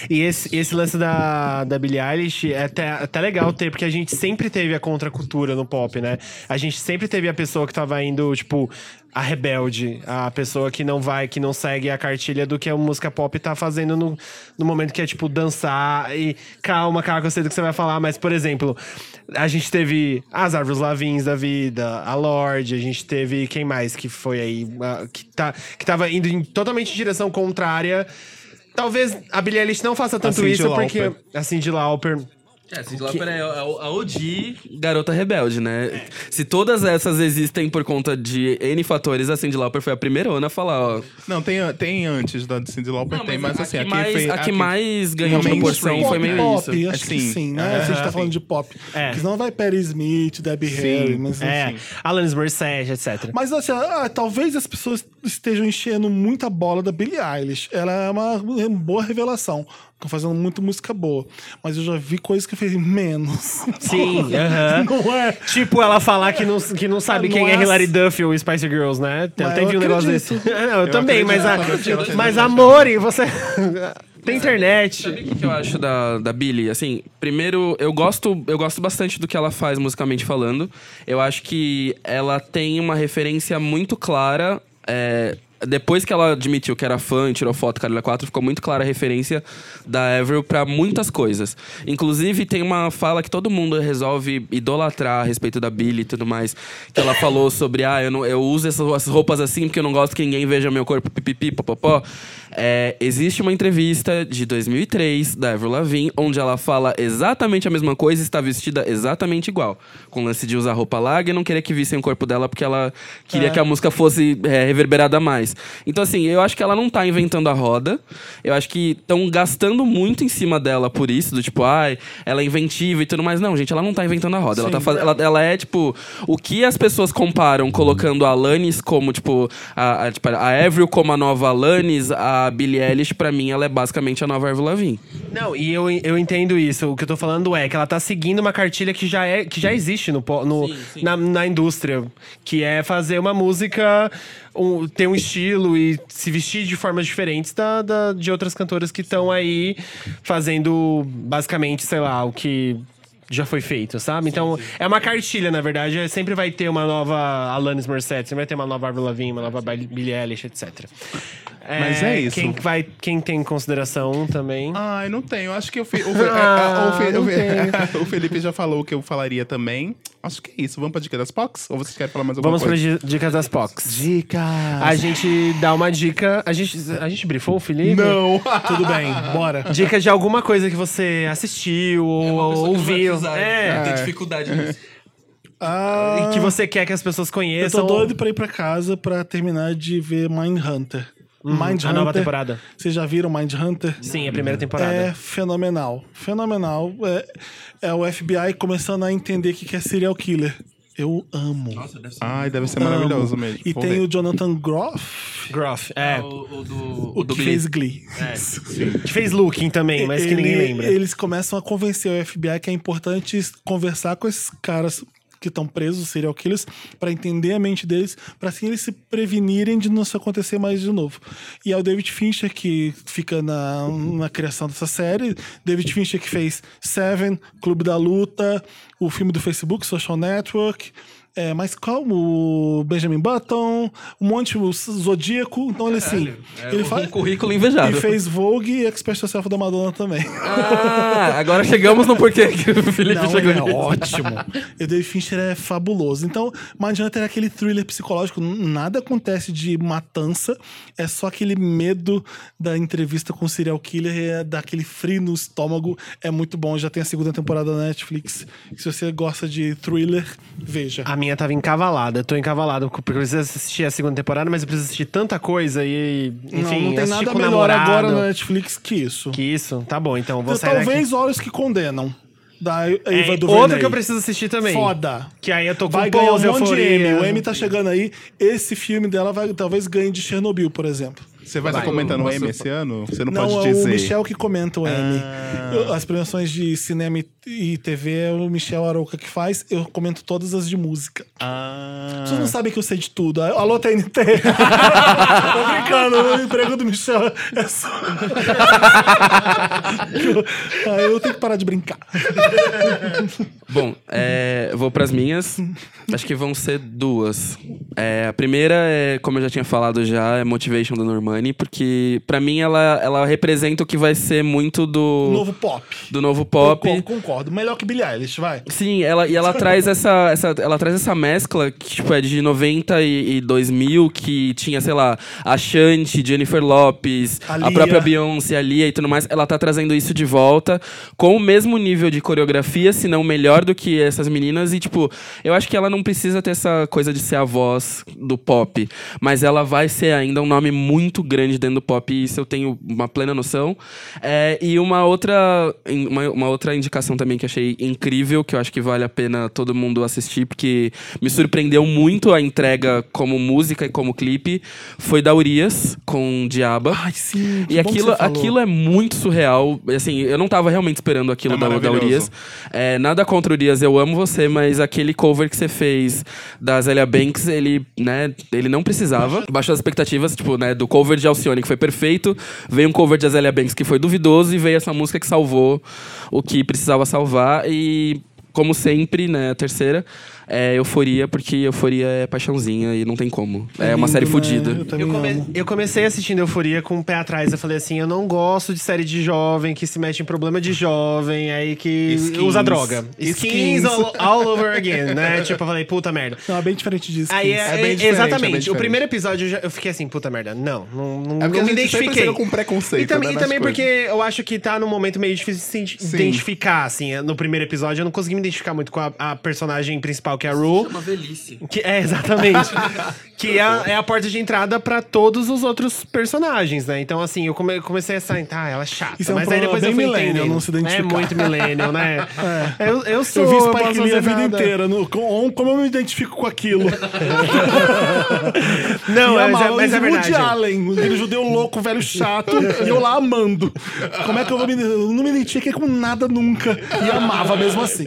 E esse, esse lance da, da Billie Eilish é até, até legal ter, porque a gente sempre teve a contracultura no pop, né? A gente sempre teve a pessoa que tava indo, tipo, a rebelde, a pessoa que não vai, que não segue a cartilha do que a música pop tá fazendo no, no momento que é, tipo, dançar e calma, calma, que eu sei do que você vai falar, mas, por exemplo, a gente teve as Árvores Lavins da vida, a Lorde, a gente teve quem mais que foi aí, que, tá, que tava indo em totalmente em direção contrária. Talvez a Billie Eilish não faça tanto isso, porque Lauper. a Cyndi Lauper. É, Cyndi Lauper é a, a OG garota rebelde, né? Se todas essas existem por conta de N fatores, a Cyndi Lauper foi a primeira a falar, ó. Não, tem, tem antes da Cyndi Lauper, Não, tem, mas mas assim, a aqui que mais, foi- a que aqui- mais ganhou proporção foi meio pop, isso. acho que Sim. sim, né? Aham, Se a gente tá sim. falando de pop. É. Porque senão vai Perry Smith, Debbie Harry, mas É. Alanis Morissette, etc. Mas assim, ah, talvez as pessoas estejam enchendo muita bola da Billie Eilish. Ela é uma, uma boa revelação. Fazendo muita música boa. Mas eu já vi coisas que fez menos. Sim, (laughs) aham. Não é? Tipo, ela falar que não, que não sabe Ah, quem é nossa. Hilary Duff ou Spice Girls, né? Tem, Mas tem eu vi um negócio desse. (laughs) Não, eu, também, mas, a, mas amor, e você. (laughs) tem internet. Sabe o que, eu acho da, da Billie? Assim, primeiro, eu gosto, eu gosto bastante do que ela faz musicalmente falando. Eu acho que ela tem uma referência muito clara. é, depois que ela admitiu que era fã e tirou foto Carolina 4, ficou muito clara a referência da Avril pra muitas coisas. Inclusive, tem uma fala que todo mundo resolve idolatrar a respeito da Billie e tudo mais. Que ela falou sobre, ah, eu, não, eu uso essas roupas assim porque eu não gosto que ninguém veja meu corpo pipipi, popopó. É, existe uma entrevista de 2003 da Avril Lavigne onde ela fala exatamente a mesma coisa e está vestida exatamente igual. Com o lance de usar roupa larga e não querer que vissem o corpo dela porque ela queria que a música fosse é, reverberada mais. Então, assim, eu acho que ela não tá inventando a roda. Eu acho que estão gastando muito em cima dela por isso, do tipo, ai, ela é inventiva e tudo mais. Não, gente, ela não tá inventando a roda. Ela, tá faz... ela, ela é, tipo, o que as pessoas comparam colocando a Alanis como, tipo, a, a, tipo, a Avril como a nova Alanis, a Billie Eilish, pra mim, ela é basicamente a nova Avril Lavigne. Não, e eu, eu entendo isso. O que eu tô falando é que ela tá seguindo uma cartilha que já, é, que já existe no, no, Sim, sim. Na, na indústria. Que é fazer uma música, um, ter um estilo e se vestir de formas diferentes da, da- de outras cantoras que estão aí fazendo, basicamente, sei lá, o que já foi feito, sabe? Então, é uma cartilha, na verdade. É, Sempre vai ter uma nova Alanis Morissette, sempre vai ter uma nova Avril Lavigne, uma nova Billie Eilish, etc. Mas é isso. Quem, vai, quem tem em consideração também... Ai, não tenho. Acho que o, Fe- o, Fe- (laughs) Ah, o Fe- não o Fe- (laughs) o Felipe já falou o que eu falaria também. Acho que é isso. Vamos pra dica das POCs? Ou vocês querem falar mais alguma Vamos para coisa? dicas das POCs. Dicas. A gente dá uma dica. A gente, a gente brifou o Felipe? Não. Tudo bem, bora. Dica de alguma coisa que você assistiu ou ouviu. É. Tem dificuldade nisso. Ah, E que você quer que as pessoas eu conheçam. tô doido pra ir pra casa pra terminar de ver Mindhunter. Mind a nova temporada. Vocês já viram Mindhunter? Sim, a primeira temporada. É fenomenal. Fenomenal. É, é o FBI começando a entender o que que é serial killer. Eu amo. Nossa, deve ser. Ai, deve ser Amo. maravilhoso mesmo. E Vou tem ver. o Jonathan Groff, Groff. É. o, o do, o, do que Glee. fez Glee. (laughs) Que fez Looking também, mas que ninguém Ele- lembra. Eles começam a convencer o FBI que é importante conversar com esses caras que estão presos, serial killers, pra entender a mente deles, pra assim eles se prevenirem de não isso acontecer mais de novo. E é o David Fincher que fica na, na criação dessa série. David Fincher que fez Seven, Clube da Luta, o filme do Facebook, Social Network. É, mais calmo, o Benjamin Button, um monte, o Zodíaco. Então ele assim. É ele um faz. currículo E invejável. fez Vogue e Expert Yourself da Madonna também. Ah, agora chegamos no porquê que o (laughs) Felipe Não, chegou ele é ótimo. E o David Fincher é fabuloso. Então, Mindhunter é aquele thriller psicológico. Nada acontece de matança. É só aquele medo da entrevista com o serial killer. É daquele frio no estômago. É muito bom. Já tem a segunda temporada na Netflix. Se você gosta de thriller, veja. A minha tava encavalada. Eu tô encavalado porque eu preciso assistir a segunda temporada, mas eu preciso assistir tanta coisa e. Enfim, não, não tem nada melhor namorado. agora na Netflix que isso. Que isso? Tá bom, então vou sair Talvez daqui. Olhos que Condenam. Da Eva É, do outro que eu preciso assistir também. Foda. Que aí eu tô com Vai ganhar um monte de. Emmy. O Emmy tá chegando aí. Esse filme dela vai talvez ganhe de Chernobyl, por exemplo. Você vai, Vai. estar comentando o M esse ano? Você não, Não, pode é dizer. o Michel que comenta o Emmy. Ah. As premiações de cinema e- e TV é o Michel Arouca que faz. Eu comento todas as de música. Ah. Vocês não sabem que eu sei de tudo. Alô, TNT. (laughs) Tô brincando, o emprego do Michel é só. (laughs) Aí eu tenho que parar de brincar. Bom, é, vou pras minhas. Acho que vão ser duas. É, a primeira é, como eu já tinha falado já, é Motivation da Normani, porque pra mim ela, ela representa o que vai ser muito do Novo pop. do novo pop. Concordo, concordo. Melhor que Billie Eilish, vai. Sim, ela, e ela traz essa, essa, ela traz essa mescla que tipo, é de 90 e, e 2000, que tinha, sei lá, a Shanti, Jennifer Lopes, A a, própria Beyoncé, a Lia e tudo mais. Ela tá trazendo isso de volta com o mesmo nível de coreografia, se não melhor do que essas meninas. E, tipo, eu acho que ela não precisa ter essa coisa de ser a voz do pop, mas ela vai ser ainda um nome muito grande dentro do pop, e isso eu tenho uma plena noção. É, e uma outra, uma, uma outra indicação também que achei incrível, que eu acho que vale a pena todo mundo assistir, porque me surpreendeu muito a entrega como música e como clipe, foi da Urias, com Diaba. Ai, sim. E aquilo, aquilo é muito surreal. Assim, eu não tava realmente esperando aquilo É da, da. Urias. É, nada contra o Urias, eu amo você, mas aquele cover que você fez da Zélia Banks, ele, né, ele não precisava. Baixou as expectativas, tipo, né, do cover de Alcione, que foi perfeito. Veio um cover de Zélia Banks que foi duvidoso e veio essa música que salvou o que precisava salvar. E, como sempre, né, a terceira é Euforia, porque Euforia é paixãozinha e não tem como. É, uma lindo, série né? fodida. Eu Eu, come- eu comecei assistindo Euforia com o pé atrás. Eu falei assim: eu não gosto de série de jovem que se mete em problema de jovem, aí que Skins. usa droga. Skins. Skins all, (laughs) all over again, né? tipo, eu falei, puta merda. Não, é bem diferente disso. Aí é, É bem é- é exatamente. bem o primeiro episódio eu, já- eu fiquei assim, puta merda. Não, não, não, É porque não me identifiquei. com preconceito, E, também- né, e também coisas. porque eu acho que tá num momento meio difícil de se Sim. identificar, assim. No primeiro episódio eu não consegui me identificar muito com a, a personagem principal, que é a Rue. uma velhice. Que, é, exatamente. (laughs) que é, a- é a porta de entrada pra todos os outros personagens, né? Então, assim, eu come- comecei a sair, tá, ela é chata. Isso é um mas aí depois eu fui millennial, não se identificar. É muito millennial, né? (laughs) Eu, eu sou. Eu vi Spike Lee a vida nada. inteira. No, com- como eu me identifico com aquilo? (laughs) Não, e mas, é, mas é Woody verdade. Allen, aquele judeu louco, velho chato, e eu lá amando. Como é que eu vou me... Eu não me identifiquei com nada nunca. E amava mesmo assim.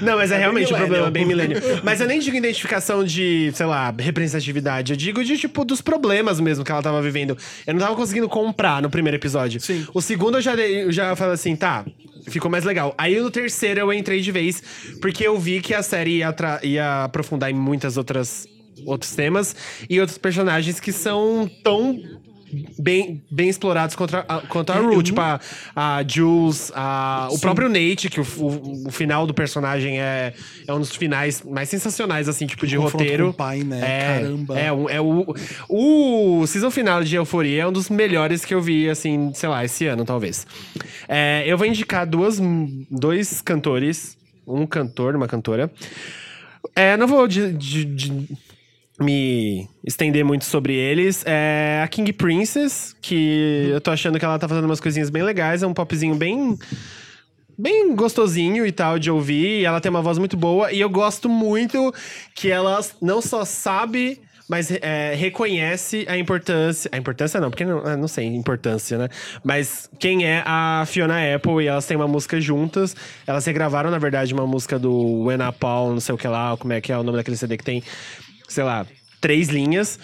Não, mas é realmente um millennial. problema bem milênio. Mas eu nem digo identificação de, sei lá, representatividade. Eu digo de, tipo, dos problemas mesmo que ela tava vivendo. Eu não tava conseguindo comprar no primeiro episódio. Sim. O segundo eu já, dei- eu já falei assim, tá, ficou mais legal. Aí no terceiro eu entrei de vez, porque eu vi que a série ia, ia aprofundar em muitas outras outros temas e outros personagens que são tão bem, bem explorados contra a, quanto a Rue. Tipo, a, a Jules, a, o próprio Nate, que o, o- o final do personagem é, é um dos finais mais sensacionais, assim, tipo, de roteiro. com o pai, né? É, Caramba. É, um- é o, o season final de Euforia é um dos melhores que eu vi, assim, sei lá, esse ano, talvez. É, eu vou indicar duas, dois cantores, um cantor, uma cantora. É, não vou de- de- de me estender muito sobre eles. É a King Princess, que eu tô achando que ela tá fazendo umas coisinhas bem legais. É um popzinho bem. Bem gostosinho e tal de ouvir. E ela tem uma voz muito boa. E eu gosto muito que ela não só sabe. Mas é, reconhece a importância. A importância não, porque não, ah, não sei, importância, né? Mas quem é a Fiona Apple e elas têm uma música juntas. Elas regravaram, na verdade, uma música do When a Paul, não sei o que lá, como é que é o nome daquele CD que tem sei lá, três linhas.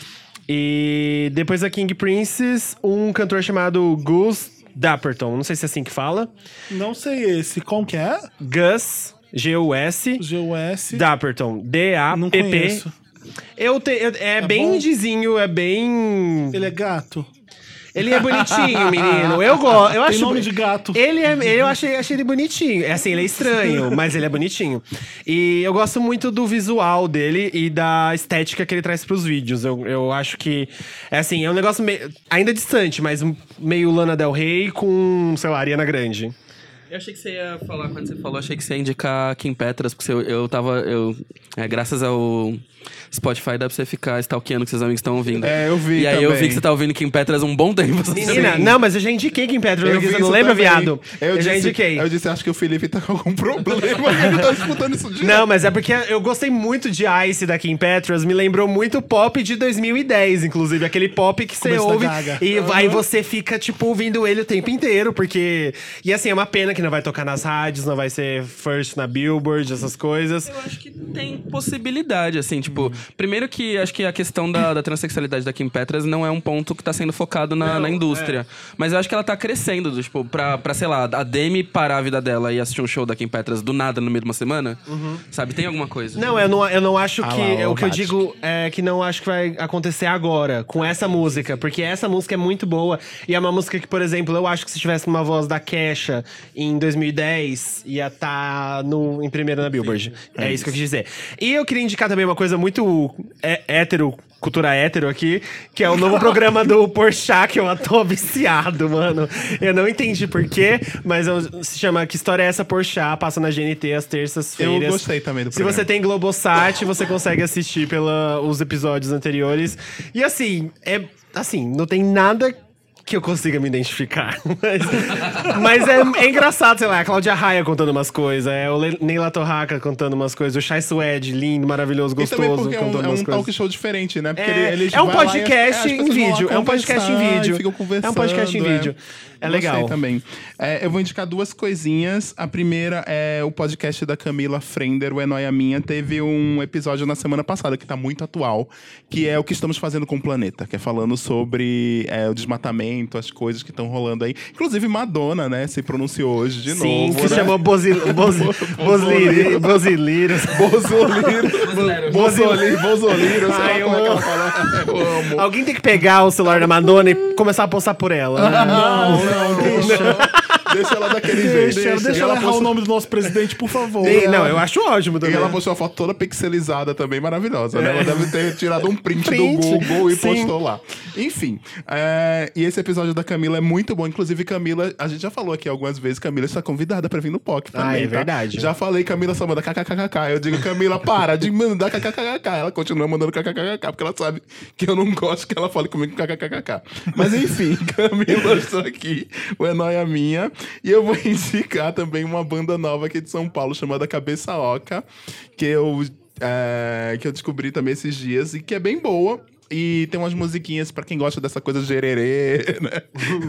E depois da King Princess, um cantor chamado Gus Dapperton. Não sei se é assim que fala. Não sei esse. Como que é? Gus G-U-S. GUS. Dapperton. D-A-P-P. Eu te, eu- é, bem bom? indizinho, é bem. Ele é gato. Ele é bonitinho, menino. Eu gosto. Eu Tem acho. nome de gato. Ele é, eu achei, achei ele bonitinho. É assim, ele é estranho, (laughs) mas ele é bonitinho. E eu gosto muito do visual dele e da estética que ele traz pros vídeos. Eu, eu acho que é assim, é um negócio meio, ainda distante, mas meio Lana Del Rey com, sei lá, Ariana Grande. Eu achei que você ia falar, quando você falou, achei que você ia indicar Kim Petras, porque eu, eu tava. Eu, é, graças ao Spotify dá pra você ficar stalkeando que seus amigos estão ouvindo. É, eu vi E aí eu também. vi que você tá ouvindo Kim Petras um bom tempo. Menina, não, mas eu já indiquei Kim Petras, Eu você vi não lembra, viado? Eu, já disse- indiquei. Eu disse, acho que o Felipe tá com algum problema. ele tá disputando isso de Não, mas é porque eu gostei muito de Ice da Kim Petras, me lembrou muito pop de 2010, inclusive, aquele pop que você ouve e aí você fica tipo ouvindo ele o tempo inteiro, porque e assim, é uma pena que não vai tocar nas rádios, não vai ser first na Billboard, essas coisas. Eu acho que tem possibilidade, assim, tipo, primeiro que acho que a questão da, da transexualidade da Kim Petras não é um ponto que tá sendo focado na, na indústria. Mas eu acho que ela tá crescendo, do, tipo, pra, pra, sei lá, a Demi parar a vida dela e assistir um show da Kim Petras do nada no meio de uma semana, sabe? Tem alguma coisa. Não, eu não, eu não acho Ah que. lá, ó, o que eu digo é que não acho que vai acontecer agora, com essa música. Porque essa música é muito boa. E é uma música que, por exemplo, eu acho que se tivesse uma voz da Kesha em 2010, ia estar no, em primeiro na Billboard. é, isso que eu quis dizer. E eu queria indicar também uma coisa muito é, hétero. Cultura hétero aqui, que é o novo programa do Porchat, que eu tô viciado, mano. Eu não entendi porquê, mas eu- se chama Que História é essa Porchat? Passa na GNT às terças-feiras. Eu gostei também do Se programa. você tem Globosat, você consegue assistir pelos episódios anteriores. E assim, é assim, não tem nada que eu consiga me identificar. (laughs) Mas, mas é, é engraçado, sei lá, a Cláudia Raia contando umas coisas, é o Le- Neila Torraca contando umas coisas, o Chai Suede, lindo, maravilhoso, E também gostoso, porque é um, é um talk show diferente, né? Porque É, ele- eles é um vai lá e as- podcast as em vídeo, é um podcast em vídeo. É um podcast em vídeo. É legal. também. É, eu vou indicar duas coisinhas. A primeira é o podcast da Camila Frender, o É Noia Minha. Teve um episódio na semana passada que tá muito atual, que é o que estamos fazendo com o planeta, que é falando sobre é, o desmatamento, as coisas que estão rolando aí. Inclusive, Madonna, né, se pronunciou hoje de Sim, novo. que se né? chamou Bozi- (laughs) Bozi- Bozili- Boziliros. Bozoliro. Bozoliro. Bozoliro. sei lá Ai, eu é amo. Eu amo. Alguém tem que pegar o celular da Madonna e começar a postar por ela. né? (laughs) Não, não, deixa. Deixa ela daquele jeito. Deixa, deixa, E ela errar o nome do nosso presidente, por favor. E- não, eu acho ótimo E também. ela postou a foto toda pixelizada também, maravilhosa, né? Ela deve ter tirado um print, Print, do Google e sim. postou lá. Enfim, é, e esse episódio da Camila é muito bom. Inclusive, Camila, a gente já falou aqui algumas vezes, Camila está convidada pra vir no POC também, Ah, é tá? verdade. Já falei, Camila só manda kkkk. Eu digo, Camila, para de mandar kkkk. Ela continua mandando kkkk, porque ela sabe que eu não gosto que ela fale comigo com kkkk. Mas enfim, (laughs) Camila está aqui, o É Nóia Minha. E eu vou (laughs) indicar também uma banda nova aqui de São Paulo, chamada Cabeça Oca, que eu, é, que eu descobri também esses dias e que é bem boa. E tem umas musiquinhas pra quem gosta dessa coisa gererê, (laughs) né?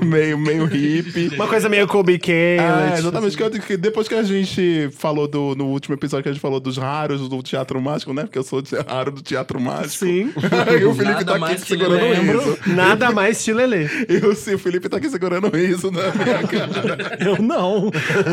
meio, meio hippie. Uma coisa meio Kobe Kay. É, exatamente. Que eu- que depois que a gente falou do, no último episódio que a gente falou dos raros do teatro mágico, né? Porque eu sou raro do teatro mágico. Sim. (laughs) e o Felipe Nada tá aqui segurando lembro. isso. Nada mais te lelê. E o, sim, o Felipe tá aqui segurando isso na minha (laughs) cara. Eu não.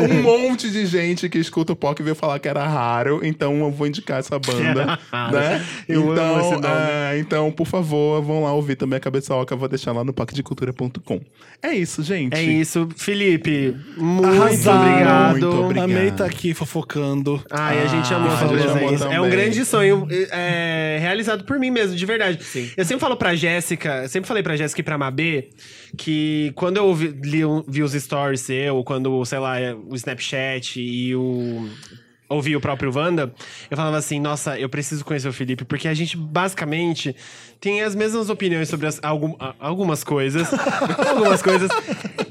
um monte de gente que escuta o POC veio falar que era raro, então eu vou indicar essa banda, né? Eu amo então, esse nome. é, então, por favor, vão lá ouvir também a Cabeça Oca, eu vou deixar lá no pacdecultura.com. É isso, gente. É isso. Felipe, muito Arrasaram. obrigado. Muito obrigado. Amei tá aqui fofocando. Ai, a gente amou Ah, sua a gente amou. É um grande sonho é, realizado por mim mesmo, de verdade. Eu sempre falo pra Jéssica, eu sempre falei pra Jéssica e pra Mabê que quando eu vi, li- vi os stories seu, quando, sei lá, o Snapchat e o. Ouvi o próprio Wanda, eu falava assim: nossa, eu preciso conhecer o Felipe, porque a gente basicamente tem as mesmas opiniões sobre as- algum- algumas coisas. (laughs) algumas coisas.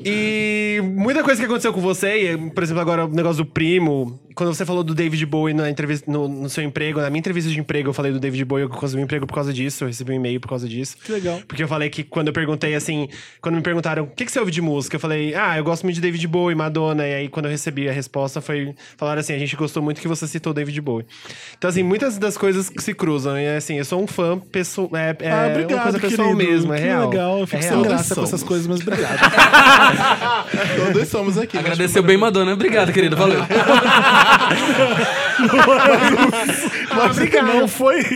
E muita coisa que aconteceu com você, e, por exemplo, agora o negócio do primo, quando você falou do David Bowie na entrevista, no, no seu emprego, na minha entrevista de emprego, eu falei do David Bowie, eu consegui um emprego por causa disso, eu recebi um e-mail por causa disso. Que legal. Porque eu falei que quando eu perguntei assim, quando me perguntaram o que, que você ouve de música, eu falei, ah, eu gosto muito de David Bowie, Madonna. E aí quando eu recebi a resposta foi falaram assim, a gente gostou muito que você citou David Bowie. Então, assim, muitas das coisas que se cruzam. E assim, eu sou um fã pessoal. É, é ah, uma obrigado, coisa pessoal querido. mesmo, é que real. legal. Eu É fico real. sem graça com Somos. essas coisas, mas obrigado. (laughs) Todos somos aqui. Agradeceu bem Madonna. Obrigado, querido. Valeu. (laughs) Mas não foi isso.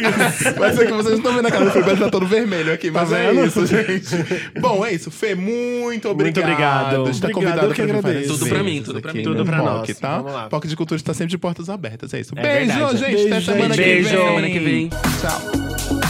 Mas é que vocês não estão vendo a cara do Felipe, ele tá todo vermelho aqui. Mas é vendo? isso, gente. Bom, é isso. Fê, muito obrigado. obrigado. estar Obrigado, convidado eu que agradeço. Tudo pra mim, tudo pra mim. Tudo pra POC, nós. tá? Vamos lá. POC de Cultura está sempre de portas abertas. É isso. É Beijo, verdade. gente. Beijo, Até semana gente. que vem. Beijo. Semana que vem. Tchau.